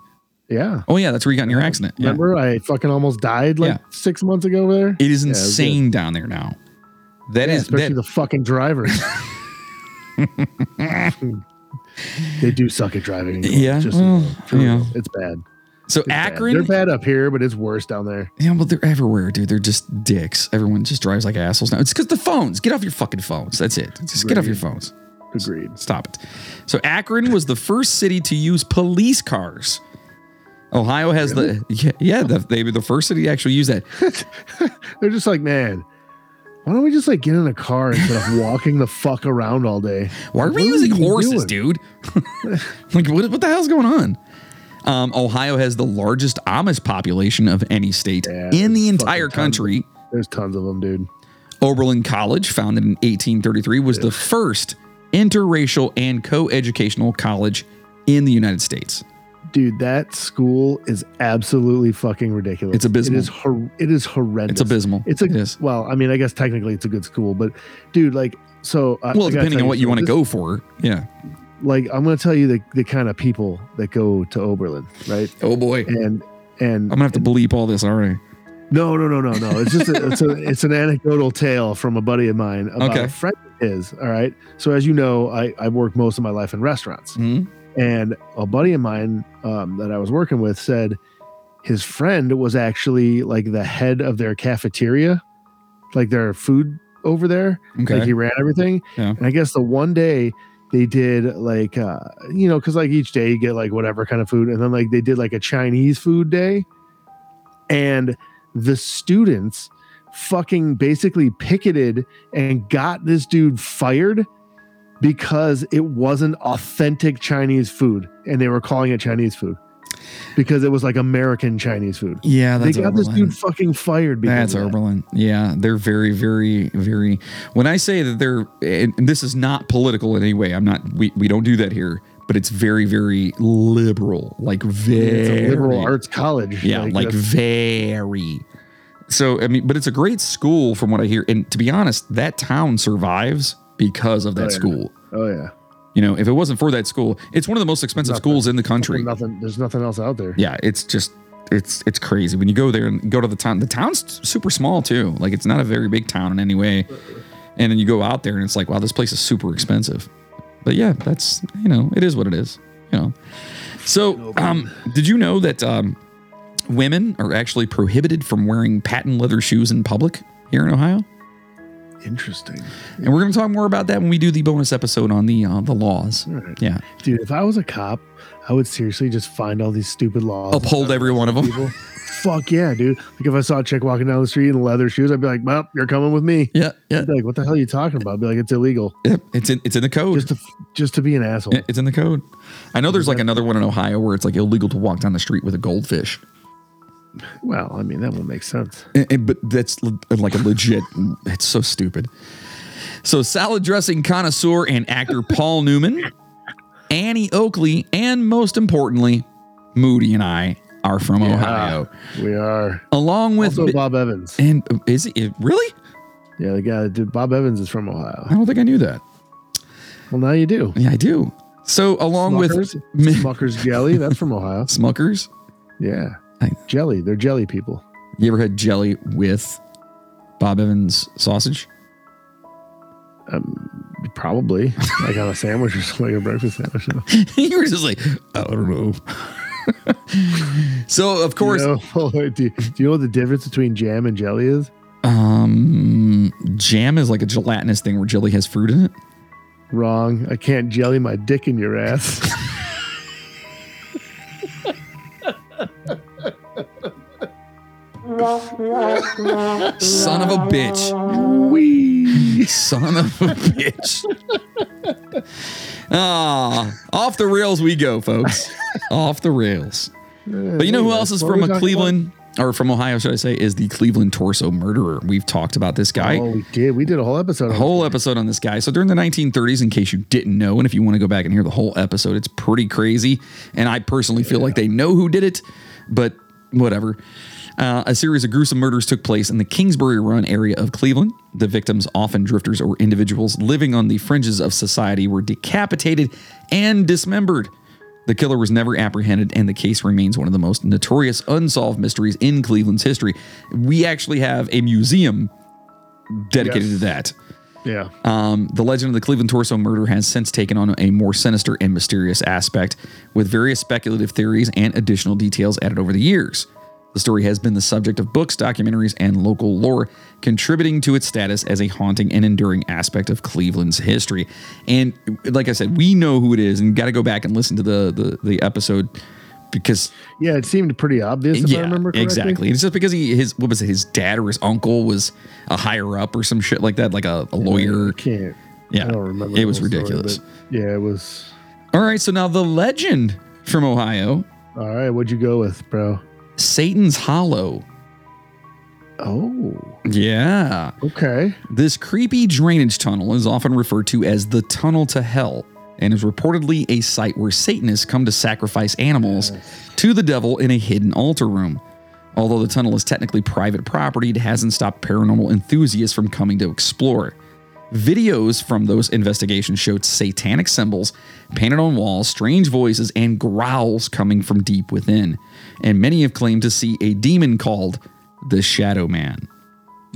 yeah. Oh, yeah, that's where you got in your accident. Yeah. Remember, I fucking almost died like Yeah. six months ago over there. It is Yeah, it insane down there now. That is especially that, the fucking drivers. <laughs> they do suck at driving. Yeah, just well, for real. yeah. it's bad. So bad. Akron. They're bad up here, but it's worse down there. Yeah, well, they're everywhere, dude. They're just dicks. Everyone just drives like assholes now. It's because the phones. Get off your fucking phones. That's it. Just get off your phones. Agreed. Stop it. So Akron was the first city to use police cars. Ohio has the yeah, yeah the, they were the first city to actually use that. <laughs> They're just like, man, why don't we just like get in a car instead of <laughs> walking the fuck around all day? Why are we what using horses, doing? dude? <laughs> like what, what the hell's going on? Um, Ohio has the largest Amish population of any state Yeah, in the entire fucking tons of- country. There's tons of them, dude. Oberlin College, founded in 1833, was the first interracial and co-educational college in the United States. dude, that school is absolutely fucking ridiculous. It's abysmal. It is. Hor- it is horrendous. It's abysmal. It's a It is. well. I mean, I guess technically it's a good school, but dude, like, so uh, Well, depending on what you so want to go for. Yeah. Like, I'm going to tell you the the kind of people that go to Oberlin, right? Oh boy. And and I'm gonna have to bleep all this, aren't I? no, no, no, no, no. It's just a, it's a <laughs> it's an anecdotal tale from a buddy of mine about Okay. a friend of his. All right. So as you know, I I worked most of my life in restaurants. Hmm? And a buddy of mine um, that I was working with said his friend was actually like the head of their cafeteria, like their food over there. Okay. Like he ran everything. Yeah. And I guess the one day they did like, uh, you know, because like each day you get like whatever kind of food. And then like they did like a Chinese food day. And the students fucking basically picketed and got this dude fired because it wasn't authentic Chinese food and they were calling it Chinese food because it was like American Chinese food. yeah, They got this dude fucking fired because That's that. Oberlin. Yeah, they're very, very, very. When I say that they're, and this is not political in any way. I'm not. We we don't do that here. But it's very, very liberal. Like very It's a liberal arts college. Yeah, like, that's- very. So I mean, but it's a great school from what I hear. And to be honest, that town survives because of that Oh, yeah. school. oh yeah. You know, if it wasn't for that school, it's one of the most expensive Nothing. schools in the country. Nothing. There's nothing else out there. Yeah, it's just it's it's crazy when you go there and go to the town. The town's super small too. Like it's not a very big town in any way. And then you go out there and it's like, wow, this place is super expensive. But yeah, that's you know, it is what it is. You know. So, um, did you know that um, women are actually prohibited from wearing patent leather shoes in public here in Ohio? Interesting. And we're going to talk more about that when we do the bonus episode on the uh, the laws. Right. Yeah, Dude, if I was a cop, I would seriously just find all these stupid laws. uphold every one of them. Fuck yeah, dude. Like if I saw a chick walking down the street in leather shoes, I'd be like, well, you're coming with me. Yeah, yeah, like, what the hell are you talking about? I'd be like, it's illegal. yeah. It's in it's in the code. Just to just to be an asshole. It's in the code. I know there's like another one in Ohio where it's like illegal to walk down the street with a goldfish. Well, I mean, that will make sense. And- and- but that's like a legit. It's so stupid. So salad dressing connoisseur and actor Paul Newman, Annie Oakley, and most importantly, Moody and I are from Yeah. Ohio, We are. along with Also, Bob Evans. and uh, is it really? Yeah, the guy that did Bob Evans is from Ohio. I don't think I knew that. Well, now you do. Yeah, I do. So along Smuckers, with Smuckers jelly, that's from Ohio. <laughs> Smuckers, Yeah. I- Jelly. They're jelly people. you ever had jelly with Bob Evans sausage? Probably. like on a sandwich or something, like a breakfast sandwich. you <laughs> were just like, I don't know. <laughs> so of course, You know, <laughs> do, do you know what the difference between jam and jelly is? um, jam is like a gelatinous thing where jelly has fruit in it. Wrong. I can't jelly my dick in your ass. Son of a bitch. Wee. <laughs> Son of a bitch. Ah, off the rails we go, folks. off the rails. But you know who else is from a Cleveland or from Ohio, should I say, is the Cleveland torso murderer. We've talked about this guy. Oh, we did. We did a whole episode. a whole episode on this guy. So during the 1930s, in case you didn't know, and if you want to go back and hear the whole episode, it's pretty crazy. And I personally feel like they know who did it, but whatever. Uh, a series of gruesome murders took place in the Kingsbury Run area of Cleveland. The victims, often drifters or individuals living on the fringes of society, were decapitated and dismembered. The killer was never apprehended, and the case remains one of the most notorious unsolved mysteries in Cleveland's history. We actually have a museum dedicated Yes. to that. Yeah. Um, the legend of the Cleveland torso murder has since taken on a more sinister and mysterious aspect, with various speculative theories and additional details added over the years. The story has been the subject of books, documentaries, and local lore, contributing to its status as a haunting and enduring aspect of Cleveland's history. And like I said, we know who it is, and got to go back and listen to the the, the episode because Yeah, it seemed pretty obvious if I remember correctly. exactly. It's just because he his what was it? His dad or his uncle was a higher up or some shit like that, like a, a lawyer. I can't. Yeah, I don't remember. it was whole story, ridiculous. yeah, it was. All right, so now the legend from Ohio, All right, what'd you go with, bro? Satan's Hollow. Oh, Yeah. okay. This creepy drainage tunnel is often referred to as the tunnel to hell, and is reportedly a site where Satanists come to sacrifice animals to the devil in a hidden altar room. Although the tunnel is technically private property, it hasn't stopped paranormal enthusiasts from coming to explore. Videos from those investigations showed satanic symbols painted on walls, strange voices, and growls coming from deep within. And many have claimed to see a demon called the Shadow Man.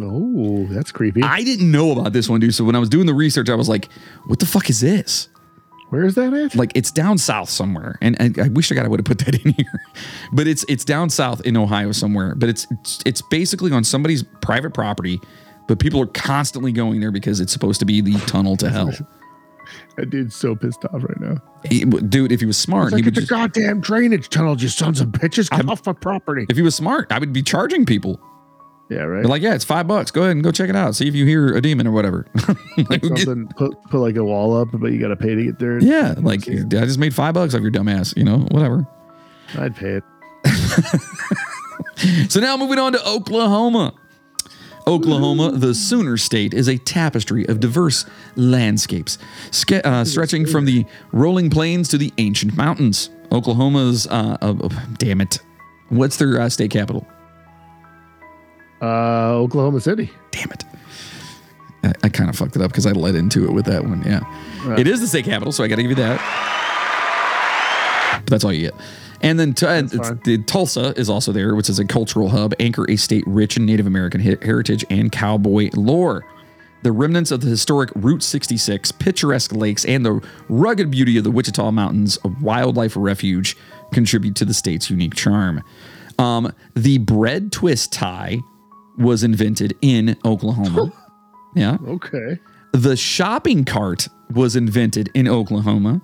Oh, that's creepy. I didn't know about this one, dude. So when I was doing the research, I was like, what the fuck is this? Where is that at? Like it's down south somewhere. And, and I wish I God I would have put that <laughs> in here. But it's it's down south in Ohio somewhere. But it's it's, it's basically on somebody's private property. But people are constantly going there because it's supposed to be the tunnel to hell. <laughs> that dude's so pissed off right now. He- dude, if he was smart, Like, he would get the just, goddamn drainage tunnel, you sons of bitches. Get off my property. if he was smart, I would be charging people. Yeah, right. Be like, yeah, it's five bucks. Go ahead and go check it out. See if you hear a demon or whatever. <laughs> Like, Something, put put like a wall up, but you got to pay to get there. yeah, like I just made five bucks off your dumb ass, you know, whatever. I'd pay it. <laughs> So now moving on to Oklahoma. Oklahoma, the Sooner State, is a tapestry of diverse landscapes, ske- uh, stretching from the rolling plains to the ancient mountains. Oklahoma's, uh, uh, damn it, what's their uh, state capital? Uh, Oklahoma City. Damn it. I, I kind of fucked it up because I led into it with that one. Yeah. Right. It is the state capital, so I got to give you that. But that's all you get. And then t- it's, the Tulsa is also there, which is a cultural hub, anchor a state rich in Native American he- heritage and cowboy lore. The remnants of the historic Route 66, picturesque lakes, and the rugged beauty of the Wichita Mountains, a wildlife refuge, contribute to the state's unique charm. Um, the bread twist tie was invented in Oklahoma. <laughs> yeah. Okay. The shopping cart was invented in Oklahoma.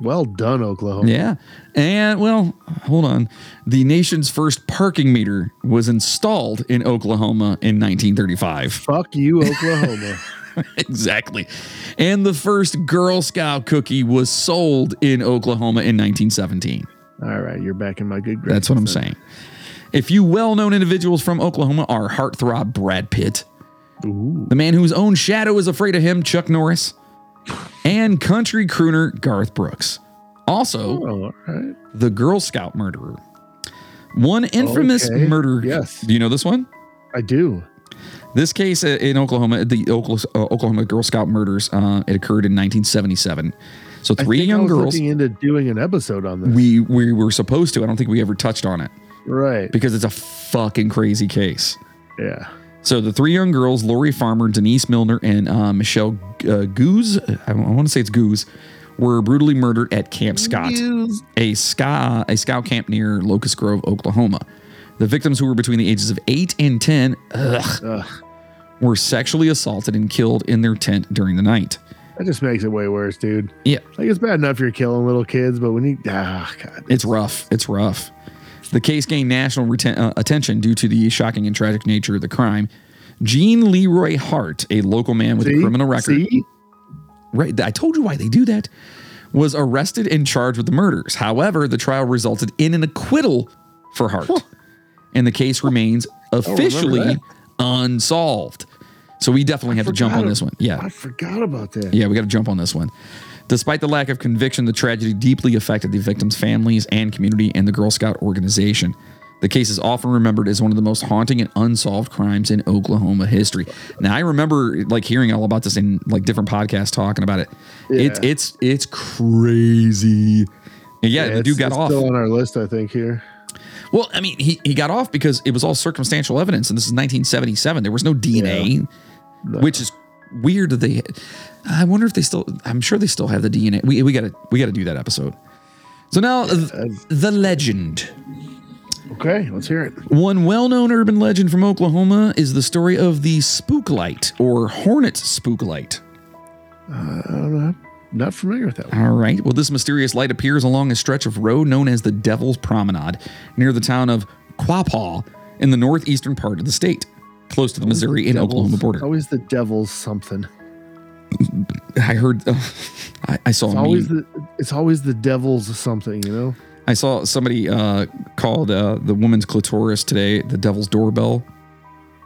Well done, Oklahoma. Yeah. And, well, hold on. The nation's first parking meter was installed in Oklahoma in 1935. Fuck you, <laughs> Oklahoma. exactly. And the first Girl Scout cookie was sold in Oklahoma in 1917. All right, you're back in my good graces. That's what I'm saying. A few well known individuals from Oklahoma are heartthrob Brad Pitt, Ooh. the man whose own shadow is afraid of him, Chuck Norris, and country crooner Garth Brooks. Also, Oh, right. the Girl Scout murderer. One infamous Okay. murder. Yes. Do you know this one? I do. This case uh, in Oklahoma, the uh, Oklahoma Girl Scout murders, uh, it occurred in 1977. So three young girls. looking into doing an episode on this. We we were supposed to. I don't think we ever touched on it right. because it's a fucking crazy case. Yeah. So the three young girls, Lori Farmer, Denise Milner, and uh, Michelle uh, Goose, I, want to say it's Goose, were brutally murdered at Camp Scott, a, scout, a scout camp near Locust Grove, Oklahoma. The victims, who were between the ages of 8 and 10, ugh, Ugh, were sexually assaulted and killed in their tent during the night. that just makes it way worse, dude. Yeah, Like it's bad enough you're killing little kids, but when you ah god, it's rough. It's rough. The case gained national reten- uh, attention due to the shocking and tragic nature of the crime. Gene Leroy Hart, a local man with a criminal record, See? Right. I told you why they do that. Was arrested and charged with the murders. However, the trial resulted in an acquittal for Hart. And the case remains officially unsolved. So we definitely have to jump on this one. Yeah. I forgot about that. Yeah, we got to jump on this one. Despite the lack of conviction, the tragedy deeply affected the victims' families and community and the Girl Scout organization. The case is often remembered as one of the most haunting and unsolved crimes in Oklahoma history. Now, I remember like hearing all about this in like different podcasts talking about it. It's Yeah. it's it's crazy. And yeah, the it's- dude got it's off. Still on our list, I think. Here. Well, I mean, he, he got off because it was all circumstantial evidence, and this is 1977. There was no DNA, which is weird. That they, I wonder if they still. I'm sure they still have the DNA. We we got to we got to do that episode. So now th- uh, the legend. Okay, let's hear it. One well-known urban legend from Oklahoma is the story of the spook light or hornet spook light. Uh, I'm not, not familiar with that one. All right. Well, this mysterious light appears along a stretch of road known as the Devil's Promenade near the town of Quapaw in the northeastern part of the state, close to the Missouri and Oklahoma border. Always the devil's something. I heard, uh, <laughs> I, I saw It's always the it's always the devil's something, you know. I saw somebody uh, called uh, the woman's clitoris today the Devil's doorbell.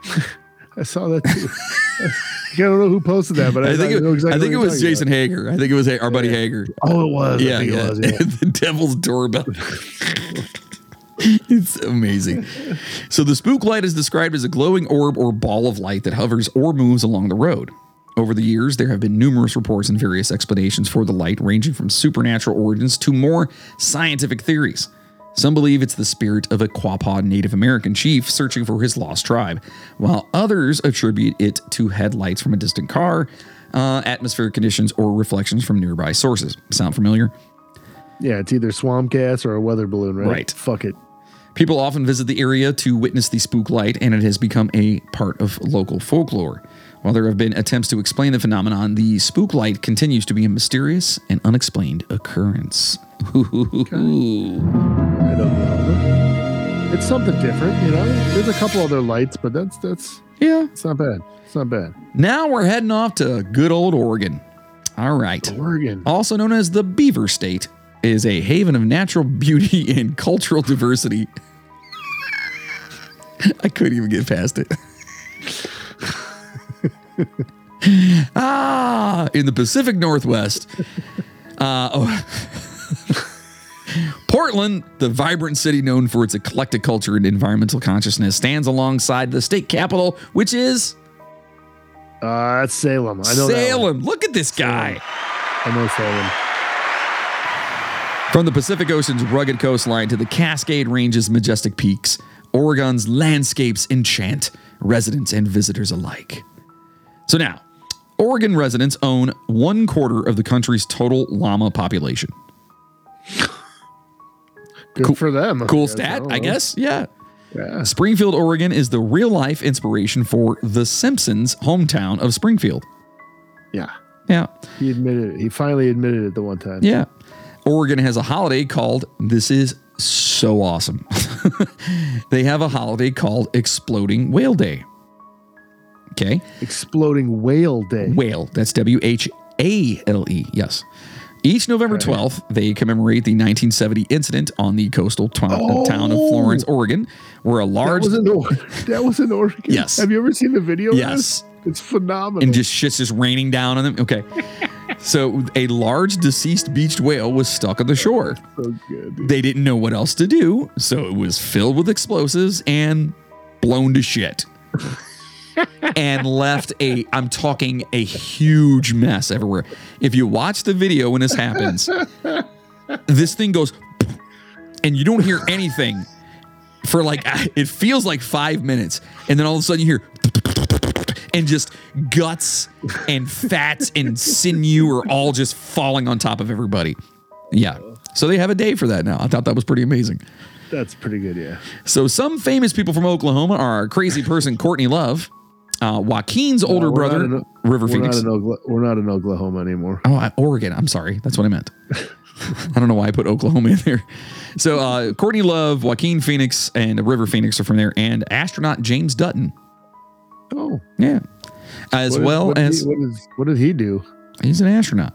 <laughs> I saw that too. <laughs> I don't know who posted that, but I, I think it, know exactly I think it was Jason Hager. I think it was our buddy Hager. Oh, it was. I Yeah, think yeah. It was, yeah. the devil's doorbell. it's amazing. So the spook light is described as a glowing orb or ball of light that hovers or moves along the road. Over the years, there have been numerous reports and various explanations for the light, ranging from supernatural origins to more scientific theories. Some believe it's the spirit of a Quapaw Native American chief searching for his lost tribe, while others attribute it to headlights from a distant car, uh, atmospheric conditions, or reflections from nearby sources. Sound familiar? Yeah, it's either swamp gas or a weather balloon, right? Right. Fuck it. People often visit the area to witness the spook light, and it has become a part of local folklore. While there have been attempts to explain the phenomenon, the spook light continues to be a mysterious and unexplained occurrence. I don't know. It's something different, you know. There's a couple other lights, but that's that's yeah. it's not bad. It's not bad. Now we're heading off to good old Oregon. All right. Oregon. Also known as the Beaver State, is a haven of natural beauty <laughs> and cultural diversity. <laughs> I couldn't even get past it. <laughs> <laughs> ah, in the Pacific Northwest. Uh, oh. <laughs> Portland, the vibrant city known for its eclectic culture and environmental consciousness, stands alongside the state capital, which is Uh, that's Salem. I know that. Salem. Look at this guy. I know Salem. From the Pacific Ocean's rugged coastline to the Cascade Range's majestic peaks, Oregon's landscapes enchant residents and visitors alike. So now, Oregon residents own one quarter of the country's total llama population. Good Cool- for them. Cool guess. stat, don't I guess. Yeah. Yeah. Springfield, Oregon is the real life inspiration for The Simpsons' hometown of Springfield. Yeah. Yeah. He admitted it. He finally admitted it the one time. Yeah. Oregon has a holiday called, this is so awesome. <laughs> they have a holiday called Exploding Whale Day. Okay. Exploding Whale Day. Whale. That's W H A L E. Yes. Each November Okay. 12th, they commemorate the 1970 incident on the coastal Oh. town of Florence, oh! Oregon, where a That large. was in Oregon. That was in Oregon. Yes. Have you ever seen the video? Yes. It's phenomenal. and just shit's just raining down on them. Okay. <laughs> so a large deceased beached whale was stuck on the shore. so good. dude. They didn't know what else to do, so it was filled with explosives and blown to shit. <laughs> and left a I'm talking a huge mess everywhere. If you watch the video when this happens, this thing goes and you don't hear anything for like it feels like 5 minutes and then all of a sudden you hear and just guts and fats and sinew are all just falling on top of everybody. Yeah. So they have a day for that now. I thought that was pretty amazing. That's pretty good. Yeah. So some famous people from Oklahoma are crazy person Courtney Love, uh, Joaquin's older brother River We're Phoenix. not, we're not in Oklahoma anymore. Oh, I- Oregon. I'm sorry. That's what I meant. <laughs> I don't know why I put Oklahoma in there. So uh, Courtney Love, Joaquin Phoenix, and River Phoenix are from there, and astronaut James Dutton. Oh. Yeah. As What- well what as he, what, is, what did he do? he's an astronaut.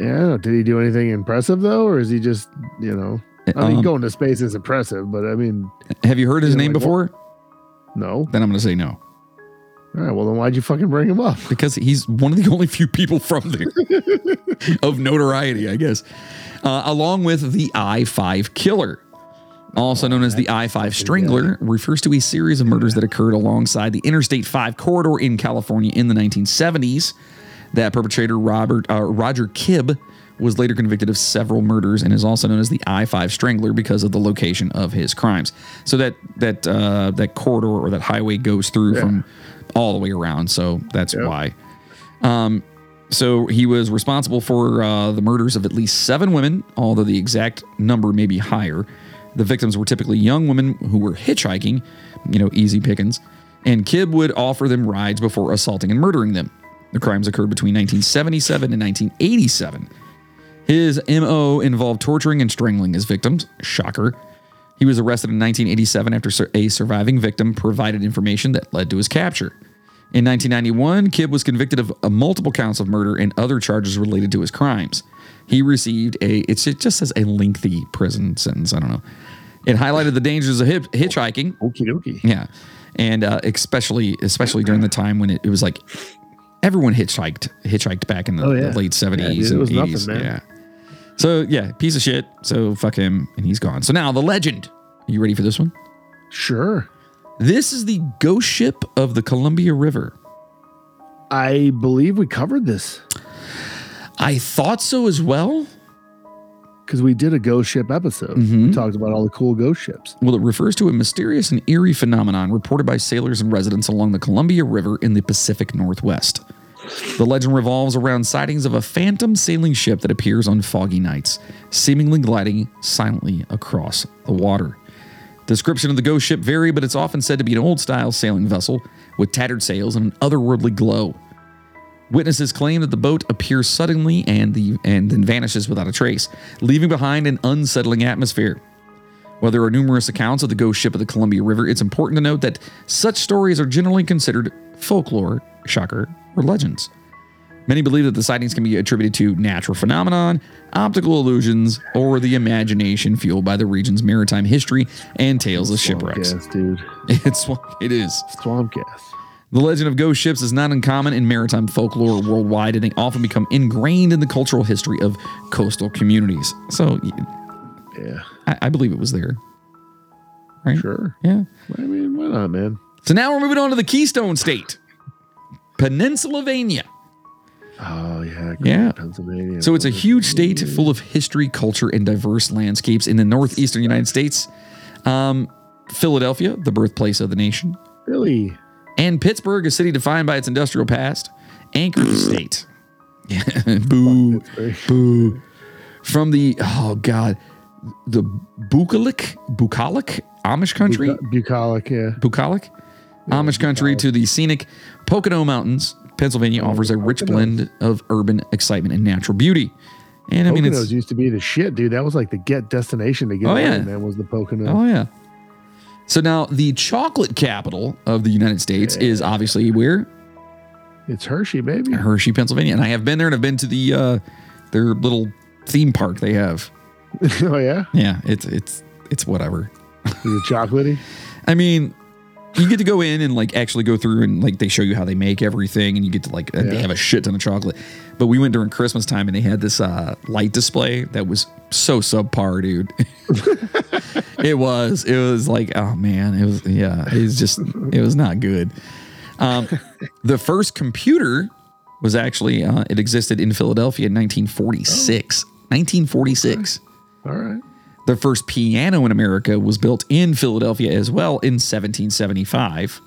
Yeah. Did he do anything impressive though, or is he just you know? I mean, Um, going to space is impressive, but I mean, have you heard his you know, name like, before? no. Then I'm going to say no. All right. Well, then why'd you fucking bring him up? because he's one of the <laughs> only few people from there <laughs> of notoriety, I guess, uh, along with the I 5 killer. Also known as the I 5 Strangler, refers to a series of murders that occurred alongside the Interstate 5 corridor in California in the 1970s. That perpetrator, Robert uh, Roger Kibb, was later convicted of several murders and is also known as the I 5 Strangler because of the location of his crimes. So that that uh, that corridor or that highway goes through Yeah. from all the way around. So that's Yep. why. Um, so he was responsible for uh, the murders of at least seven women, although the exact number may be higher. The victims were typically young women who were hitchhiking, you know, easy pickings, and Kibb would offer them rides before assaulting and murdering them. The crimes occurred between 1977 and 1987. His MO involved torturing and strangling his victims. Shocker. He was arrested in 1987 after a surviving victim provided information that led to his capture. In 1991, Kibb was convicted of uh, multiple counts of murder and other charges related to his crimes. He received a, it's, it just says a lengthy prison sentence. I don't know. It highlighted the dangers of hip, hitchhiking Okie dokie. yeah. and uh, especially especially during the time when it, it was like everyone hitchhiked hitchhiked back in the, Oh, yeah. the late seventies dude, it and was nothing, eighties. man. Yeah. So yeah, piece of shit. So fuck him, and he's gone. So now the legend. Are you ready for this one? Sure. This is the ghost ship of the Columbia River. I believe we covered this I thought so as well. because we did a ghost ship episode. Mm-hmm. We talked about all the cool ghost ships. Well, it refers to a mysterious and eerie phenomenon reported by sailors and residents along the Columbia River in the Pacific Northwest. The legend revolves around sightings of a phantom sailing ship that appears on foggy nights, seemingly gliding silently across the water. Description of the ghost ship vary, but it's often said to be an old style sailing vessel with tattered sails and an otherworldly glow. Witnesses claim that the boat appears suddenly and the and then vanishes without a trace, leaving behind an unsettling atmosphere. While there are numerous accounts of the ghost ship of the Columbia River, it's important to note that such stories are generally considered folklore, shocker, or legends. Many believe that the sightings can be attributed to natural phenomenon, optical illusions, or the imagination fueled by the region's maritime history and tales of shipwrecks. Gas, dude. <laughs> It's it is. Swamp gas. The legend of ghost ships is not uncommon in maritime folklore worldwide, and they often become ingrained in the cultural history of coastal communities. So Yeah. I, I believe it was there. Right? Sure. Yeah. I mean, why not, man? So now we're moving on to the Keystone State, Pennsylvania. Oh yeah. great Yeah. Pennsylvania. So it's a huge state full of history, culture, and diverse landscapes in the northeastern United States. Um, Philadelphia, the birthplace of the nation, Philly. and Pittsburgh, a city defined by its industrial past, anchor the <clears throat> state. Yeah, <laughs> boo, boo. From the oh god, the bucolic, bucolic Amish country, bucolic. Yeah. Bukalik Amish country to the scenic Pocono Mountains. Pennsylvania offers a rich Poconos. blend of urban excitement and natural beauty. And I mean, Poconos it's used to be the shit, dude. That was like the get destination to get Oh, away, yeah. man. Was the Pocono? oh yeah. So now the chocolate capital of the United States is obviously where It's Hershey, baby. Hershey, Pennsylvania, and I have been there and I've been to the uh, their little theme park they have. <laughs> oh yeah. Yeah, it's it's it's whatever. Is it chocolatey? <laughs> I mean, you get to go in and like actually go through and like they show you how they make everything, and you get to like and they have a shit ton of chocolate. But we went during Christmas time and they had this uh, light display that was so subpar, dude. <laughs> it was. It was like, oh man, it was. Yeah, it was just. It was not good. Um, the first computer was actually uh, it existed in Philadelphia in 1946. 1946. All right. The first piano in America was built in Philadelphia as well in 1775.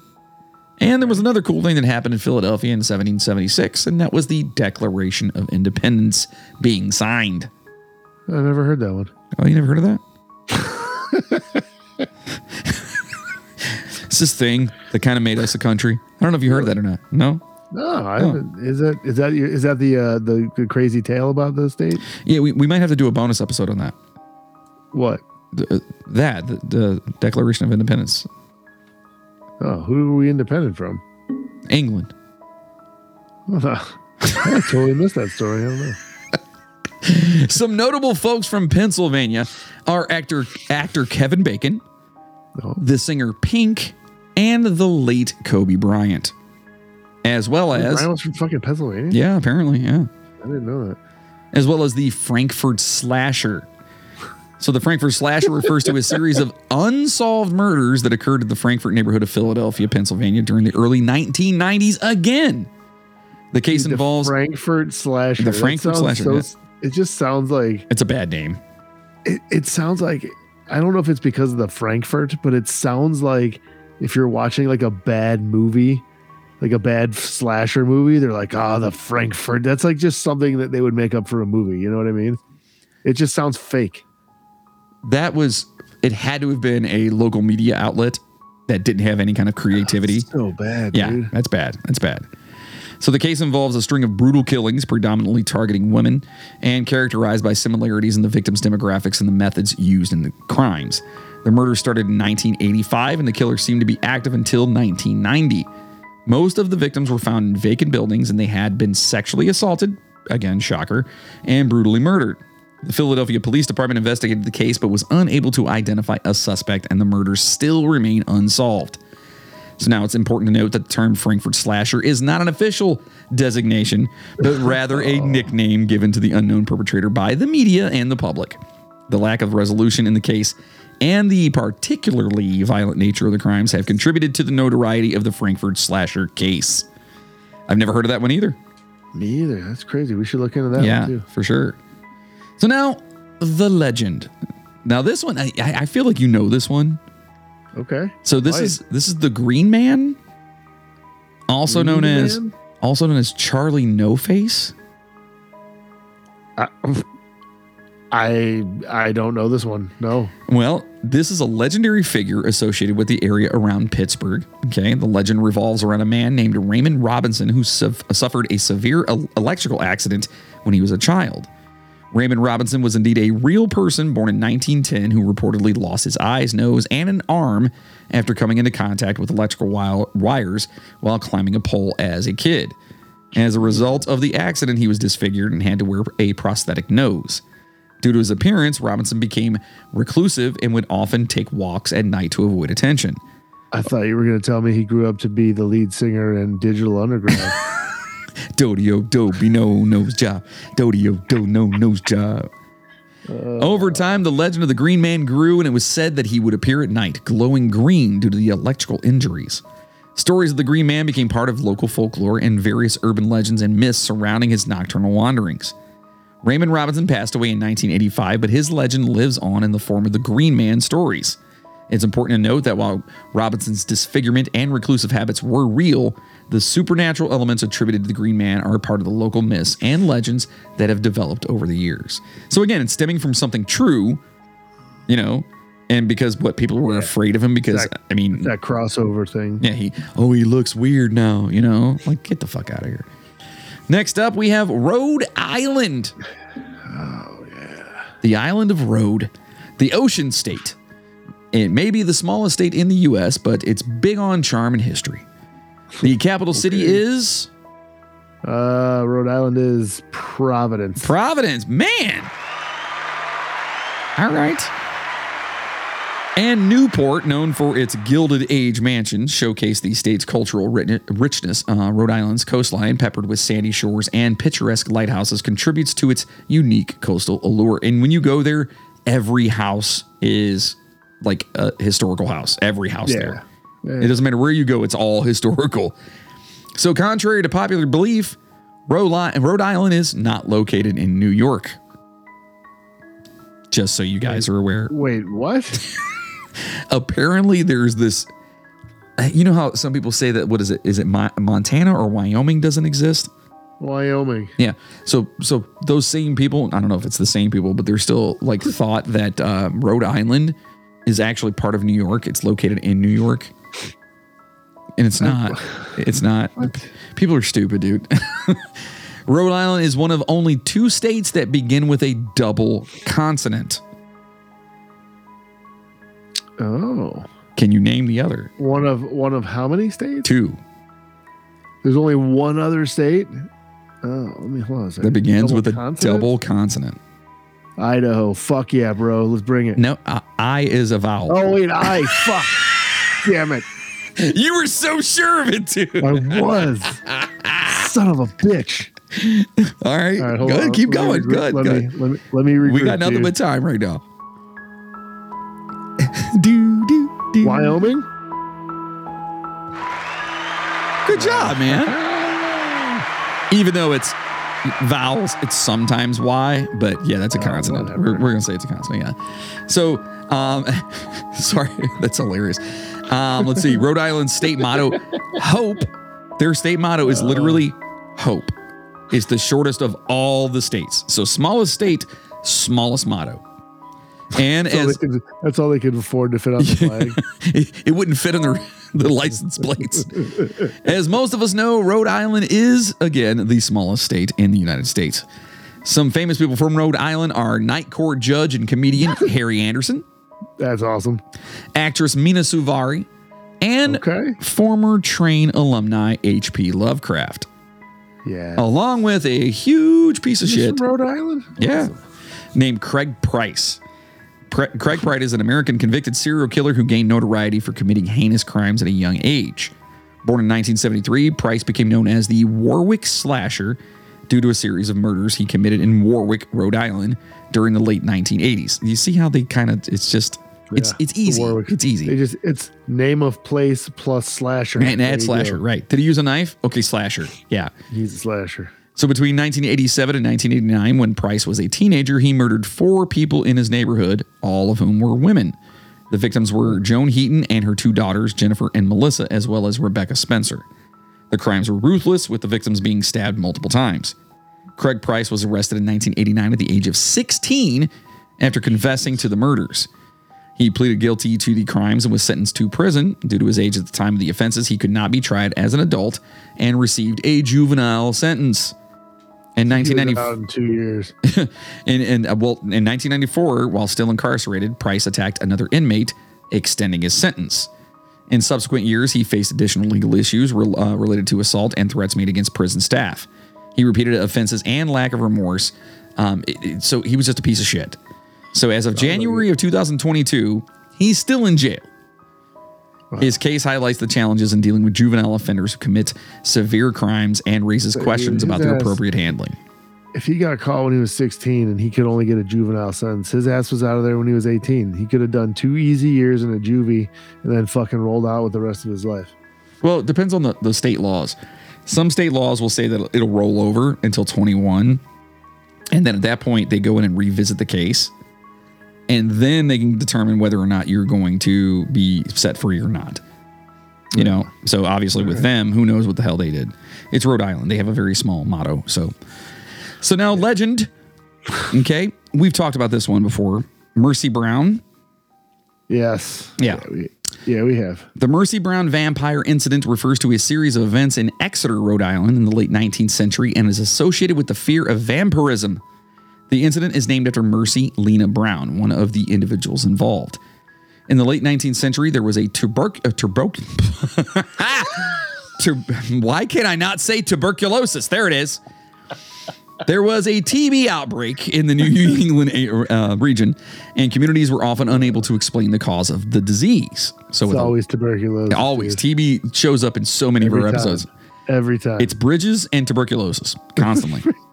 And there was another cool thing that happened in Philadelphia in 1776, and that was the Declaration of Independence being signed. I never heard that one. Oh, you never heard of that? it's this thing that kind of made us a country. I don't know if you heard that or not. No? No, I haven't. Is that is that is that the uh, the, the crazy tale about the state? Yeah, we, we might have to do a bonus episode on that. What? The, uh, that, the, the Declaration of Independence. Oh, who are we independent from? England. <laughs> I totally missed that story. I don't know. <laughs> Some notable folks from Pennsylvania are actor actor Kevin Bacon, Oh. the singer Pink, and the late Kobe Bryant, as well as was from fucking Pennsylvania. yeah, apparently yeah, I didn't know that. as well as the Frankford Slasher. So the Frankford Slasher refers to a series of <laughs> unsolved murders that occurred in the Frankford neighborhood of Philadelphia, Pennsylvania during the early 1990s. Again, the case The involves Frankford slasher. The Frankford slasher, so- It just sounds like it's a bad name. it, it sounds like I don't know if it's because of the Frankford, but it sounds like if you're watching like a bad movie, like a bad slasher movie, they're like, ah, the Frankford. That's like just something that they would make up for a movie. You know what I mean? It just sounds fake. That was it had to have been a local media outlet that didn't have any kind of creativity. So bad, Yeah, dude. that's bad. That's bad. So the case involves a string of brutal killings, predominantly targeting women, and characterized by similarities in the victims' demographics and the methods used in the crimes. The murder started in 1985, and the killer seemed to be active until 1990. Most of the victims were found in vacant buildings, and they had been sexually assaulted, again, shocker, and brutally murdered. The Philadelphia Police Department investigated the case but was unable to identify a suspect, and the murders still remain unsolved. So now it's important to note that the term Frankford slasher is not an official designation, but <laughs> rather a nickname given to the unknown perpetrator by the media and the public. The lack of resolution in the case and the particularly violent nature of the crimes have contributed to the notoriety of the Frankford slasher case. I've never heard of that one either. Me either. That's crazy. We should look into that yeah, one too. for sure. So now the legend. Now this one, I, I feel like you know this one. Okay. So this Right. is this is the Green Man, also known Green as also known as Charlie No Face. I, I I don't know this one. No. Well, this is a legendary figure associated with the area around Pittsburgh. Okay, the legend revolves around a man named Raymond Robinson who suf- suffered a severe el- electrical accident when he was a child. Raymond Robinson was indeed a real person born in 1910 who reportedly lost his eyes, nose, and an arm after coming into contact with electrical wires while climbing a pole as a kid. As a result of the accident, he was disfigured and had to wear a prosthetic nose. Due to his appearance, Robinson became reclusive and would often take walks at night to avoid attention. I thought you were going to tell me he grew up to be the lead singer in Digital Underground. <laughs> Dodio do be no nose job. Dodio do no nose job. Uh, Over time, the legend of the Green Man grew, and it was said that he would appear at night, glowing green due to the electrical injuries. Stories of the Green Man became part of local folklore and various urban legends and myths surrounding his nocturnal wanderings. Raymond Robinson passed away in 1985, but his legend lives on in the form of the Green Man stories. It's important to note that while Robinson's disfigurement and reclusive habits were real, the supernatural elements attributed to the Green Man are part of the local myths and legends that have developed over the years. So again, it's stemming from something true, you know, and because what people were afraid of him because Exact- I mean, that crossover thing. yeah, he oh he looks weird now, you know? Like get the fuck out of here. Next up, we have Rhode Island. <sighs> Oh yeah. The island of Rhode, the ocean state. It may be the smallest state in the US, but it's big on charm and history. The capital city Okay. is Uh, Rhode Island is Providence. Providence. Man. All right. And Newport, known for its Gilded Age mansions, showcase the state's cultural richness. Uh, Rhode Island's coastline, peppered with sandy shores and picturesque lighthouses, contributes to its unique coastal allure. And when you go there, every house is like a historical house. Every house Yeah. there. It doesn't matter where you go, it's all <laughs> historical. So, contrary to popular belief, Rhode, Island is not located in New York. Just so you guys are aware. Wait, what? <laughs> Apparently, there's this. uh, You know how some people say that what is it? Is it Montana or Wyoming doesn't exist? Wyoming. Yeah. So so those same people, I don't know if it's the same people, but they're still like thought that uh, Rhode Island is actually part of New York. It's located in New York. And it's not. It's not. People are stupid, dude. <laughs> Rhode Island is one of only two states that begin with a double consonant. Oh, Can you name the other one of one of how many states? two There's only one other state. Oh, let me hold on a second. that begins Double with a consonant? double consonant? Idaho. Fuck yeah, bro. Let's bring it. No, I, I is a vowel. Oh wait, I fuck. <laughs> Damn it. <laughs> You were so sure of it, dude. I was. Son of a bitch. All right, All right, hold go ahead, on. keep Let going. regroup- Good, let good. Me, let me let me regroup, we got nothing dude. but time right now. <laughs> do, do, do. Wyoming. Good job, man. Even though it's vowels, it's sometimes Y, but yeah, that's a consonant. whatever. We're, we're gonna say it's a consonant, yeah. So, um, <laughs> sorry, that's hilarious. Um, let's see. Rhode Island's state motto, hope. Their state motto is literally hope. It's the shortest of all the states. So smallest state, smallest motto. And That's all, as they could, that's all they could afford to fit on the flag. <laughs> it, it wouldn't fit on the, the license plates. As most of us know, Rhode Island is, again, the smallest state in the United States. Some famous people from Rhode Island are Night Court judge and comedian Harry Anderson, That's awesome. actress Mina Suvari, and Okay. former train alumni H.P. Lovecraft, Yeah. along with a huge piece of He's shit from Rhode Island. yeah. Named Craig Price. Pre- Craig Price is an American convicted serial killer who gained notoriety for committing heinous crimes at a young age. Born in 1973, Price became known as the Warwick Slasher due to a series of murders he committed in Warwick, Rhode Island during the late 1980s. You see how they kind of, it's just, it's Yeah, it's easy. Warwick. It's They easy. just it's name of place plus slasher. And There add slasher, go. right. Did he use a knife? Okay, slasher. Yeah. He's a slasher. So between 1987 and 1989, when Price was a teenager, he murdered four people in his neighborhood, all of whom were women. The victims were Joan Heaton and her two daughters, Jennifer and Melissa, as well as Rebecca Spencer. The crimes were ruthless, with the victims being stabbed multiple times. Craig Price was arrested in 1989 at the age of 16 after confessing to the murders. He pleaded guilty to the crimes and was sentenced to prison. Due to his age at the time of the offenses, he could not be tried as an adult and received a juvenile sentence. In He was 1990, in two years. <laughs> in, in, uh, well, in 1994, while still incarcerated, Price attacked another inmate, extending his sentence. In subsequent years, he faced additional legal issues rel- uh, related to assault and threats made against prison staff. He repeated offenses and lack of remorse. Um, it- it- so he was just a piece of shit. So as of January of 2022, he's still in jail. His case highlights the challenges in dealing with juvenile offenders who commit severe crimes and raises questions his about their ass- appropriate handling. If he got caught when he was 16 and he could only get a juvenile sentence, his ass was out of there when he was 18. He could have done two easy years in a juvie and then fucking rolled out with the rest of his life. Well, it depends on the, the state laws. Some state laws will say that it'll roll over until 21. And then at that point, they go in and revisit the case. And then they can determine whether or not you're going to be set free or not. You know, so obviously with them, who knows what the hell they did? It's Rhode Island. They have a very small motto. So, so now legend. Okay, we've talked about this one before. Mercy Brown. Yes. Yeah. we, yeah, we have. The Mercy Brown vampire incident refers to a series of events in Exeter, Rhode Island in the late 19th century and is associated with the fear of vampirism. The incident is named after Mercy Lena Brown, one of the individuals involved. In the late 19th century, there was a tuberc a <laughs> Tur- why can I not say tuberculosis? There it is. There was a TB outbreak in the New <laughs> England uh, region, and communities were often unable to explain the cause of the disease. So, It's always tuberculosis. always dude. TB shows up in so many of our time. episodes. Every time. It's bridges and tuberculosis constantly. <laughs>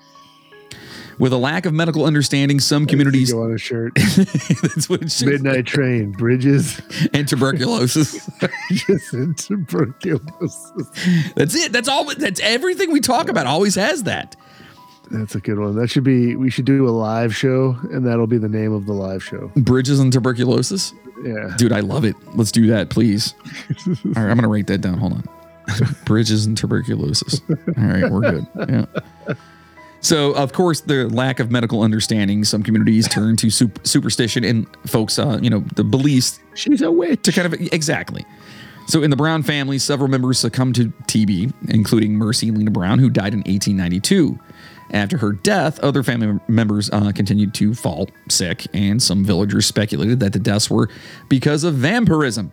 With a lack of medical understanding, some communities go on a shirt. <laughs> that's what Midnight train, bridges, and tuberculosis. <laughs> just in tuberculosis. that's it. That's all. That's everything we talk about. Always has that. That's a good one. That should be. We should do a live show, and that'll be the name of the live show. Bridges and tuberculosis. Yeah. Dude, I love it. Let's do that, please. All right, I'm gonna write that down. Hold on. <laughs> Bridges and tuberculosis. All right, we're good. Yeah. So, of course, the lack of medical understanding, some communities <laughs> turn to sup- superstition and folks, uh, you know, the beliefs She's a witch. to kind of exactly. So, in the Brown family, several members succumbed to TB, including Mercy Lena Brown, who died in 1892. After her death, other family members uh, continued to fall sick, and some villagers speculated that the deaths were because of vampirism.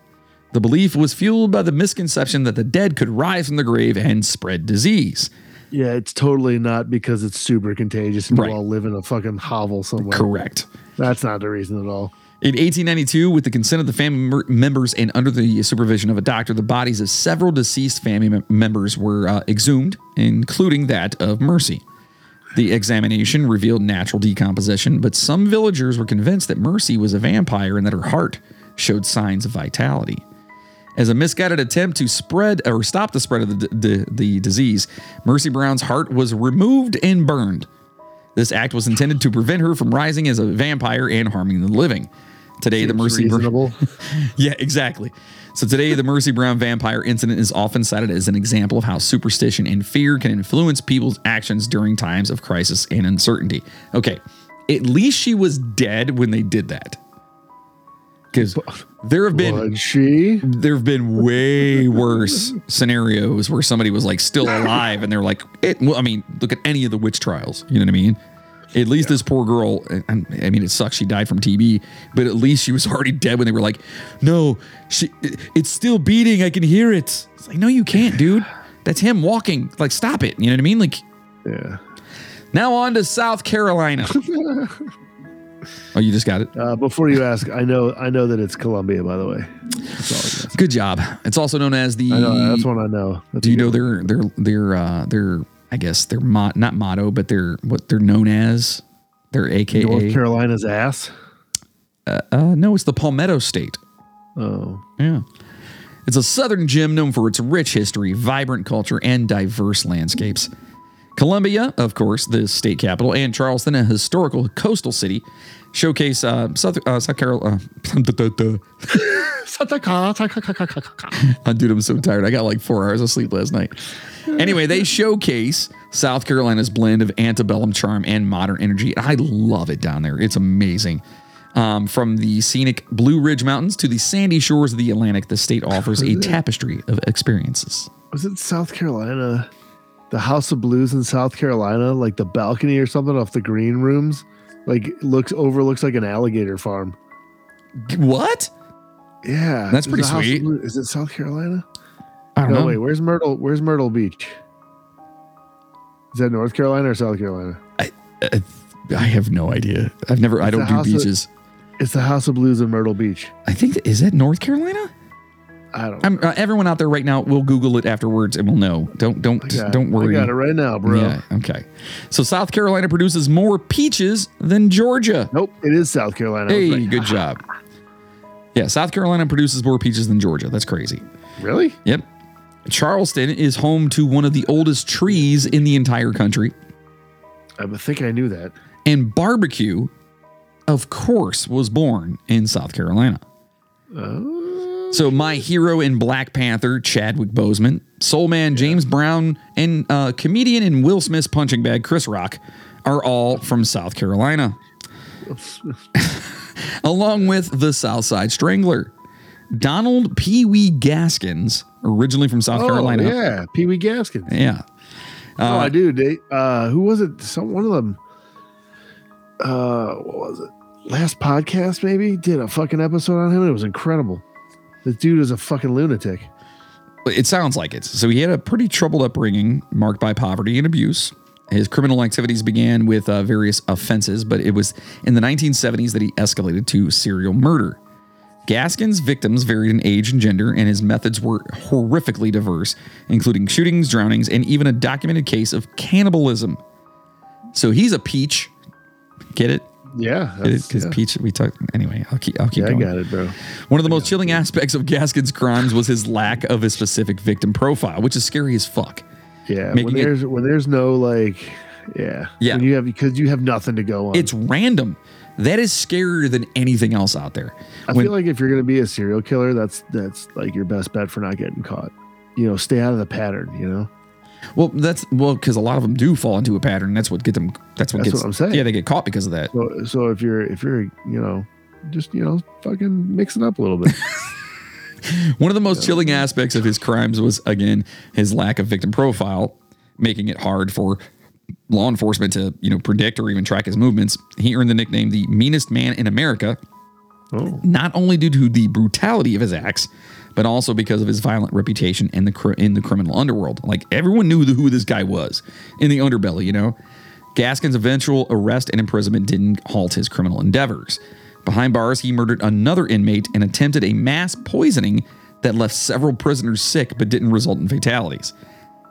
The belief was fueled by the misconception that the dead could rise from the grave and spread disease. Yeah, it's totally not because it's super contagious and Right. you all live in a fucking hovel somewhere. Correct. That's not the reason at all. In 1892, with the consent of the family members and under the supervision of a doctor, the bodies of several deceased family members were uh, exhumed, including that of Mercy. The examination revealed natural decomposition, but some villagers were convinced that Mercy was a vampire and that her heart showed signs of vitality. As a misguided attempt to spread or stop the spread of the, the, the disease, Mercy Brown's heart was removed and burned. This act was intended to prevent her from rising as a vampire and harming the living. Today, the Seems Mercy Brown. <laughs> <laughs> Yeah, exactly. So today, the Mercy Brown vampire incident is often cited as an example of how superstition and fear can influence people's actions during times of crisis and uncertainty. Okay, at least she was dead when they did that. Because there have been Was she? there have been way worse scenarios where somebody was like still alive and they're like, it, well, I mean, look at any of the witch trials. You know what I mean? At least this poor girl, eh, I mean, it sucks she died from TB, but at least she was <laughs> already dead when they were like, no, she, eh, it's still beating. I can hear it. It's like, no, you can't, dude. That's him walking. Like, stop it. You know what I mean? Like, Yeah. now on to South Carolina. <laughs> Oh, you just got it. Uh, before you ask, I know I know that it's Columbia. By the way, that's all I, guess. Good job. It's also known as the. I know that's one I know. That's Do you know their their their uh their I guess their mo- not motto, but their what they're known as their. AKA. North Carolina's ass. uh, no, it's the Palmetto State. Oh, Yeah. It's a southern gem known for its rich history, vibrant culture, and diverse landscapes. Columbia, of course, the state capital, and Charleston, a historical coastal city, showcase uh, South, uh, South <laughs> Carolina. Uh, dude, I'm so tired. I got like four hours of sleep last night. Anyway, they <laughs> showcase South Carolina's blend of antebellum charm and modern energy. I love it down there. It's amazing. Um, from the scenic Blue Ridge Mountains to the sandy shores of the Atlantic, the state offers a tapestry of experiences. was it South Carolina? The House of Blues in South Carolina, like the balcony or something off the green rooms, like looks overlooks like an alligator farm. What? Yeah, That's pretty sweet. Is it South Carolina? I don't No, know. wait. Where's Myrtle? Where's Myrtle Beach? Is that North Carolina or South Carolina? Uh, I have no idea. I've never. I don't do house of- beaches. It's the House of Blues in Myrtle Beach. I think is that North Carolina. I don't. I'm, uh, everyone out there right now will Google it afterwards and we'll know. Don't don't got, don't worry. I got it right now, bro. Yeah. Okay. So South Carolina produces more peaches than Georgia. Nope, it is South Carolina. Hey, good job. Yeah, South Carolina produces more peaches than Georgia. That's crazy. Really? Yep. Charleston is home to one of the oldest trees in the entire country. I think I knew that. And barbecue, of course, was born in South Carolina. Oh, So my hero in Black Panther, Chadwick Boseman, Soul Man James Brown, and uh, comedian in Will Smith's punching bag, Chris Rock, are all from South Carolina, <laughs> along with the Southside Strangler. Donald Pee Wee Gaskins, originally from South Oh, Carolina. yeah, Pee Wee Gaskins. Yeah. oh, I do. They, uh, who was it? Some one of them. Uh, what was it? Last podcast, maybe did a fucking episode on him. It was incredible. This dude is a fucking lunatic. It sounds like it. So he had a pretty troubled upbringing marked by poverty and abuse. His criminal activities began with uh, various offenses, but it was in the 1970s that he escalated to serial murder. Gaskin's victims varied in age and gender, and his methods were horrifically diverse, including shootings, drownings, and even a documented case of cannibalism. So he's a peach. Get it? Yeah, Because yeah. peach, we talked. Anyway, I'll keep. I'll keep Yeah, I going. got it, bro. One of the most chilling aspects of Gaskin's crimes was his lack of a specific victim profile, which is scary as fuck. Yeah, Making when it- there's when there's no like, yeah, Yeah. when you have because you have nothing to go on. It's random. That is scarier than anything else out there. I When- feel like if you're gonna be a serial killer, that's that's like your best bet for not getting caught. You know, stay out of the pattern. You know, well, that's well because a lot of them do fall into a pattern. That's what get them. That's what That's gets. what I'm saying. Yeah, they get caught because of that. so so if you're if you're you know just you know fucking mix it up a little bit. <laughs> <laughs> One of the most chilling aspects of his crimes was again his lack of victim profile, making it hard for law enforcement to you know predict or even track his movements. He earned the nickname the meanest man in America oh, not only due to the brutality of his acts, but also because of his violent reputation in the in the criminal underworld. Like everyone knew who this guy was in the underbelly, you know. Gaskin's eventual arrest and imprisonment didn't halt his criminal endeavors. Behind bars, he murdered another inmate and attempted a mass poisoning that left several prisoners sick but didn't result in fatalities.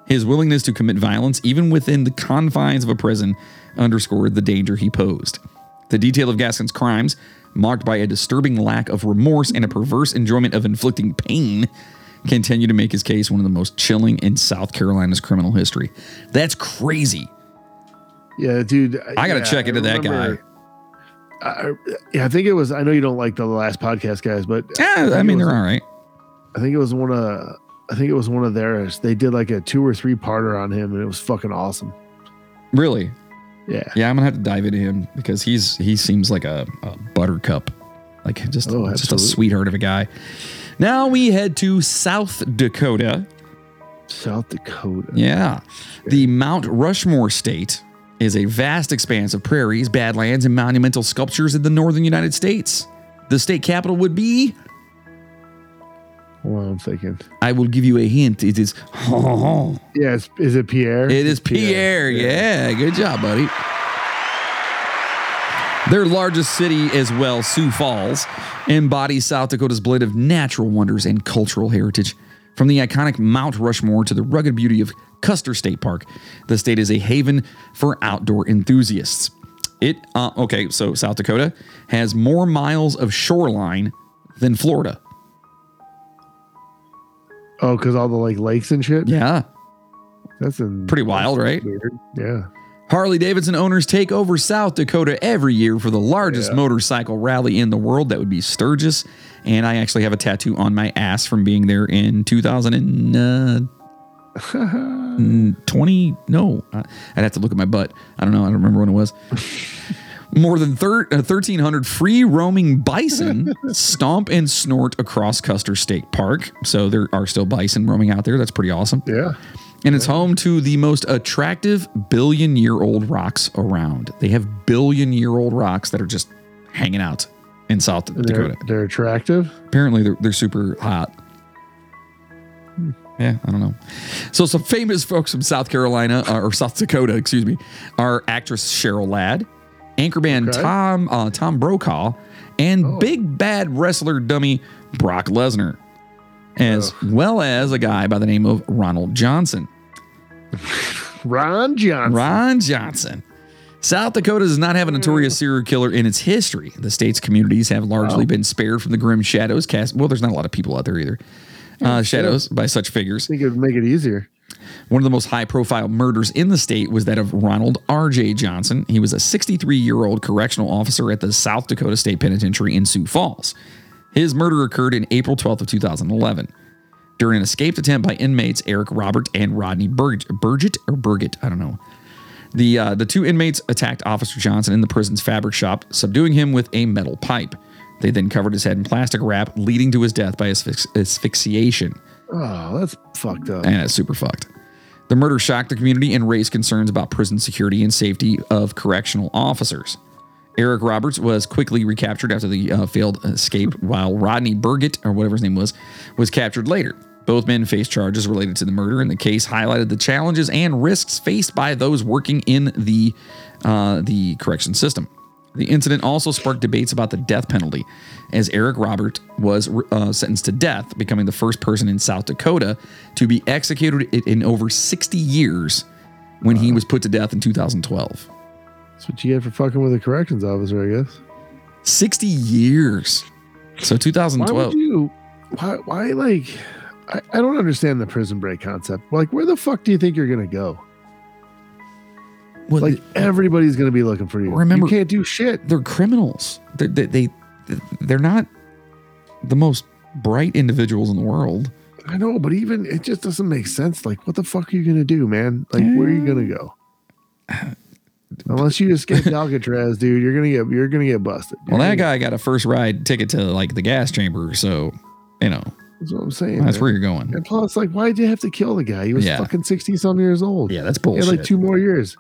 His willingness to commit violence, even within the confines of a prison, underscored the danger he posed. The detail of Gaskin's crimes, marked by a disturbing lack of remorse and a perverse enjoyment of inflicting pain, continue to make his case one of the most chilling in South Carolina's criminal history. That's crazy. yeah, dude. Uh, I gotta yeah, check into that guy. I, yeah, I think it was. I know you don't like the last podcast guys, but Yeah, I think mean they're all right. I think it was one of. I think it was one of theirs. They did like a two or three parter on him, and it was fucking awesome. Really? Yeah. Yeah, I'm gonna have to dive into him because he's he seems like a, a buttercup, like just Oh, just a sweetheart of a guy. Now we head to South Dakota. South Dakota. Yeah. The Mount Rushmore State is a vast expanse of prairies, badlands, and monumental sculptures in the northern United States. The state capital would be, Hold on, I'm thinking. I will give you a hint. It is, it <laughs> Yeah, is it Pierre? It is Pierre. pierre Yeah. good job, buddy. Their largest city as well, Sioux Falls, embodies South Dakota's blend of natural wonders and cultural heritage. From the iconic Mount Rushmore to the rugged beauty of Custer State Park, the state is a haven for outdoor enthusiasts. It uh, okay, so South Dakota has more miles of shoreline than Florida. Oh, because all the like lakes and shit. Yeah, That's in, pretty wild, right? weird. Yeah. Harley Davidson owners take over South Dakota every year for the largest Yeah. motorcycle rally in the world. That would be Sturgis. And I actually have a tattoo on my ass from being there in 2020. Uh, <laughs> no, I- I'd have to look at my butt. I don't know. I don't remember when it was. <laughs> More than thir- uh, 1,300 free roaming bison <laughs> stomp and snort across Custer State Park. So there are still bison roaming out there. That's pretty awesome Yeah. and it's home to the most attractive billion year old rocks around. They have billion year old rocks that are just hanging out in South They're, Dakota. they're attractive. Apparently, they're, they're super hot. Yeah, I don't know. So, some famous folks from South Carolina uh, or South Dakota, excuse me, are actress Cheryl Ladd, anchorman Okay. Tom uh, Tom Brokaw, and big bad wrestler dummy Brock Lesnar, as well as a guy by the name of Ronald Johnson. <laughs> Ron Johnson. Ron Johnson. South Dakota does not have a notorious serial killer in its history. The state's communities have largely been spared from the grim shadows cast. Well, there's not a lot of people out there either. Uh, shadows by such figures. I think it would make it easier. One of the most high profile murders in the state was that of Ronald R.J. Johnson. He was a 63 year old correctional officer at the South Dakota State Penitentiary in Sioux Falls. His murder occurred in April 12th of 2011 during an escaped attempt by inmates Eric Robert and Rodney Burg- Burgett or Burgett, I don't know. The uh, the two inmates attacked Officer Johnson in the prison's fabric shop, subduing him with a metal pipe. They then covered his head in plastic wrap, leading to his death by asphyx- asphyxiation. Oh, that's fucked up. And it's super fucked. The murder shocked the community and raised concerns about prison security and safety of correctional officers. Eric Roberts was quickly recaptured after the uh, failed escape, while Rodney Burgett, or whatever his name was, was captured later. Both men faced charges related to the murder, and the case highlighted the challenges and risks faced by those working in the uh, the correction system. The incident also sparked debates about the death penalty, as Eric Robert was uh, sentenced to death, becoming the first person in South Dakota to be executed in- over 60 years when he was put to death in 2012. That's what you get for fucking with a corrections officer, I guess. 60 years. So 2012. Why 2012. would you? Why? Why? Like, I, I don't understand the prison break concept. Like, where the fuck do you think you're gonna go? Well, Like, everybody's gonna be looking for you. Remember- you can't do shit. they're criminals. They, they, they, they're not the most bright individuals in the world. I know, but even it just doesn't make sense. Like, what the fuck are you gonna do, man? Like, where are you gonna go? <sighs> Unless you escape Alcatraz, <laughs> dude, you're gonna get you're gonna get busted. Well, You're that guy got a first ride ticket to like the gas chamber. So, you know, That's what I'm saying. that's man. where you're going. And plus, like, why'd you have to kill the guy? He was Yeah. fucking sixty some years old. Yeah, that's He had bullshit. like two more years.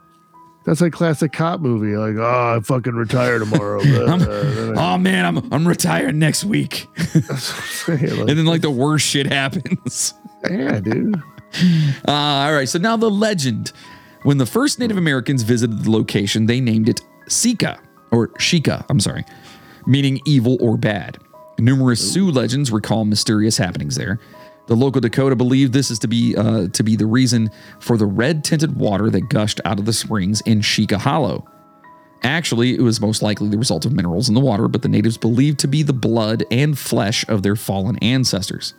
That's like classic cop movie. Like, oh, I fucking retire tomorrow. <laughs> Uh, I'm- then <laughs> oh man, I'm I'm retiring next week. <laughs> Like, and then like the worst shit happens. yeah, dude. Uh, all right, so now the legend. When the first Native Americans visited the location, they named it Sika, or Shika, I'm sorry, meaning evil or bad. Numerous Sioux legends recall mysterious happenings there. The local Dakota believed this is to be uh, to be the reason for the red tinted water that gushed out of the springs in Sica Hollow. Actually, it was most likely the result of minerals in the water, but the natives believed to be the blood and flesh of their fallen ancestors.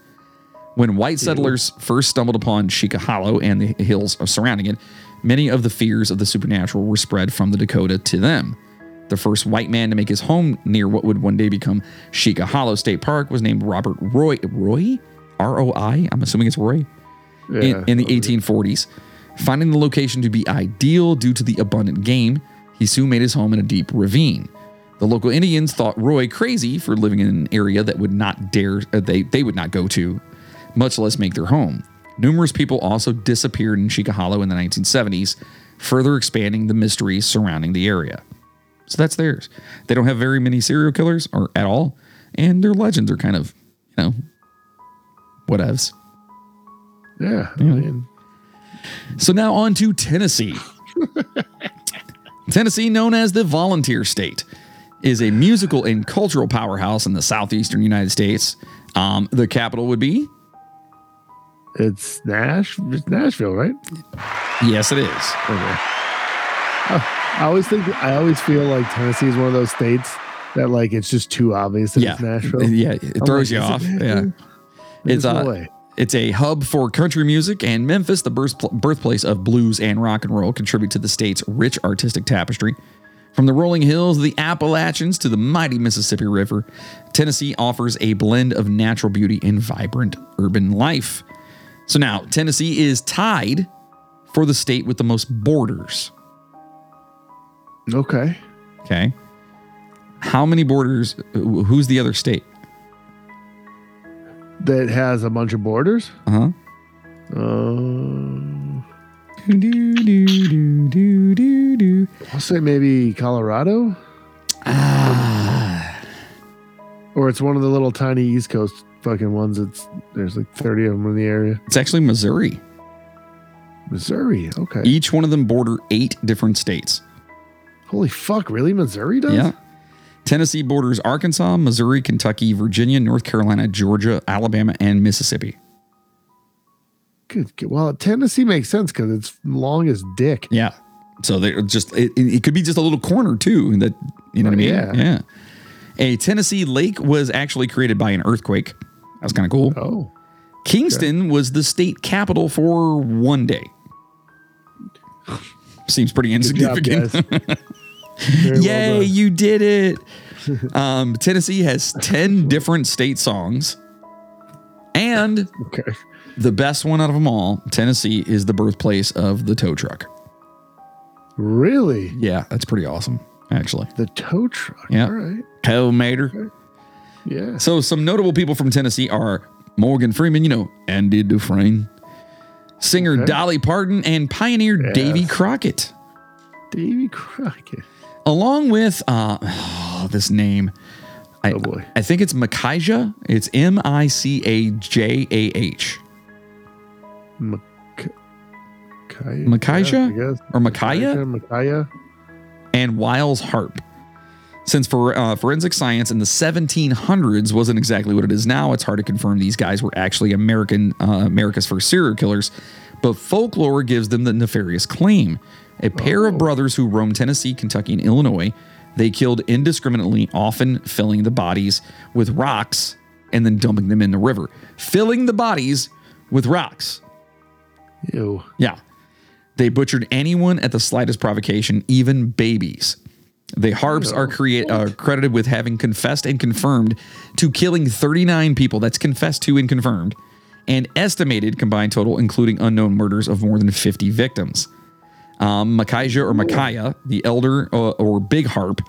When white settlers first stumbled upon Sica Hollow and the hills surrounding it, many of the fears of the supernatural were spread from the Dakota to them. The first white man to make his home near what would one day become Sica Hollow State Park was named Robert Roy. Roy? R O I? I'm assuming it's Roy Yeah. in, in the 1840s. Finding the location to be ideal due to the abundant game, he soon made his home in a deep ravine. The local Indians thought Roy crazy for living in an area that would not dare uh, they they would not go to, much less make their home. Numerous people also disappeared in Sica Hollow in the 1970s, further expanding the mysteries surrounding the area. So that's theirs. They don't have very many serial killers or at all, and their legends are kind of, you know, whatevs. yeah. I mean, So now on to Tennessee. <laughs> Tennessee, known as the volunteer state, is a musical and cultural powerhouse in the southeastern United States. Um, the capital would be? It's Nash, it's Nashville, right? Yes, it is. Okay. Oh, I always think I always feel like Tennessee is one of those states that like it's just too obvious that Yeah, it's Nashville. yeah, it I'm throws like, you off. Yeah, It's no uh, way. It's a hub for country music, and Memphis, the birth, birthplace of blues and rock and roll, contribute to the state's rich artistic tapestry. From the rolling hills of the Appalachians to the mighty Mississippi River, Tennessee offers a blend of natural beauty and vibrant urban life. So now, Tennessee is tied for the state with the most borders. Okay. Okay. How many borders? Who's the other state? That has a bunch of borders. Uh huh. Um, Do, do, do, do, do, do. I'll say maybe Colorado, Ah. or it's one of the little tiny East Coast fucking ones. It's there's like thirty of them in the area. It's actually Missouri. Missouri. Okay. Each one of them border eight different states. Holy fuck! Really, Missouri does? Yeah. Tennessee borders Arkansas, Missouri, Kentucky, Virginia, North Carolina, Georgia, Alabama, and Mississippi. Good. Well, Tennessee makes sense because it's long as dick. Yeah. So they're just it, it could be just a little corner too. That you know what I mean? Yeah. Yeah. A Tennessee lake was actually created by an earthquake. That was kind of cool. Oh, Kingston was the state capital for one day. Seems pretty good insignificant. <laughs> Very well Yay, done. you did it. <laughs> Um, Tennessee has 10 different state songs. And <laughs> Okay. the best one out of them all, Tennessee is the birthplace of the tow truck. Really, Yeah, that's pretty awesome, actually. the tow truck. Yeah. All right. Tow mater. Yeah. So, some notable people from Tennessee are Morgan Freeman, you know, Andy Dufresne, singer Okay. Dolly Parton, and pioneer. Davy Crockett. Davy Crockett. Along with uh, oh, this name. I, Oh, boy. I think it's Micajah. It's M I C A J A H. Mc- Micaiah, Micaiah? I guess. Or Micaiah? Micaiah. and Wiles Harpe. Since for uh, forensic science in the 1700s wasn't exactly what it is now, it's hard to confirm these guys were actually American uh, America's first serial killers. But folklore gives them the nefarious claim: a pair of brothers who roamed Tennessee, Kentucky, and Illinois. They killed indiscriminately, often filling the bodies with rocks and then dumping them in the river. Filling the bodies with rocks. Ew. Yeah. They butchered anyone at the slightest provocation, even babies. The Harpes are create, uh, credited with having confessed and confirmed to killing 39 people. That's confessed to and confirmed, and estimated combined total, including unknown murders, of more than 50 victims. Um, Micaiah or Micaiah, the elder uh, or big Harpe,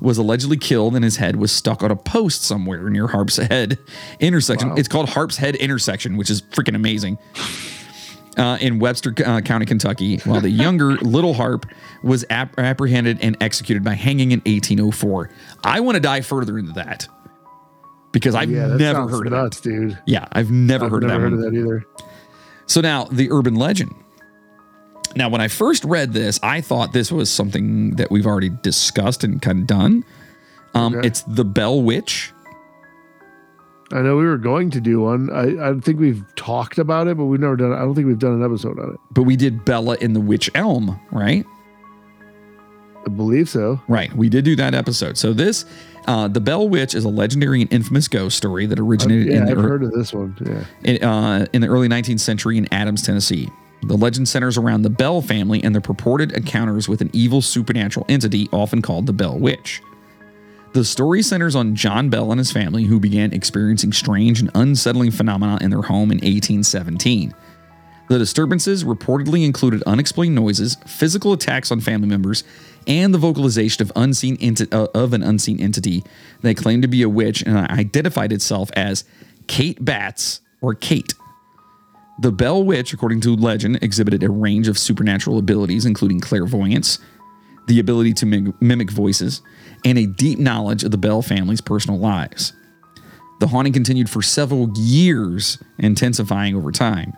was allegedly killed and his head was stuck on a post somewhere near Harpe's head intersection. Wow. It's called Harpe's Head intersection, which is freaking amazing. Uh, in Webster uh, County, Kentucky, while the younger <laughs> Little Harpe was ap- apprehended and executed by hanging in 1804. I want to dive further into that because I've Yeah, never heard of nuts, that. dude. Yeah, I've never I've heard never of that. heard of that either. So now the urban legend. Now, when I first read this, I thought this was something that we've already discussed and kind of done. Um, Okay. It's the Bell Witch. I know we were going to do one. I, I think we've talked about it, but we've never done. It. I don't think we've done an episode on it. But we did Bella in the Wych Elm, right? I believe so. Right. We did do that episode. So this, uh, the Bell Witch, is a legendary and infamous ghost story that originated yeah, in, the, I've ear- heard of this one. Yeah. in, uh, in the early 19th century in Adams, Tennessee. The legend centers around the Bell family and their purported encounters with an evil supernatural entity, often called the Bell Witch. The story centers on John Bell and his family, who began experiencing strange and unsettling phenomena in their home in 1817. The disturbances reportedly included unexplained noises, physical attacks on family members, and the vocalization of unseen enti- uh, of an unseen entity that claimed to be a witch and identified itself as Kate Batts or Kate. The Bell Witch, according to legend, exhibited a range of supernatural abilities, including clairvoyance, the ability to mim- mimic voices, and a deep knowledge of the Bell family's personal lives. The haunting continued for several years, intensifying over time.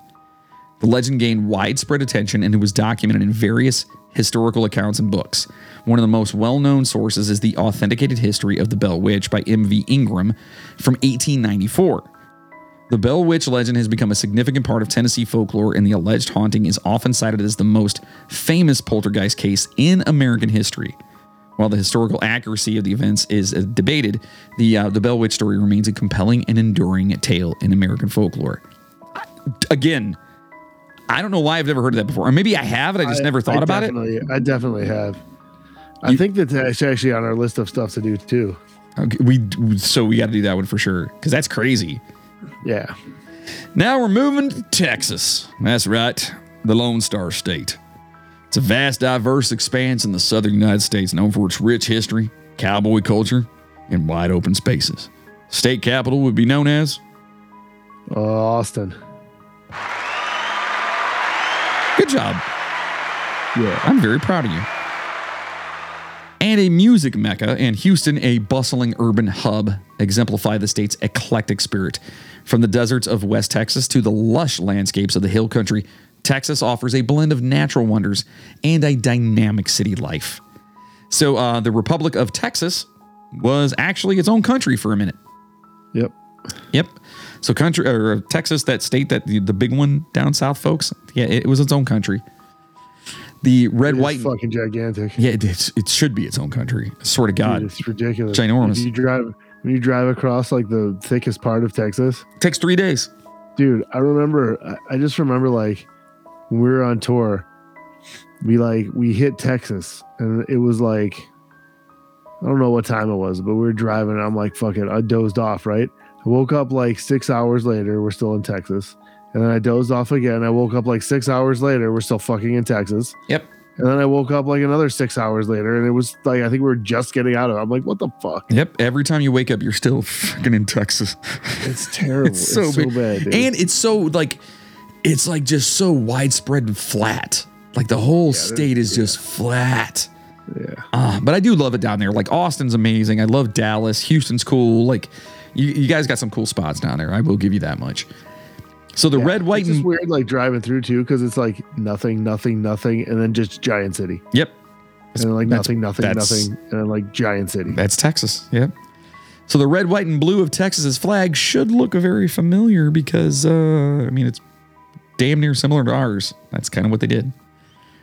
The legend gained widespread attention and it was documented in various historical accounts and books. One of the most well known sources is the Authenticated History of the Bell Witch by M.V. Ingram from 1894. The Bell Witch legend has become a significant part of Tennessee folklore, and the alleged haunting is often cited as the most famous poltergeist case in American history. While the historical accuracy of the events is uh, debated, the uh, the Bell Witch story remains a compelling and enduring tale in American folklore. Again, I don't know why I've never heard of that before, or maybe I have, and I just never thought I about it. I definitely have. I You- think that that's actually on our list of stuff to do too. Okay, we so we got to do that one for sure because that's crazy. Yeah. Now we're moving to Texas. That's right, the Lone Star State. It's a vast, diverse expanse in the southern United States known for its rich history, cowboy culture, and wide open spaces. State capital would be known as. Uh, Austin. Good job. Yeah. I'm very proud of you. And a music mecca, and Houston, a bustling urban hub, exemplify the state's eclectic spirit. From the deserts of West Texas to the lush landscapes of the hill country, Texas offers a blend of natural wonders and a dynamic city life. So, uh, the Republic of Texas was actually its own country for a minute. Yep. Yep. So, country or Texas, that state that the, the big one down south, folks. Yeah, it was its own country. The red, It's white, fucking gigantic. yeah, it, it's, it should be its own country. I swear to God. Dude, it's ridiculous. Ginormous. You drive when you drive across like the thickest part of Texas, takes three days. dude, I remember I, I just remember like when we were on tour, we like we hit Texas and it was like I don't know what time it was, but we were driving and I'm like, fuck it, I dozed off, right? I woke up like six hours later, we're still in Texas. And then I dozed off again. I woke up like six hours later, we're still fucking in Texas. Yep. And then I woke up like another six hours later, and it was like I think we were just getting out of. it. I'm like, what the fuck? Yep. Every time you wake up, you're still fucking in Texas. It's terrible. It's it's so so, bad, dude. And it's so like, it's like just so widespread and flat. Like the whole state is just flat. yeah, Uh, but I do love it down there. Like Austin's amazing. I love Dallas. Houston's cool. Like you, you guys got some cool spots down there. I will give you that much. So the red, white, and It's just and weird, like driving through too, because it's like nothing, nothing, nothing, and then just giant city, yep, and then like nothing, nothing, that's- nothing, and then like giant city. That's Texas. Yep. So the red, white, and blue of Texas's flag should look very familiar because, uh, I mean, it's damn near similar to ours. That's kind of what they did.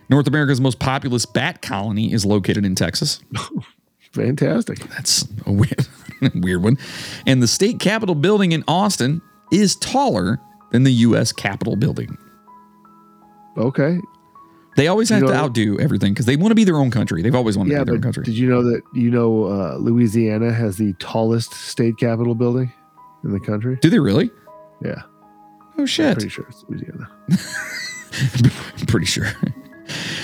North America's most populous bat colony is located in Texas. <laughs> Fantastic. That's a weird, <laughs> weird one. And the state capitol building in Austin is taller than the U.S. Capitol building. Okay. They always have You to outdo everything because they want to be their own country. They've always wanted Yeah, to be their own country. did you know that you know uh, Louisiana has the tallest state capitol building in the country? Do they really? Yeah, Oh shit! pretty sure it's Louisiana. I'm <laughs> pretty sure.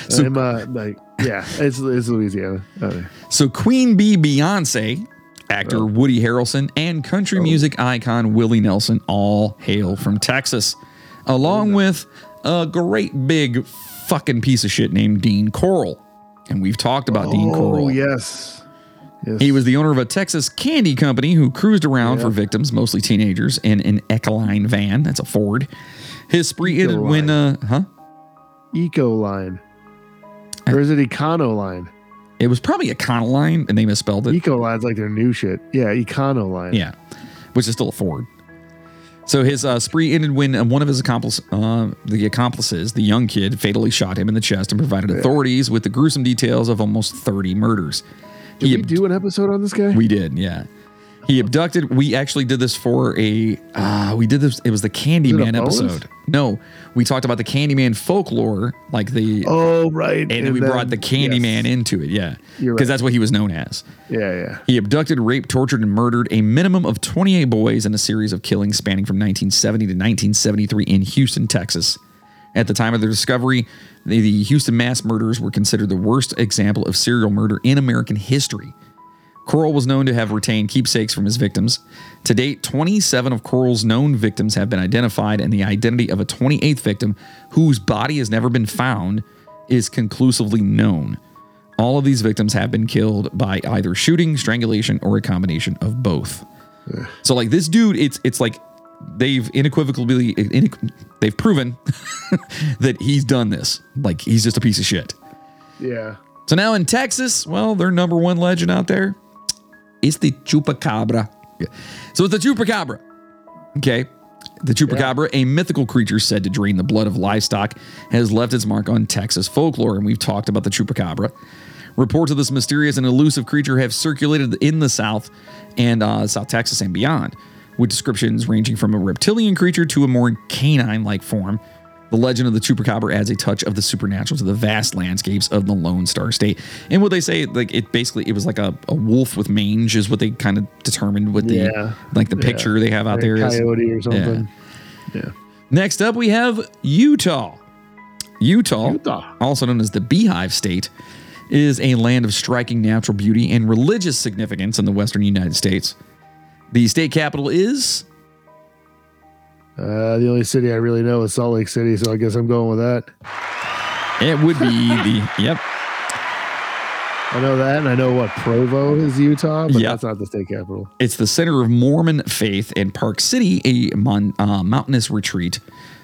So- I'm uh, like, yeah, it's it's Louisiana. Okay. So Queen Bee Beyonce, actor Oh. Woody Harrelson, and country music icon Willie Nelson all hail from Texas, along with a great big fucking piece of shit named Dean Corll. And we've talked about Dean Oh Corll. yes, yes. He was the owner of a Texas candy company who cruised around for victims, mostly teenagers, in an Ecoline van. That's a Ford. His spree ended when, uh, huh? Eco line, or is it Econo line? It was probably Econoline, and they misspelled it. Eco line's like their new shit. Yeah, Econo line. Yeah, which is still a Ford. So his uh, spree ended when uh, one of his accomplice, uh, the accomplices, the young kid, fatally shot him in the chest and provided authorities with the gruesome details of almost 30 murders. Did He we ab- do an episode on this guy? we did, yeah. He abducted. We actually did this for a. Uh, we did this. It was the Candyman episode. No, we talked about the Candyman folklore, like the, oh right, and, then we brought the Candyman yes. into it. Yeah, because right. that's what he was known as. Yeah, yeah. He abducted, raped, tortured, and murdered a minimum of 28 boys in a series of killings spanning from 1970 to 1973 in Houston, Texas. At the time of their discovery, the, the Houston mass murders were considered the worst example of serial murder in American history. Corll was known to have retained keepsakes from his victims. To date, 27 of Corll's known victims have been identified, and the identity of a 28th victim, whose body has never been found, is conclusively known. All of these victims have been killed by either shooting, strangulation, or a combination of both. So, like this dude, it's it's like they've unequivocally they've proven <laughs> that he's done this. Like he's just a piece of shit. Yeah. So now in Texas, well, their number one legend out there is the chupacabra. So it's the chupacabra. Okay. The chupacabra, a mythical creature said to drain the blood of livestock, has left its mark on Texas folklore, and we've talked about the chupacabra. Reports of this mysterious and elusive creature have circulated in the South and uh, South Texas and beyond, with descriptions ranging from a reptilian creature to a more canine-like form. The legend of the chupacabra adds a touch of the supernatural to the vast landscapes of the Lone Star State. And what they say, like it basically, it was like a, a wolf with mange, is what they kind of determined with the Yeah. like the picture they have out Like there. a is- coyote or something. Yeah. Next up, we have Utah. Utah, Utah. also known as the Beehive State, is a land of striking natural beauty and religious significance in the western United States. The state capital is Uh, the only city I really know is Salt Lake City, so I guess I'm going with that. it would be the yep I know that, and I know what Provo is Utah, but Yeah. that's not the state capital. It's the center of Mormon faith and Park City, a mon, uh, mountainous retreat,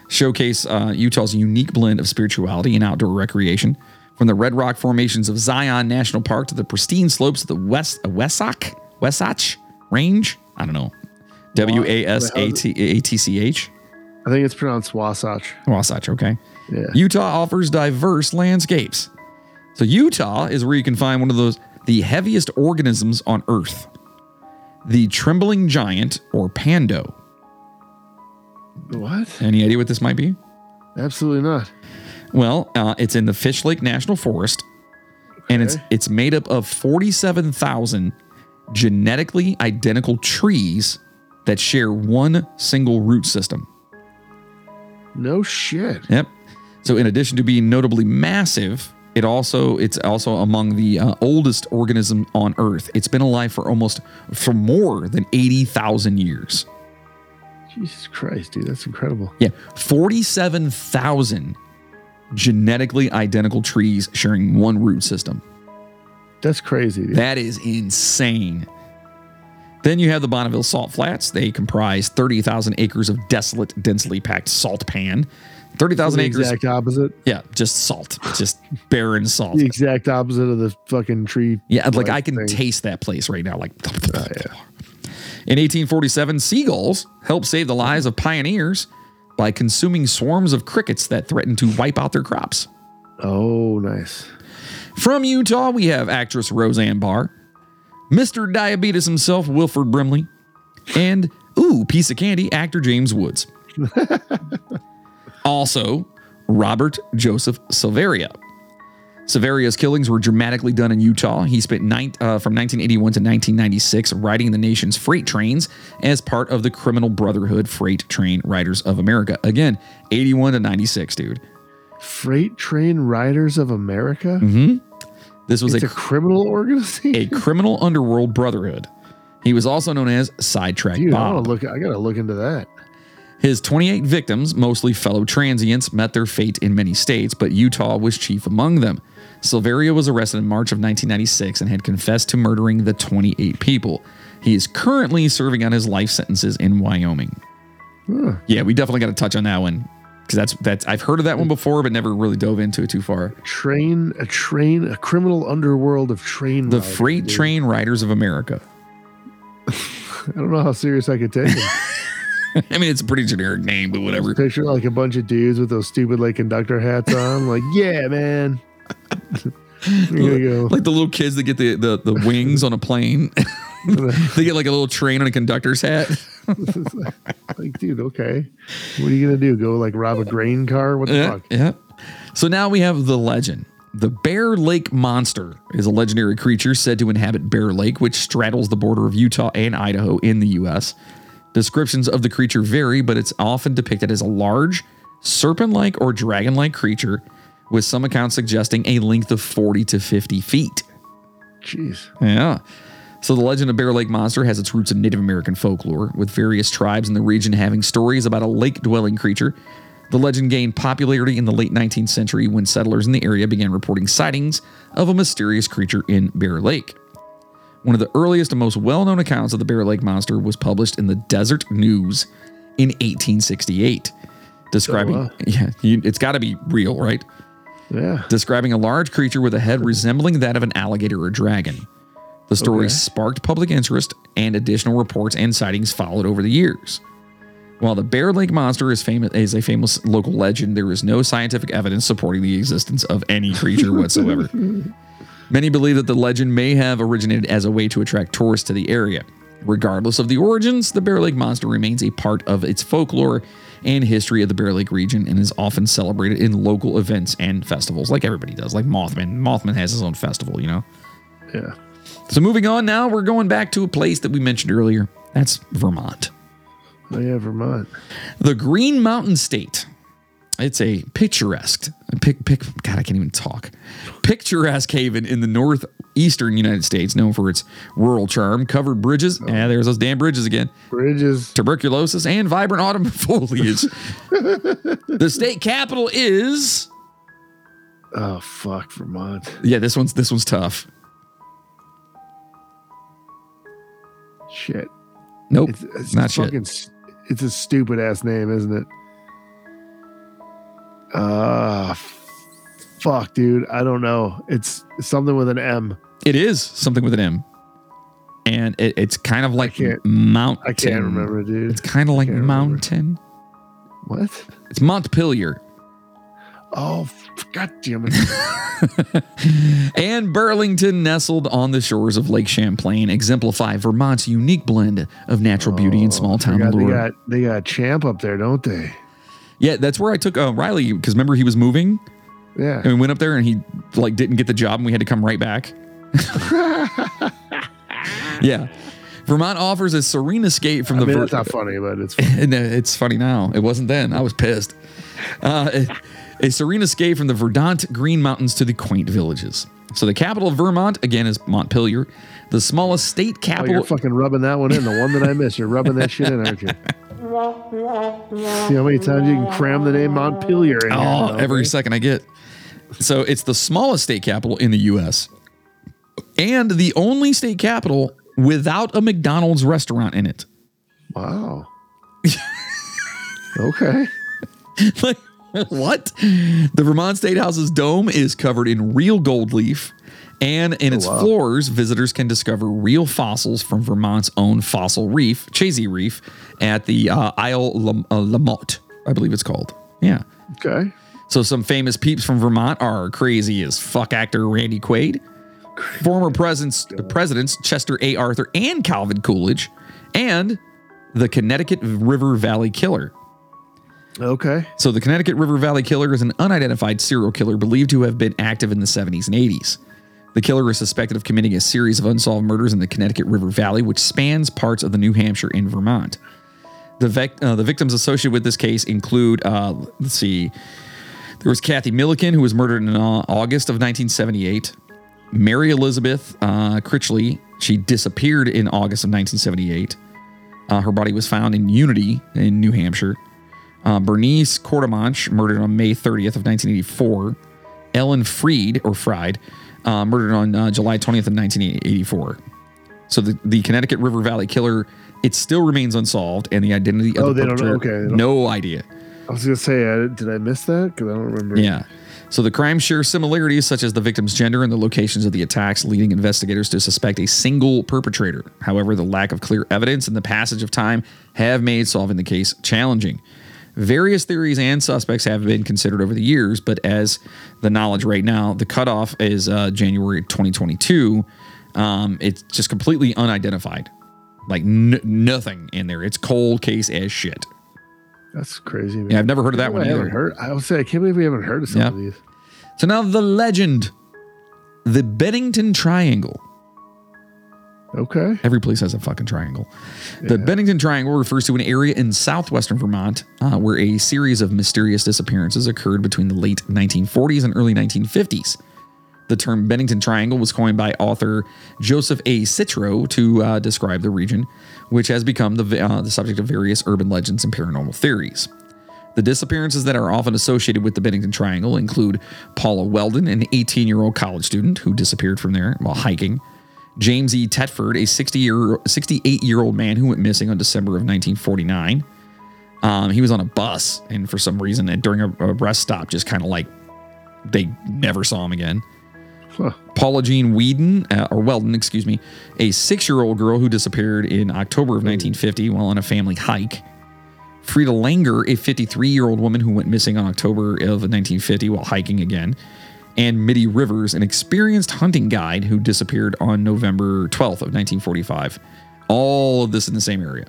showcase uh, Utah's unique blend of spirituality and outdoor recreation. From the red rock formations of Zion National Park to the pristine slopes of the West uh, Wesach Wesach Range. I don't know. W A S A T A T C H. I think it's pronounced Wasatch. Wasatch. Okay. Yeah. Utah offers diverse landscapes. So Utah is where you can find one of those the heaviest organisms on Earth, the trembling giant or pando. What? Any idea what this might be? Absolutely not. Well, uh, it's in the Fish Lake National Forest, and it's it's made up of forty-seven thousand genetically identical trees that share one single root system. No shit. Yep. So in addition to being notably massive, it also it's also among the uh, oldest organism on Earth. It's been alive for almost for more than eighty thousand years. Jesus Christ, dude, that's incredible. Yeah, forty-seven thousand genetically identical trees sharing one root system. That's crazy, dude. That is insane. Then you have the Bonneville Salt Flats. They comprise 30,000 acres of desolate, densely packed salt pan. 30,000 the acres. exact opposite. Yeah, just salt, just barren salt. The exact opposite of the fucking tree. Yeah, like I can thing. taste that place right now. Like, <laughs> in 1847, seagulls helped save the lives of pioneers by consuming swarms of crickets that threatened to wipe out their crops. Oh, nice. From Utah, we have actress Roseanne Barr, Mr. Diabetes himself, Wilford Brimley, and, ooh, piece of candy, actor James Woods. <laughs> also, Robert Joseph Silveria. Silveria's killings were dramatically done in Utah. He spent nine, uh, from 1981 to 1996 riding the nation's freight trains as part of the Criminal Brotherhood Freight Train Riders of America. Again, 81 to 96, dude. Freight Train Riders of America. This was a a criminal organization. a criminal underworld brotherhood. He was also known as Sidetrack Dude, I Bob. want to look. I gotta look into that. His 28 victims, mostly fellow transients, met their fate in many states, but Utah was chief among them. Silveria was arrested in March of 1996 and had confessed to murdering the 28 people. He is currently serving out his life sentences in Wyoming. Yeah, we definitely got to touch on that one because that's that's I've heard of that one mm. before, but never really dove into it too far. Train a train a criminal underworld of train. The riders, Freight dude. Train Riders of America. <laughs> I don't know how serious I could take it. <laughs> I mean, it's a pretty generic name, but whatever. Picture like a bunch of dudes with those stupid like conductor hats on. Like, yeah, man. <laughs> <laughs> Here you go. like the little kids that get the the, the wings on a plane. <laughs> they get like a little train on a conductor's hat. <laughs> like, dude, okay. What are you gonna do? Go like rob a grain car? What the Yeah, fuck? yeah. So now we have the legend. The Bear Lake Monster is a legendary creature said to inhabit Bear Lake, which straddles the border of Utah and Idaho in the U.S. Descriptions of the creature vary, but it's often depicted as a large, serpent like or dragon like creature, with some accounts suggesting a length of 40 to 50 feet. Jeez. Yeah. So the legend of Bear Lake Monster has its roots in Native American folklore, with various tribes in the region having stories about a lake dwelling creature. The legend gained popularity in the late 19th century when settlers in the area began reporting sightings of a mysterious creature in Bear Lake. One of the earliest and most well known accounts of the Bear Lake Monster was published in the Desert News in 1868, describing, Oh, wow. <laughs> yeah, you, it's got to be real, right? Yeah. describing a large creature with a head resembling that of an alligator or dragon. The story Okay. sparked public interest, and additional reports and sightings followed over the years. While the Bear Lake Monster is famous is a famous local legend, there is no scientific evidence supporting the existence of any creature <laughs> whatsoever. Many believe that the legend may have originated as a way to attract tourists to the area. Regardless of the origins, the Bear Lake Monster remains a part of its folklore and history of the Bear Lake region and is often celebrated in local events and festivals, like everybody does, like Mothman. Mothman has his own festival, you know? Yeah. So moving on now, we're going back to a place that we mentioned earlier. That's Vermont. Oh yeah, Vermont. The Green Mountain State. It's a picturesque, pic, pic, God, I can't even talk. Picturesque haven in the northeastern United States, known for its rural charm, covered bridges. Yeah, there's those damn bridges again. Bridges. Tuberculosis and vibrant autumn <laughs> foliage. <laughs> the state capital is. Oh fuck, Vermont. Yeah, this one's this one's tough. Shit. Nope, It's, it's not shit. fucking, s- It's a stupid ass name, isn't it? Uh fuck, dude. I don't know. It's something with an M. It is something with an M, and it, it's kind of like can't- mountain. I can't remember, dude. It's kind of like can't remember. mountain. What? It's Montpelier. Oh, god damn it. <laughs> and Burlington, nestled on the shores of Lake Champlain, exemplify Vermont's unique blend of natural beauty and small town Forgot they got they got Champ up there, don't they? yeah, that's where I took uh, Riley because remember he was moving Yeah. and we went up there and he like didn't get the job and we had to come right back. <laughs> yeah. Vermont offers a serene escape from I the mean, ver- that's not funny, but it's <laughs> uh, it's funny now. It wasn't then. I was pissed. Uh, a serene escape from the Verdant Green Mountains to the quaint villages. So the capital of Vermont again is Montpelier, the smallest state Oh, capital. you're fucking rubbing that one in. The one that I missed. You're rubbing that shit in, aren't you? See how many times you can cram the name Montpelier in oh, don't every second I get. So it's the smallest state capital in the U.S. and the only state capital without a McDonald's restaurant in it. Wow. <laughs> okay. like what? The Vermont State House's dome is covered in real gold leaf, and in its wow. floors, visitors can discover real fossils from Vermont's own fossil reef, Chazy Reef, at the uh, Isle Lam- uh, Lamotte, I believe it's called. Yeah. Okay. So some famous peeps from Vermont are crazy as fuck actor Randy Quaid, former presidents, presidents Chester A. Arthur and Calvin Coolidge, and the Connecticut River Valley Killer. Okay. So the Connecticut River Valley Killer is an unidentified serial killer believed to have been active in the 70s and 80s. The killer is suspected of committing a series of unsolved murders in the Connecticut River Valley, which spans parts of the New Hampshire and Vermont. The, vec- uh, the victims associated with this case include, uh, let's see, there was Cathy Millican, who was murdered in uh, August of 1978. Mary Elizabeth uh, Critchley, she disappeared in August of 1978. Uh, her body was found in Unity in New Hampshire. Uh, Bernice Courtemanche, murdered on May 30th of 1984. Ellen Freed, or Fried, uh, murdered on uh, July 20th of 1984. So the, the Connecticut River Valley killer, it still remains unsolved, and the identity of Oh, the they don't okay, they don't- no idea. I was gonna say, I, did I miss that? Because I don't remember. Yeah. So the crimes share similarities such as the victim's gender and the locations of the attacks, leading investigators to suspect a single perpetrator. However, the lack of clear evidence and the passage of time have made solving the case challenging. Various theories and suspects have been considered over the years, but as the knowledge right now, the cutoff is uh, January 2022. Um, it's just completely unidentified, like n- nothing in there. It's cold case as shit. That's crazy. Man. Yeah, I've never heard of that I one haven't either. heard. I would say I can't believe we haven't heard of some Yeah. of these. So now the legend, the Bennington Triangle. Okay. Every place has a fucking triangle. The Bennington Triangle refers to an area in southwestern Vermont uh, where a series of mysterious disappearances occurred between the late 1940s and early 1950s. The term Bennington Triangle was coined by author Joseph A. Citro to uh, describe the region, which has become the, uh, the subject of various urban legends and paranormal theories. The disappearances that are often associated with the Bennington Triangle include Paula Welden, an 18 year old college student who disappeared from there while hiking, James E. Tedford, a 60 year, 68 year old man who went missing on December of 1949. Um, he was on a bus and for some reason during a, a rest stop just kind of like they never saw him again. Huh. Paula Jean Whedon, uh, or Welden, excuse me, a six year old girl who disappeared in October of 1950 while on a family hike. Frieda Langer, a 53 year old woman who went missing on October of 1950 while hiking again. And Middie Rivers, an experienced hunting guide who disappeared on November 12th of 1945. All of this in the same area.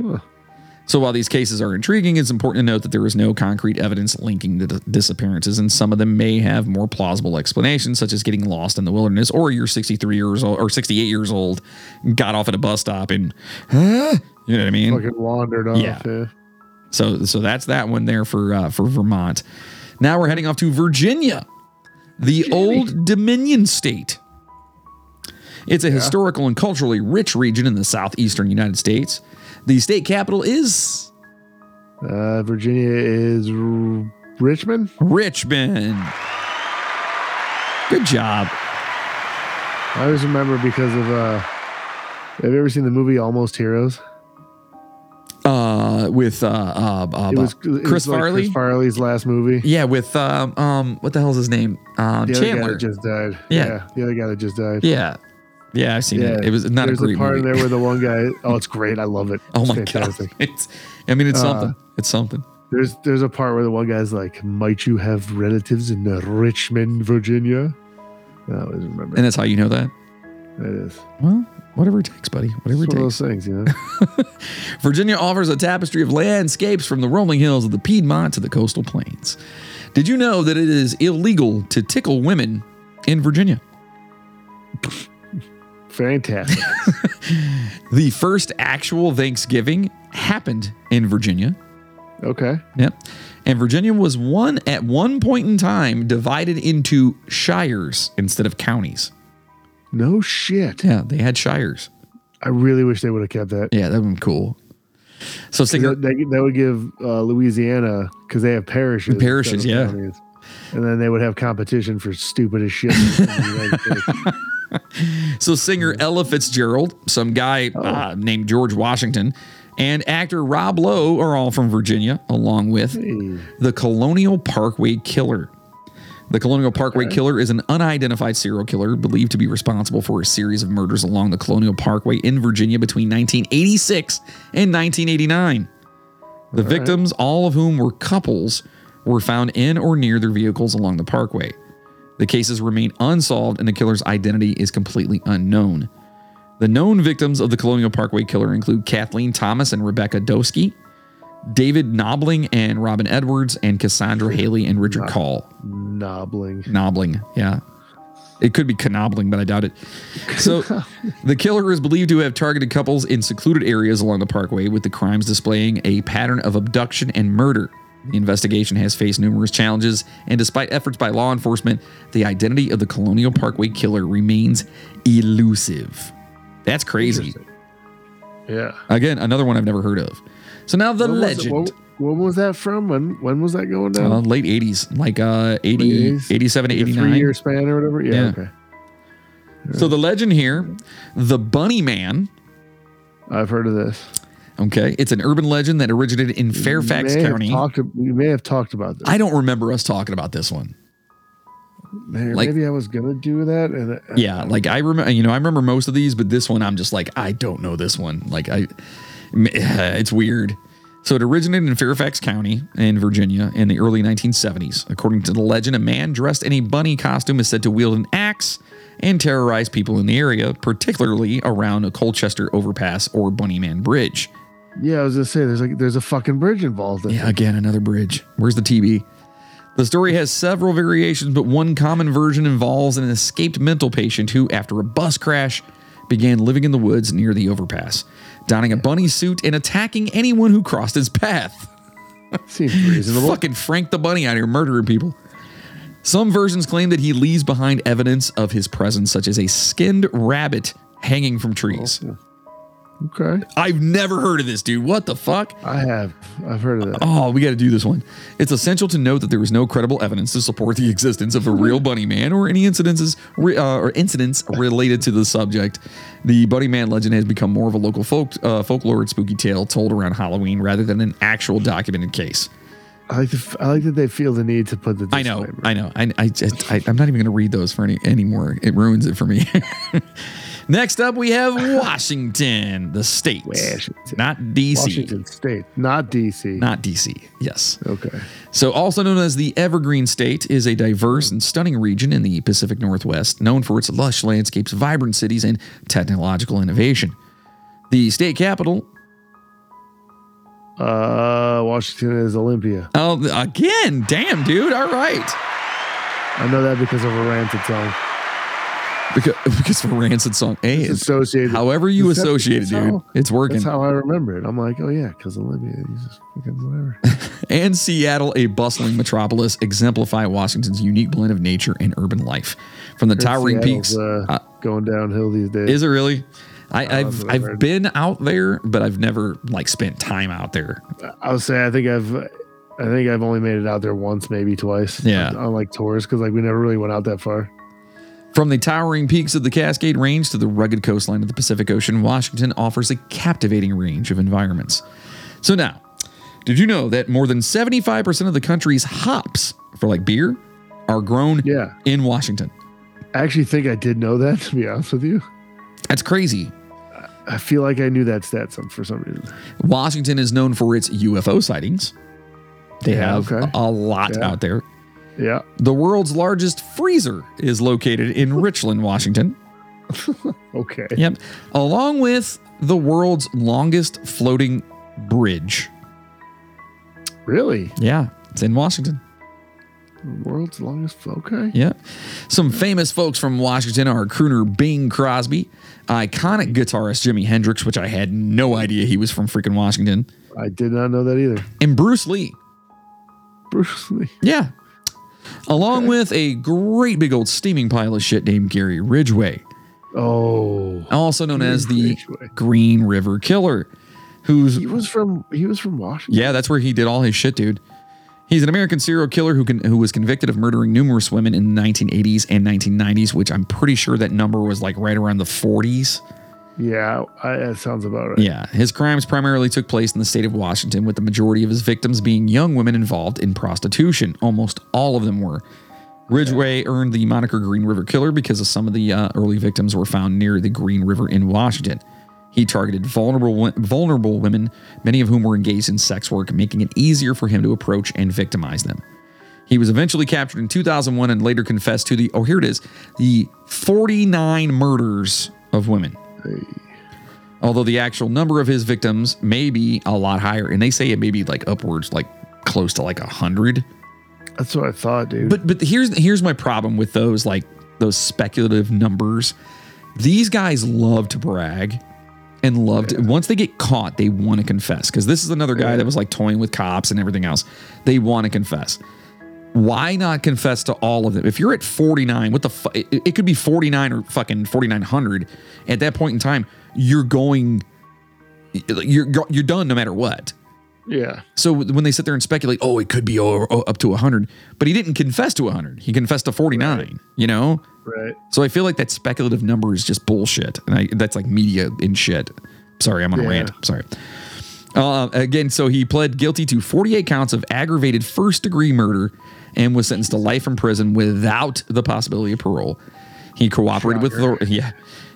Huh. So while these cases are intriguing, it's important to note that there is no concrete evidence linking the d- disappearances, and some of them may have more plausible explanations, such as getting lost in the wilderness, or you're 63 years old or 68 years old, got off at a bus stop, and huh? you know what I mean. Fucking wandered off. Yeah. Yeah. So so that's that one there for uh, for Vermont. Now we're heading off to Virginia, the old Dominion state. It's a historical and culturally rich region in the southeastern United States. The state capital is Uh, Virginia is R- Richmond. Richmond. Good job. I always remember because of. uh Have you ever seen the movie Almost Heroes? Uh, with uh, uh, uh It was, it Chris was like Farley. Chris Farley's last movie. yeah, with um, um, what the hell's his name? Um, The other guy Chandler. that just died. Yeah. the other guy that just died. yeah, yeah, I've seen it. Yeah, It was not There's a great part movie. in there where the one guy. <laughs> Oh, it's great. I love it. Oh It's my fantastic. god! <laughs> It's, I mean, it's Uh, something. It's something. There's there's a part where the one guy's like, "Might you have relatives in Richmond, Virginia?" I always remember. And that's how you know that. it is. Well, whatever it takes, buddy. Whatever It's it one of takes. those things, you know. <laughs> Virginia offers a tapestry of landscapes from the rolling hills of the Piedmont to the coastal plains. Did you know that it is illegal to tickle women in Virginia? Fantastic. <laughs> The first actual Thanksgiving happened in Virginia. Okay. Yep. And Virginia was one at one point in time divided into shires instead of counties. No shit. Yeah, they had shires. I really wish they would have kept that. Yeah, that would be cool. So That, that, that would give uh, Louisiana because they have parishes. Parishes, yeah. counties. And then they would have competition for stupid as shit. <laughs> in the United States. So singer Ella Fitzgerald, some guy uh, named George Washington, and actor Rob Lowe are all from Virginia, along with Hey. the Colonial Parkway Killer. The Colonial Parkway Killer is an unidentified serial killer believed to be responsible for a series of murders along the Colonial Parkway in Virginia between 1986 and 1989. The victims, all of whom were couples, were found in or near their vehicles along the parkway. The cases remain unsolved and the killer's identity is completely unknown. The known victims of the Colonial Parkway killer include Kathleen Thomas and Rebecca Dowski, David Knobling and Robin Edwards, and Cassandra Hailey and Richard Call. Knobbling. Knobbling, yeah. It could be knobbling, but I doubt it. So, <laughs> the killer is believed to have targeted couples in secluded areas along the parkway, with the crimes displaying a pattern of abduction and murder. The investigation has faced numerous challenges, and despite efforts by law enforcement, the identity of the Colonial Parkway killer remains elusive. That's crazy. Yeah. Again, another one I've never heard of. So now the When was it- legend. what- when was that from? When when was that going down? Uh, late 80s, like uh, 80, 80s? 87 to Like 89. three-year span or whatever. Yeah. Yeah. Okay. So the legend here, the Bunny Man. I've heard of this. Okay, it's an urban legend that originated in Fairfax may County. Talked, we may have talked about this. I don't remember us talking about this one. Maybe, like- maybe I was gonna do that. And I- uh, Yeah, like I remember, you know, I remember most of these, but this one, I'm just like, I don't know this one. Like I, <sighs> it's weird. So it originated in Fairfax County in Virginia in the early 1970s. According to the legend, a man dressed in a bunny costume is said to wield an axe and terrorize people in the area, particularly around a Colchester overpass or Bunnyman Bridge. Yeah, I was gonna say there's like there's a fucking bridge involved. In Yeah, it. again, another bridge. Where's the TB? The story has several variations, but one common version involves an escaped mental patient who, after a bus crash, began living in the woods near the overpass, donning a bunny suit and attacking anyone who crossed his path. <laughs> Seems reasonable. Fucking Frank the Bunny out here murdering people. Some versions claim that he leaves behind evidence of his presence, such as a skinned rabbit hanging from trees. Oh, Okay, I've never heard of this, dude. What the fuck? I have. I've heard of that. Oh, we got to do this one. It's essential to note that there is no credible evidence to support the existence of a real bunny man or any incidences re- uh, or incidents related to the subject. The bunny man legend has become more of a local folk uh, folklore and spooky tale told around Halloween rather than an actual documented case. I like, the, I like that they feel the need to put the. I know. I know. I, I just, I, I'm not even going to read those for any anymore. It ruins it for me. <laughs> Next up, we have <laughs> Washington, the state, Washington. not DC, Washington State, not DC. not DC. Yes. okay. So, also known as the Evergreen State, is a diverse and stunning region in the Pacific Northwest, known for its lush landscapes, vibrant cities, and technological innovation. The state capital, Uh, Washington is Olympia. oh, again, damn, dude, all right. I know that because of a rant ranted song. Because, <laughs> because a rancid song. Hey, It's associated. however you associate it, dude, how- it's working. That's how I remember it. I'm like, oh yeah, because Olympia. You just fucking whatever. <laughs> and Seattle, a bustling metropolis, exemplify Washington's unique blend of nature and urban life. From the towering Seattle's, peaks, uh, uh, going downhill these days. is it really? I, I've what I've I've been out there, but I've never like spent time out there. I would say I think I've I think I've only made it out there once, maybe twice. Yeah. on, on, like tours because like we never really went out that far. From the towering peaks of the Cascade Range to the rugged coastline of the Pacific Ocean, Washington offers a captivating range of environments. So now, did you know that more than 75% of the country's hops for like beer are grown Yeah, in Washington? I actually think I did know that. <laughs> To be honest with you, That's crazy. I feel like I knew that stat some for some reason. Washington is known for its UFO sightings. They Yeah, have okay. a lot Yeah. out there. Yeah. The world's largest freezer is located in <laughs> Richland, Washington. Okay. Yep. Along with the world's longest floating bridge. Really, Yeah, it's in Washington. The world's longest. Okay. Yeah. Some famous folks from Washington are crooner Bing Crosby, iconic guitarist Jimi Hendrix, which I had no idea he was from freaking Washington, I did not know that either. and Bruce Lee. Bruce Lee. Yeah. Along with a great big old steaming pile of shit named Gary Ridgway, Oh, also known as the Ridgway. Green River Killer, who's he was from he was from Washington. Yeah, that's where he did all his shit, dude. He's an American serial killer who can who was convicted of murdering numerous women in the 1980s and 1990s, which I'm pretty sure that number was like right around the 40s. Yeah, I, that sounds about right. Yeah, his crimes primarily took place in the state of Washington, with the majority of his victims being young women involved in prostitution. Almost all of them were. Ridgway earned the moniker Green River Killer because of some of the uh, early victims were found near the Green River in Washington. He targeted vulnerable vulnerable women, many of whom were engaged in sex work, making it easier for him to approach and victimize them. He was eventually captured in 2001 and later confessed to the oh here it is the 49 murders of women. Although the actual number of his victims may be a lot higher, and they say it may be like upwards, like close to like a hundred. That's what I thought, dude. But but here's here's my problem with those like those speculative numbers. These guys love to brag and loved to once they get caught, they want to confess. Because this is another guy that was like toying with cops and everything else. They want to confess. Why not confess to all of them? If you're at 49, what the fu- it, it could be 49 or fucking 4900. At that point in time, you're going you're you're done no matter what. yeah, So when they sit there and speculate, oh, it could be o- o- up to 100, but he didn't confess to 100. He confessed to 49, you know? right. So I feel like that speculative number is just bullshit. And I, that's like media and shit. Sorry, I'm on a rant. Sorry. Uh, again, so he pled guilty to 48 counts of aggravated first degree murder and was sentenced to life in prison without the possibility of parole. He cooperated with the, yeah.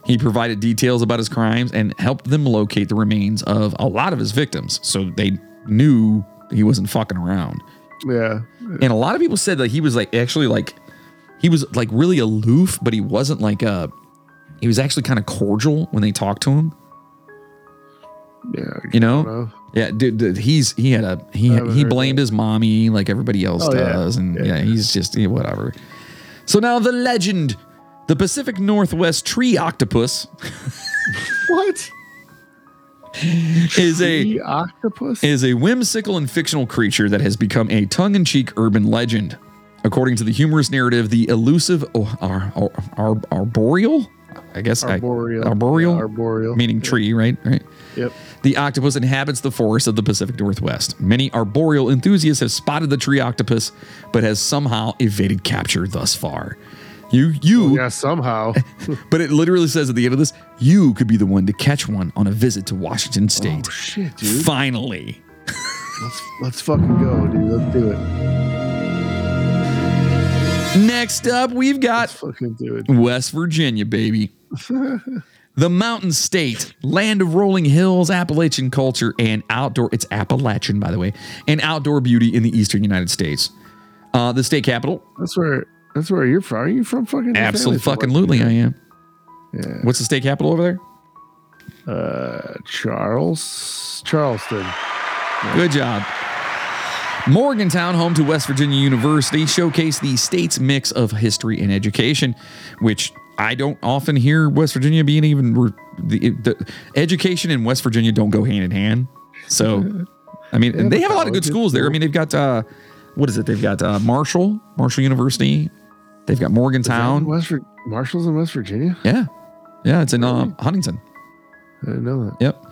He provided details about his crimes and helped them locate the remains of a lot of his victims. So they knew he wasn't fucking around. Yeah, And a lot of people said that he was like actually like he was like really aloof, but he wasn't like uh he was actually kind of cordial when they talked to him. yeah. You know? know. Yeah, dude, dude, he's he had a he he blamed his mommy like everybody else Oh, yeah. does, and yeah. Yeah. he's just yeah, whatever. So now the legend, the Pacific Northwest tree octopus <laughs> What? is a The octopus? is a whimsical and fictional creature that has become a tongue-in-cheek urban legend. According to the humorous narrative, the elusive oh, ar, ar, ar, arboreal, I guess I- arboreal. arboreal, Yeah, arboreal. meaning tree, right? Right. Yep. The octopus inhabits the forests of the Pacific Northwest. Many arboreal enthusiasts have spotted the tree octopus, but has somehow evaded capture thus far. You, you, oh, Yeah, somehow. <laughs> but it literally says at the end of this, you could be the one to catch one on a visit to Washington oh, State. oh shit, dude. Finally. Let's let's fucking go, dude. Let's do it. Next up, we've got Let's fucking do it. West Virginia, baby. <laughs> the Mountain State, land of rolling hills, Appalachian culture, and outdoor. It's Appalachian, by the way, and outdoor beauty in the eastern United States. Uh, the state capital, That's where that's where you're from. Are you from fucking? absolutely fucking lutely, I am. Yeah. What's the state capital over there? Uh, Charles Charleston. Good job. Morgantown, home to West Virginia University, showcased the state's mix of history and education, which I don't often hear West Virginia being even. Re- the, the education in West Virginia don't go hand in hand. So, I mean, Yeah, they have a lot of good schools there. I mean, they've got uh, what is it? They've got uh, Marshall, Marshall University. They've got Morgantown. West Vir- Marshall's in West Virginia. Yeah, yeah, it's in uh, Huntington. I didn't know that. Yep.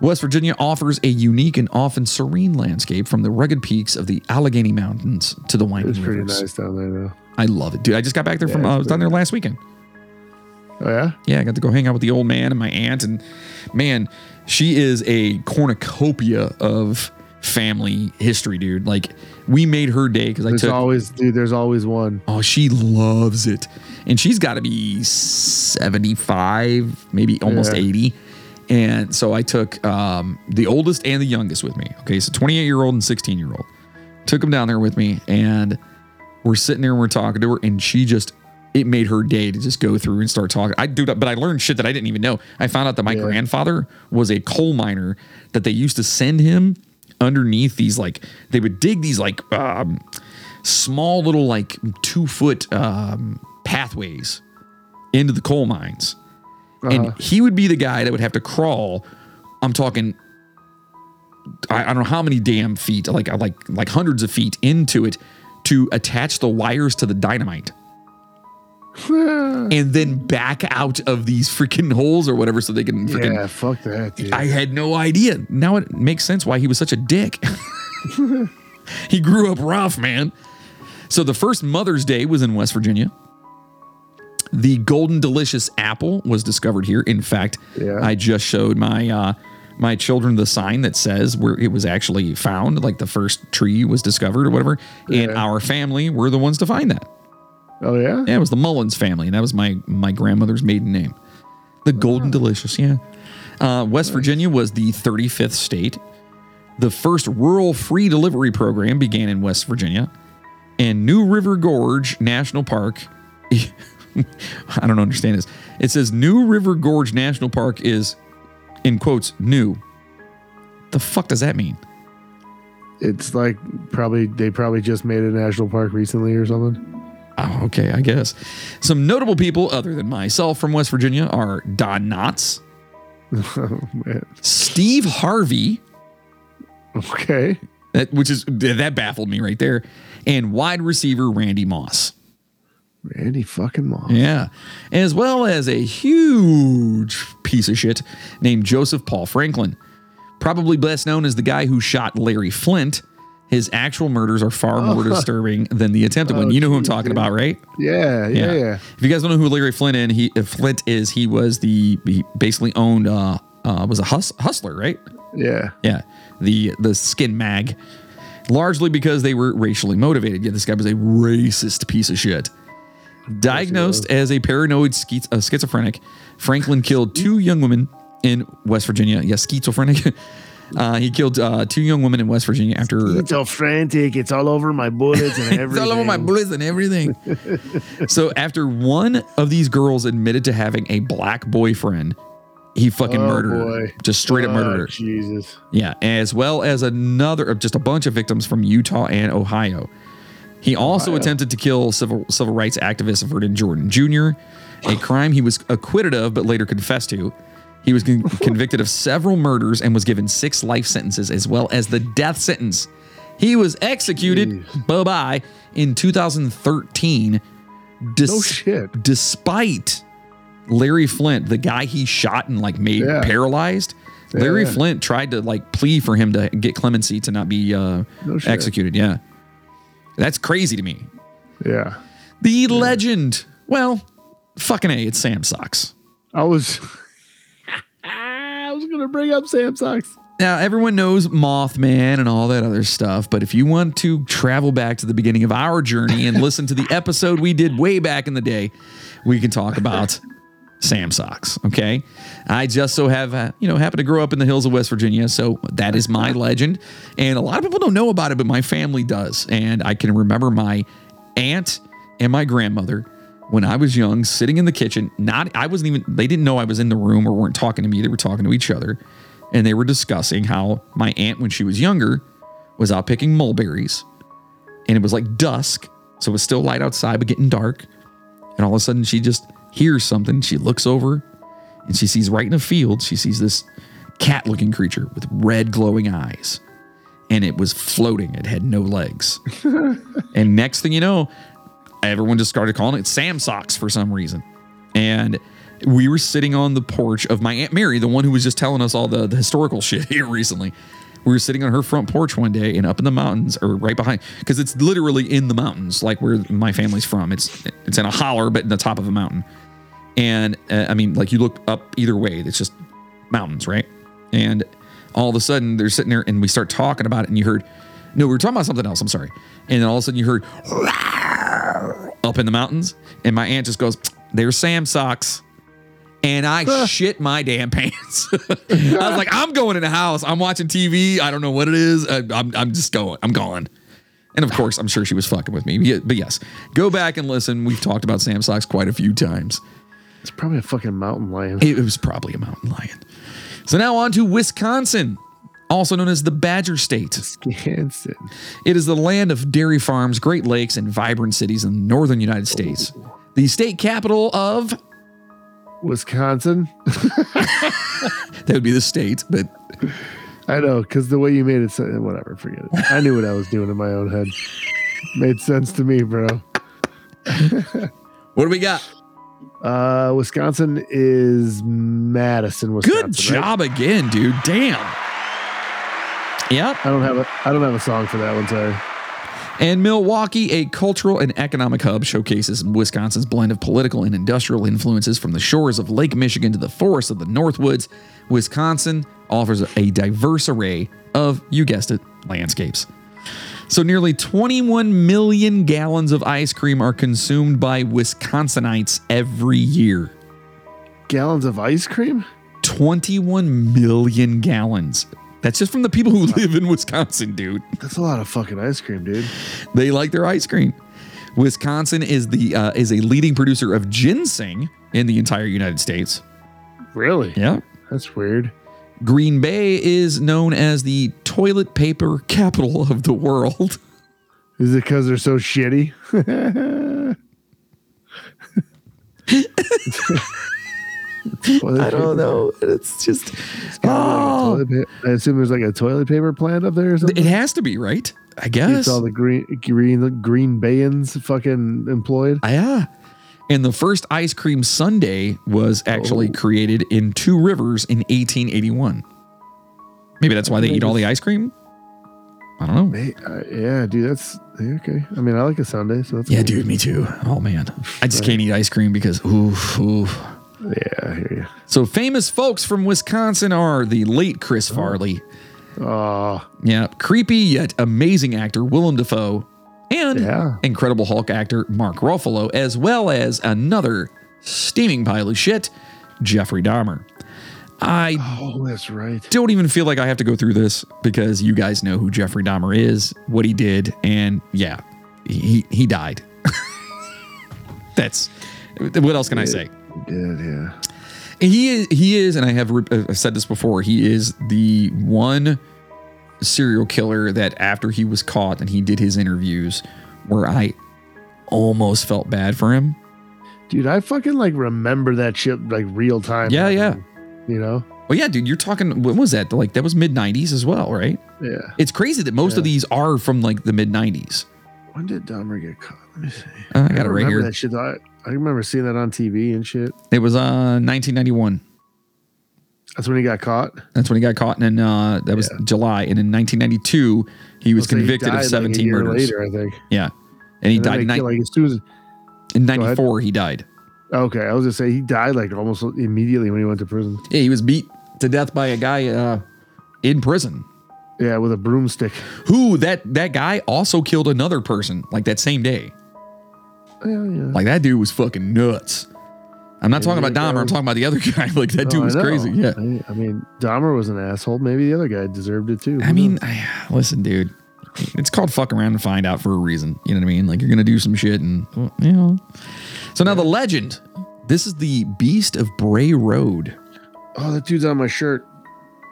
West Virginia offers a unique and often serene landscape from the rugged peaks of the Allegheny Mountains to the winding was pretty rivers. nice down there, though. I love it, dude. I just got back there from uh, I was down there last weekend. Oh yeah. Yeah, I got to go hang out with the old man and my aunt, and man, she is a cornucopia of family history, dude. Like we made her day because I took. There's took. always, dude. There's always one. Oh, she loves it. And she's got to be 75, maybe almost Yeah. 80. And so I took um, the oldest and the youngest with me. Okay. So 28 year old and 16 year old. Took them down there with me. And we're sitting there and we're talking to her. And she just, it made her day to just go through and start talking. I do that, but I learned shit that I didn't even know. I found out that my Yeah. grandfather was a coal miner that they used to send him underneath these, like, they would dig these, like, um, small little like two foot um, pathways into the coal mines. And uh-huh. he would be the guy that would have to crawl. I'm talking, I, I don't know how many damn feet, like uh, like like hundreds of feet into it to attach the wires to the dynamite. <laughs> and then back out of these freaking holes or whatever so they can freaking yeah, fuck that, dude. I had no idea. Now it makes sense why he was such a dick. <laughs> <laughs> he grew up rough, man. So the first Mother's Day was in West Virginia. The golden delicious apple was discovered here. In fact, Yeah. I just showed my uh, my children the sign that says where it was actually found, like the first tree was discovered or whatever. And our family were the ones to find that. oh yeah. Yeah, it was the Mullins family, and that was my my grandmother's maiden name. The Golden Delicious, yeah. Uh, West Virginia was the 35th state. The first rural free delivery program began in West Virginia, and New River Gorge National Park. <laughs> <laughs> I don't understand this. It says New River Gorge National Park is, in quotes, new. The fuck does that mean? It's like probably they probably just made a national park recently or something. Oh, okay, I guess. Some notable people other than myself from West Virginia are Don Knotts, oh. <laughs> Steve Harvey, Okay. that which is that baffled me right there, and wide receiver Randy Moss. Randy fucking Moss. Yeah, as well as a huge piece of shit named Joseph Paul Franklin, probably best known as the guy who shot Larry Flynt. His actual murders are far more <laughs> disturbing than the attempted one. Oh, You know who I'm geez, talking about, right? Yeah, yeah, yeah. If you guys don't know who Larry Flynt and he if Flynt is, he was the he basically owned uh uh was a hus- hustler, right? Yeah. Yeah, the the skin mag, largely because they were racially motivated. Yeah, this guy was a racist piece of shit. Diagnosed as a paranoid schiz- uh, schizophrenic, Franklin killed two young women in West Virginia. Yes, schizophrenic. <laughs> Uh, he killed uh, two young women in West Virginia after It's all frantic. It's all over my bullets and everything. <laughs> it's all over my bullets and everything. <laughs> so after one of these girls admitted to having a black boyfriend, he fucking Oh, murdered her. Just straight up Oh, murdered her. Jesus. Yeah, as well as another of just a bunch of victims from Utah and Ohio. He also Ohio. attempted to kill civil civil rights activist Vernon Jordan Jr., a crime he was acquitted of but later confessed to. He was con- <laughs> convicted of several murders and was given six life sentences as well as the death sentence. He was executed, bye bye, in 2013. Dis- No shit. Despite Larry Flynt, the guy he shot and like made Yeah. paralyzed, Larry yeah. Flynt tried to like plea for him to get clemency to not be uh, No executed. Yeah, that's crazy to me. Yeah. The legend. Well, fucking a, it's Sam Sox. I was <laughs> I was gonna bring up Sam Sox. Now, everyone knows Mothman and all that other stuff, but if you want to travel back to the beginning of our journey and listen to the episode we did way back in the day, we can talk about <laughs> Sam Socks. Okay. I just so have, uh, you know, happen to grow up in the hills of West Virginia. So that is my legend. And a lot of people don't know about it, but my family does. And I can remember my aunt and my grandmother when I was young sitting in the kitchen. Not, I wasn't even, they didn't know I was in the room or weren't talking to me. They were talking to each other. And they were discussing how my aunt, when she was younger, was out picking mulberries. And it was like dusk. So it was still light outside, but getting dark. And all of a sudden, she just hears something. She looks over and she sees right in a field, she sees this cat looking creature with red glowing eyes. And it was floating, it had no legs. <laughs> and next thing you know, everyone just started calling it Sam Socks for some reason. And we were sitting on the porch of my Aunt Mary, the one who was just telling us all the, the historical <laughs> shit here recently. We were sitting on her front porch one day and up in the mountains or right behind because it's literally in the mountains, like where my family's from. It's it's in a holler, but in the top of a mountain. And uh, I mean, like you look up either way, it's just mountains, right? And all of a sudden they're sitting there and we start talking about it, and you heard, no, we were talking about something else. I'm sorry. And then all of a sudden you heard up in the mountains, and my aunt just goes, "There's Sam socks." And I <laughs> shit my damn pants. <laughs> I was like, I'm going in the house. I'm watching TV. I don't know what it is. I, I'm, I'm just going. I'm gone. And of course, I'm sure she was fucking with me. But yes, go back and listen. We've talked about Sam Socks quite a few times. It's probably a fucking mountain lion. It was probably a mountain lion. So now on to Wisconsin, also known as the Badger State. Wisconsin. It is the land of dairy farms, Great Lakes, and vibrant cities in the northern United States. The state capital of Wisconsin. <laughs> that would be the state, but I know, because the way you made it, so- whatever, forget it. I knew what I was doing in my own head. Made sense to me, bro. <laughs> what do we got? Uh, Wisconsin is Madison, Wisconsin. Good right? job again, dude. Damn. Yep. I don't have a I don't have a song for that one. Sorry. And Milwaukee, a cultural and economic hub, showcases Wisconsin's blend of political and industrial influences from the shores of Lake Michigan to the forests of the Northwoods. Wisconsin offers a diverse array of, you guessed it, landscapes. So, nearly 21 million gallons of ice cream are consumed by Wisconsinites every year. Gallons of ice cream. 21 million gallons. That's just from the people who live in Wisconsin, dude. That's a lot of fucking ice cream, dude. They like their ice cream. Wisconsin is the uh, is a leading producer of ginseng in the entire United States. Really? Yeah. That's weird. Green Bay is known as the toilet paper capital <laughs> of the world. Is it because they're so shitty? <laughs> I don't know. It's just Oh. oh, I assume there's like a toilet paper plant up there or something. it has to be right. I guess. It's all the green green green bayans fucking employed. Ah, yeah. And the first ice cream sundae was actually Oh. created in Two Rivers in 1881. Maybe that's why they eat all the ice cream. I don't know. Hey, uh, yeah, dude, that's okay. I mean, I like a Sunday, so that's Yeah, cool. dude, me too. Oh man, I just can't eat ice cream because oof, oof. Yeah, I hear you. So famous folks from Wisconsin are the late Chris Farley, Oh, yeah, creepy yet amazing actor Willem Dafoe, and Yeah. Incredible Hulk actor Mark Ruffalo, as well as another steaming pile of shit, Jeffrey Dahmer. I oh, that's right. don't even feel like I have to go through this because you guys know who Jeffrey Dahmer is, what he did, and yeah, he he died. <laughs> That's what else can I say? He did, yeah. He is he is, and I have re- I've said this before. He is the one serial killer that after he was caught and he did his interviews, where I almost felt bad for him. Dude, I fucking like remember that shit like real time. Yeah, yeah. You know? Well, yeah, dude, you're talking. When was that? Like that was mid '90s as well, right? Yeah. It's crazy that most of these are from like the mid '90s. When did Dahmer get caught? Let me see. Uh, I got it right remember here. that shit. I, I remember seeing that on TV and shit. It was uh 1991. That's when he got caught. That's when he got caught, and then uh, that was Yeah. July. And in 1992, he was he convicted died, of like, a 17 year murders. Later, I think. Yeah, and he And died in, ni- like as in 94. He died. okay, I was gonna say he died like almost immediately when he went to prison. Yeah, he was beat to death by a guy uh, in prison. Yeah, with a broomstick. Who that that guy also killed another person like that same day. Yeah, yeah. Like that dude was fucking nuts. I'm not talking about Dahmer. I'm talking about the other <laughs> guy. Like that dude was crazy. Yeah. I, I mean, Dahmer was an asshole. Maybe the other guy deserved it too. I mean, I, listen, dude. It's called fuck around and find out for a reason. You know what I mean? Like you're gonna do some shit and you know. So now the legend. This is the Beast of Bray Road. oh, that dude's on my shirt.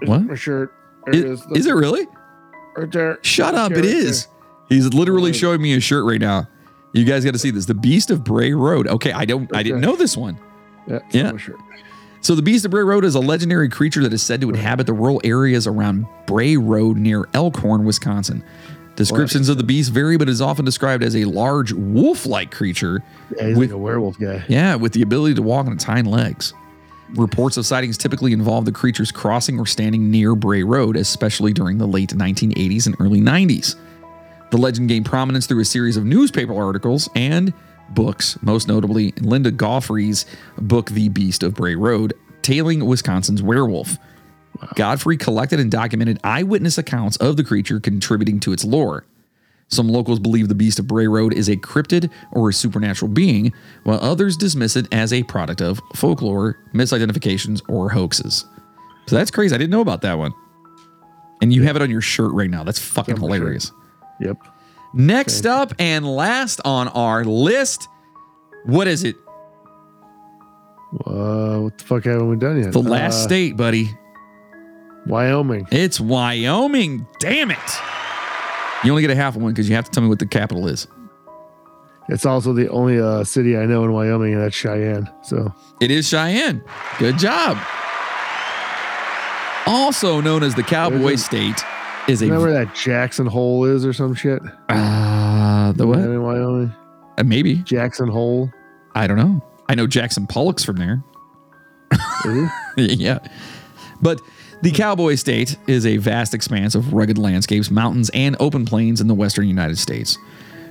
What? My shirt. There it Is, is. is it really? right there? Shut up! It right is. He's literally showing me his shirt right now. You guys got to see this. The Beast of Bray Road. Okay, I don't. I didn't know this one. Yeah, Yeah. my shirt. So the Beast of Bray Road is a legendary creature that is said to inhabit the rural areas around Bray Road near Elkhorn, Wisconsin. Descriptions of the beast vary, but is often described as a large wolf-like creature. Yeah, he's With- like a werewolf guy. Yeah, with the ability to walk on its hind legs. Reports of sightings typically involve the creatures crossing or standing near Bray Road, especially during the late 1980s and early 90s. The legend gained prominence through a series of newspaper articles and books, most notably Linda Godfrey's book, The Beast of Bray Road, tailing Wisconsin's werewolf. Godfrey collected and documented eyewitness accounts of the creature, contributing to its lore. Some locals believe the Beast of Bray Road is a cryptid or a supernatural being, while others dismiss it as a product of folklore, misidentifications, or hoaxes. So that's crazy. I didn't know about that one. And you have it on your shirt right now. That's fucking on my shirt. hilarious. Yep. Next up and last on our list, what is it? Uh, what the fuck haven't we done yet? The last Uh, state, buddy. Wyoming. It's Wyoming. Damn it. You only get a half of one because you have to tell me what the capital is. It's also the only uh, city I know in Wyoming, and that's Cheyenne. So It is Cheyenne. Good job. Also known as the Cowboy State, is a Isn't that where that Jackson Hole is, or some shit? uh, the that what? in Wyoming? Uh, maybe Jackson Hole. I don't know. I know Jackson Pollock's from there. Is <laughs> yeah. But the Cowboy State is a vast expanse of rugged landscapes, mountains, and open plains in the western United States.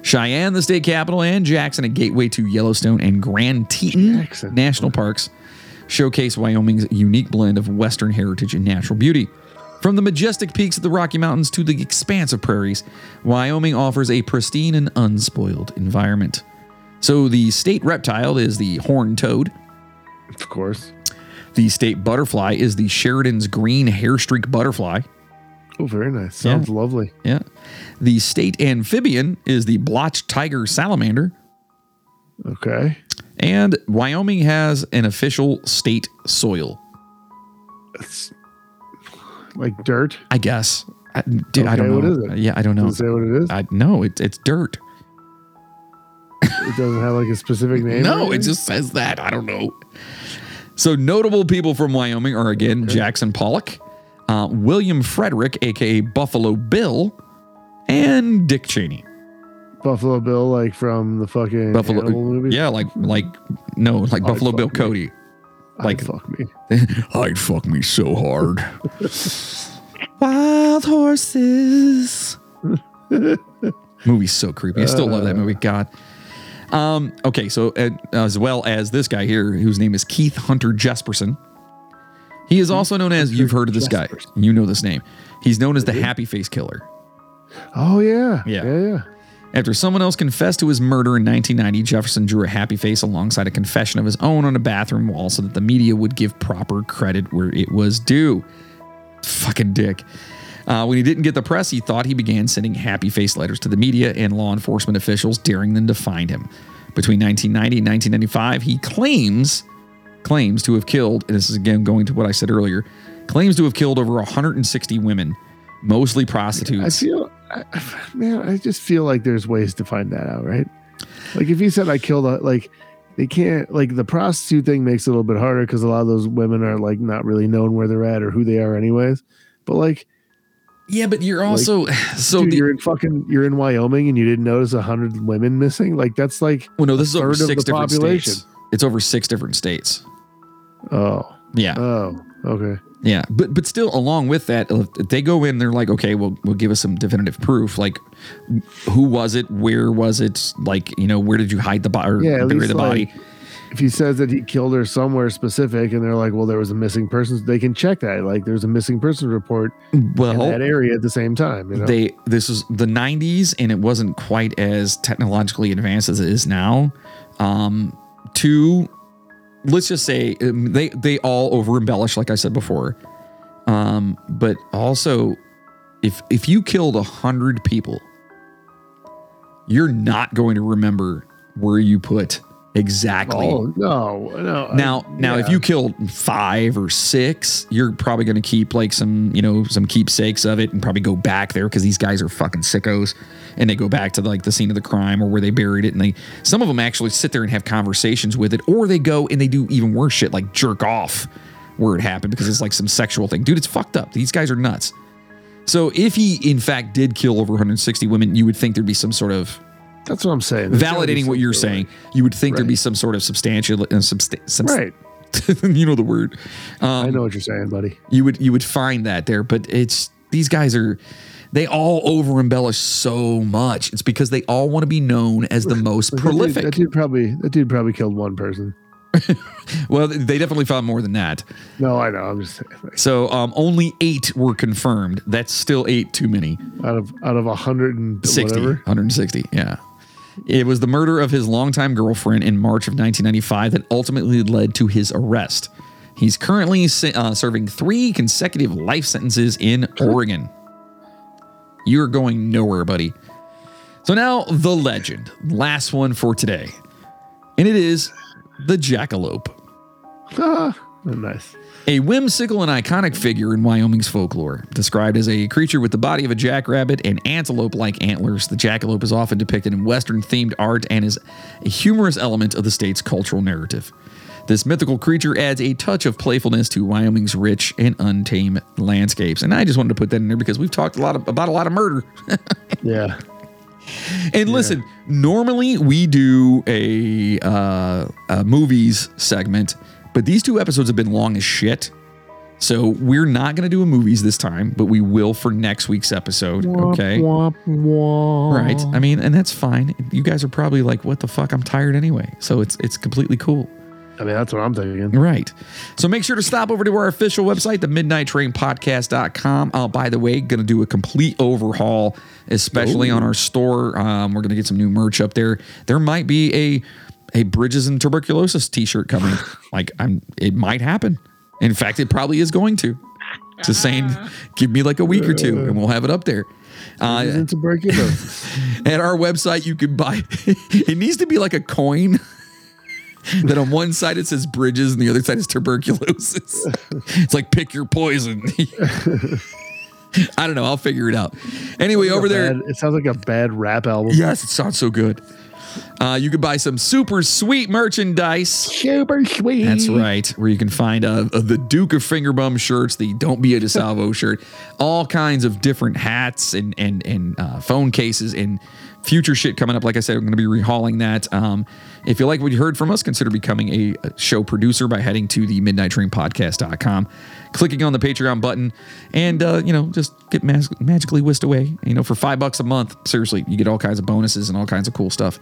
Cheyenne, the state capital, and Jackson, a gateway to Yellowstone and Grand Teton Jackson. National Parks, showcase Wyoming's unique blend of western heritage and natural beauty. From the majestic peaks of the Rocky Mountains to the expanse of prairies, Wyoming offers a pristine and unspoiled environment. So the state reptile is the horned toad. Of course. The state butterfly is the Sheridan's green hairstreak butterfly. Oh, very nice. Sounds lovely. Yeah. The state amphibian is the blotched tiger salamander. Okay. And Wyoming has an official state soil, like dirt. I guess. I, dude, I don't know. what is it? Yeah, I don't know. Does it say what it is? I no, it, it's dirt. It doesn't have like a specific <laughs> name. No, it just says that. I don't know. So notable people from Wyoming are again Jackson Pollock, uh, William Frederick, aka Buffalo Bill, and Dick Cheney. Buffalo Bill, like from the fucking Buffalo, movie. yeah, like like no, like Buffalo Bill me. Cody. I'd like- fuck me. <laughs> I'd fuck me so hard. <laughs> Wild horses. <laughs> Movie's so creepy. I still love that movie. God. Um, okay, so uh, as well as this guy here, whose name is Keith Hunter Jesperson. He is also known as you've heard of this guy. You know this name. He's known as the Happy Face Killer. Oh yeah. Yeah. Yeah. Yeah. After someone else confessed to his murder in 1990, Jesperson drew a happy face alongside a confession of his own on a bathroom wall so that the media would give proper credit where it was due. Fucking dick. Uh, when he didn't get the press, he thought he began sending happy face letters to the media and law enforcement officials, daring them to find him. Between 1990 and 1995, he claims claims to have killed. And this is again going to what I said earlier. Claims to have killed over 160 women, mostly I prostitutes. feel, I, <laughs> man, I just feel like there's ways to find that out, right? Like if you said I killed a, like they can't, like the prostitute thing makes it a little bit harder because a lot of those women are like not really known where they're at or who they are, anyways. But like, yeah, but you're also <sighs> so dude, the, you're in fucking, you're in Wyoming and you didn't notice a hundred women missing. Like that's like, Well, no, this is over six different population. states. It's over six different states. oh, Yeah, oh, okay. yeah, but but still, along with that, if they go in, they're like, okay, well, we'll give us some definitive proof. Like, who was it? Where was it? Like, you know, where did you hide the body? Yeah, bury the body? like, if he says that he killed her somewhere specific, and they're like, well, there was a missing person, they can check that. Like, there's a missing person report in that area at the same time. You know? they this was the 90s and it wasn't quite as technologically advanced as it is now. Um, two, let's just say um, they they all over embellish, like I said before. Um, but also, if if you killed a hundred people, you're not going to remember where you put exactly. oh no, no. I- Now, now, if you killed five or six, you're probably going to keep like some, you know, some keepsakes of it, and probably go back there because these guys are fucking sickos, and they go back to like the scene of the crime or where they buried it, and they some of them actually sit there and have conversations with it, or they go and they do even worse shit like jerk off where it happened because it's like some sexual thing, dude. It's fucked up. These guys are nuts. So if he in fact did kill over 160 women, you would think there'd be some sort of that's what I'm saying. There's validating what you're saying. You would think there'd be some sort of substantial, uh, substa- subst- Right. <laughs> you know the word. I Um, know what you're saying, buddy. you would you would find that there, but it's these guys are they all over embellish so much. It's because they all want to be known as the <sighs> most That dude- prolific. That dude probably that dude probably killed one person. <laughs> well, they definitely found more than that. No, I know. I'm just saying. So um, only eight were confirmed. That's still eight too many. out of out of a hundred and 60, whatever. 160. Yeah. It was the murder of his longtime girlfriend in March of 1995 that ultimately led to his arrest. He's currently uh, serving three consecutive life sentences in Oregon. You're going nowhere, buddy. So now the legend, last one for today, and it is the jackalope. Ah, nice. A whimsical and iconic figure in Wyoming's folklore. Described as a creature with the body of a jackrabbit and antelope like antlers, the jackalope is often depicted in Western themed art and is a humorous element of the state's cultural narrative. This mythical creature adds a touch of playfulness to Wyoming's rich and untamed landscapes. And I just wanted to put that in there because we've talked a lot of, about a lot of murder. <laughs> Yeah. And listen, normally we do a, uh, a movies segment, but these two episodes have been long as shit. So we're not going to do a movies this time, but we will for next week's episode. Okay. Womp, womp. Right. I mean, and that's fine. You guys are probably like, what the fuck? I'm tired anyway. So it's it's completely cool. I mean, that's what I'm thinking. Right. So make sure to stop over to our official website, the midnight train podcast.com. Oh, by the way, going to do a complete overhaul, especially on our store. Um, we're going to get some new merch up there. There might be a a Bridges and Tuberculosis t-shirt coming. <laughs> like I'm it might happen. In fact, it probably is going to. Just saying, give me like a week or two and we'll have it up there. Uh, He's tuberculosis. <laughs> at our website, you can buy. <laughs> it needs to be like a coin. that on one side it says bridges and the other side is tuberculosis. it's like pick your poison. I don't know. I'll figure it out. Anyway, over there. It sounds like a bad rap album. Yes, it sounds so good. Uh, you could buy some super sweet merchandise. Super sweet. That's right. Where you can find uh, uh, the Duke of Fingerbum shirts, the Don't Be a DeSalvo <laughs> shirt, all kinds of different hats and and and uh, phone cases and future shit coming up. Like I said, I'm going to be rehauling that. Um, if you like what you heard from us, consider becoming a, a show producer by heading to the midnighttrainpodcast.com, clicking on the Patreon button, and uh, you know just get mag- magically whisked away. You know, for five bucks a month, seriously, you get all kinds of bonuses and all kinds of cool stuff.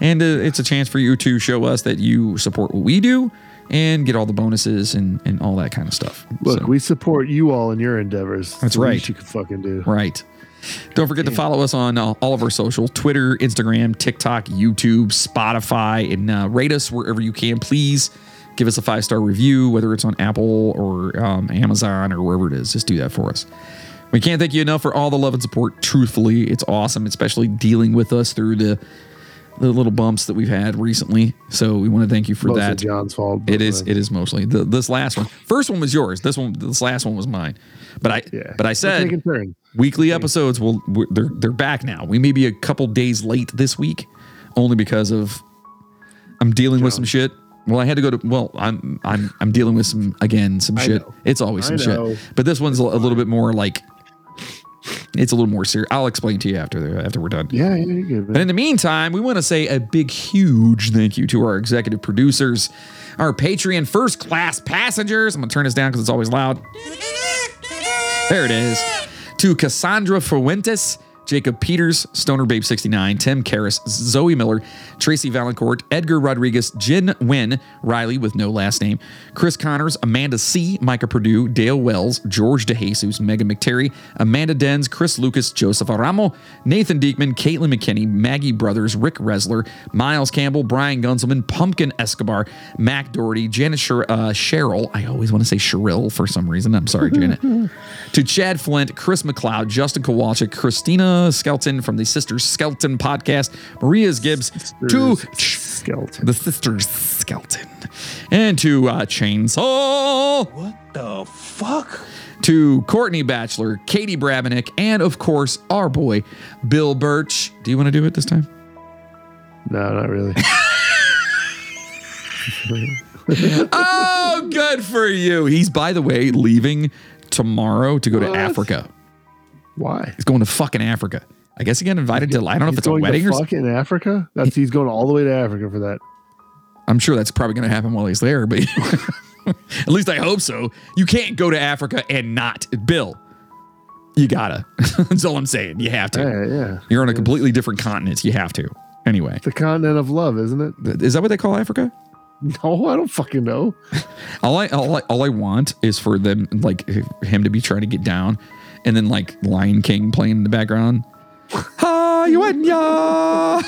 And uh, it's a chance for you to show us that you support what we do and get all the bonuses and, and all that kind of stuff. Look, So- we support you all in your endeavors. That's right. You can fucking do. Right. Don't forget to follow us on uh, all of our social Twitter, Instagram, TikTok, YouTube, Spotify, and uh, rate us wherever you can. Please give us a five star review, whether it's on Apple or um, Amazon or wherever it is. Just do that for us. We can't thank you enough for all the love and support. Truthfully, it's awesome, especially dealing with us through the the little bumps that we've had recently. So we want to thank you for Mostly that. John's fault. It is. It is mostly the, this last one. First one was yours. This one, this last one was mine. But I, Yeah. but I said weekly episodes Well, they're they're back now. We may be a couple days late this week, only because of I'm dealing with some shit. Well, I had to go to. Well, I'm I'm I'm dealing with some again some I shit. know. It's always some shit, but this one's a, a little bit more like. It's a little more serious. I'll explain to you after after we're done. Yeah, yeah, good. But in the meantime, we want to say a big, huge thank you to our executive producers, our Patreon first class passengers. I'm going to turn this down because it's always loud. There it is. To Cassandra Fuentes, Jacob Peters, Stoner Babe 69, Tim Karras, Zoe Miller, Tracy Valancourt, Edgar Rodriguez, Jin Wynn, Riley with no last name, Chris Connors, Amanda C, Micah Purdue, Dale Wells, George DeJesus, Megan McTerry, Amanda Dens, Chris Lucas, Joseph Aramo, Nathan Diekman, Caitlin McKinney, Maggie Brothers, Rick Resler, Miles Campbell, Brian Gunselman, Pumpkin Escobar, Mac Doherty, Janet Sher- uh, Cheryl. I always want to say Cheryl for some reason. I'm sorry, Janet. <laughs> to Chad Flint, Chris McLeod, Justin Kowalczyk, Christina Skelton from the Sisters Skelton podcast, Maria's Gibbs, to skeleton. the Sisters Skelton, and to uh, Chainsaw, What the fuck? to Courtney Batchelor, Katie Brabenick, and of course, our boy, Bill Birch. Do you want to do it this time? No, not really. <laughs> <laughs> oh, good for you. He's, by the way, leaving tomorrow to go to Africa. Why? He's going to fucking Africa. I guess he got invited to, I don't know if He's it's a wedding or something. in Africa. That's he's going all the way to Africa for that. I'm sure that's probably going to happen while he's there, but <laughs> at least I hope so. You can't go to Africa and not. Bill, you gotta. <laughs> that's all I'm saying. You have to. Yeah, yeah. You're on a completely different continent. You have to. Anyway, The continent of love, isn't it? is that what they call Africa? No, I don't fucking know. <laughs> All I, all I all I want is for them like him to be trying to get down, and then like Lion King playing in the background. Hi, you and ya.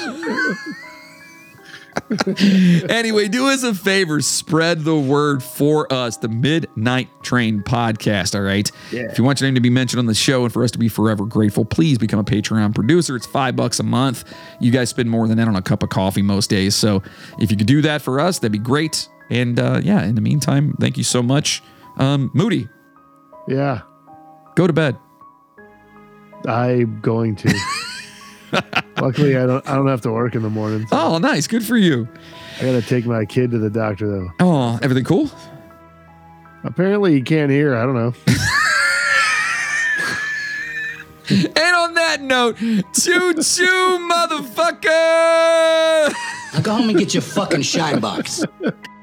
<laughs> anyway, do us a favor, spread the word for us, the Midnight Train podcast. All right. Yeah. If you want your name to be mentioned on the show and for us to be forever grateful, please become a Patreon producer. It's five bucks a month. You guys spend more than that on a cup of coffee most days. So if you could do that for us, that'd be great. And uh, yeah, in the meantime, thank you so much. Um, Moody, Yeah, go to bed. I'm going to. <laughs> Luckily, I don't. I don't have to work in the morning. so Oh, nice. Good for you. I gotta take my kid to the doctor though. Oh, everything cool? Apparently, he can't hear. I don't know. <laughs> And on that note, choo choo, motherfucker! Now go home and get your fucking shine box. <laughs>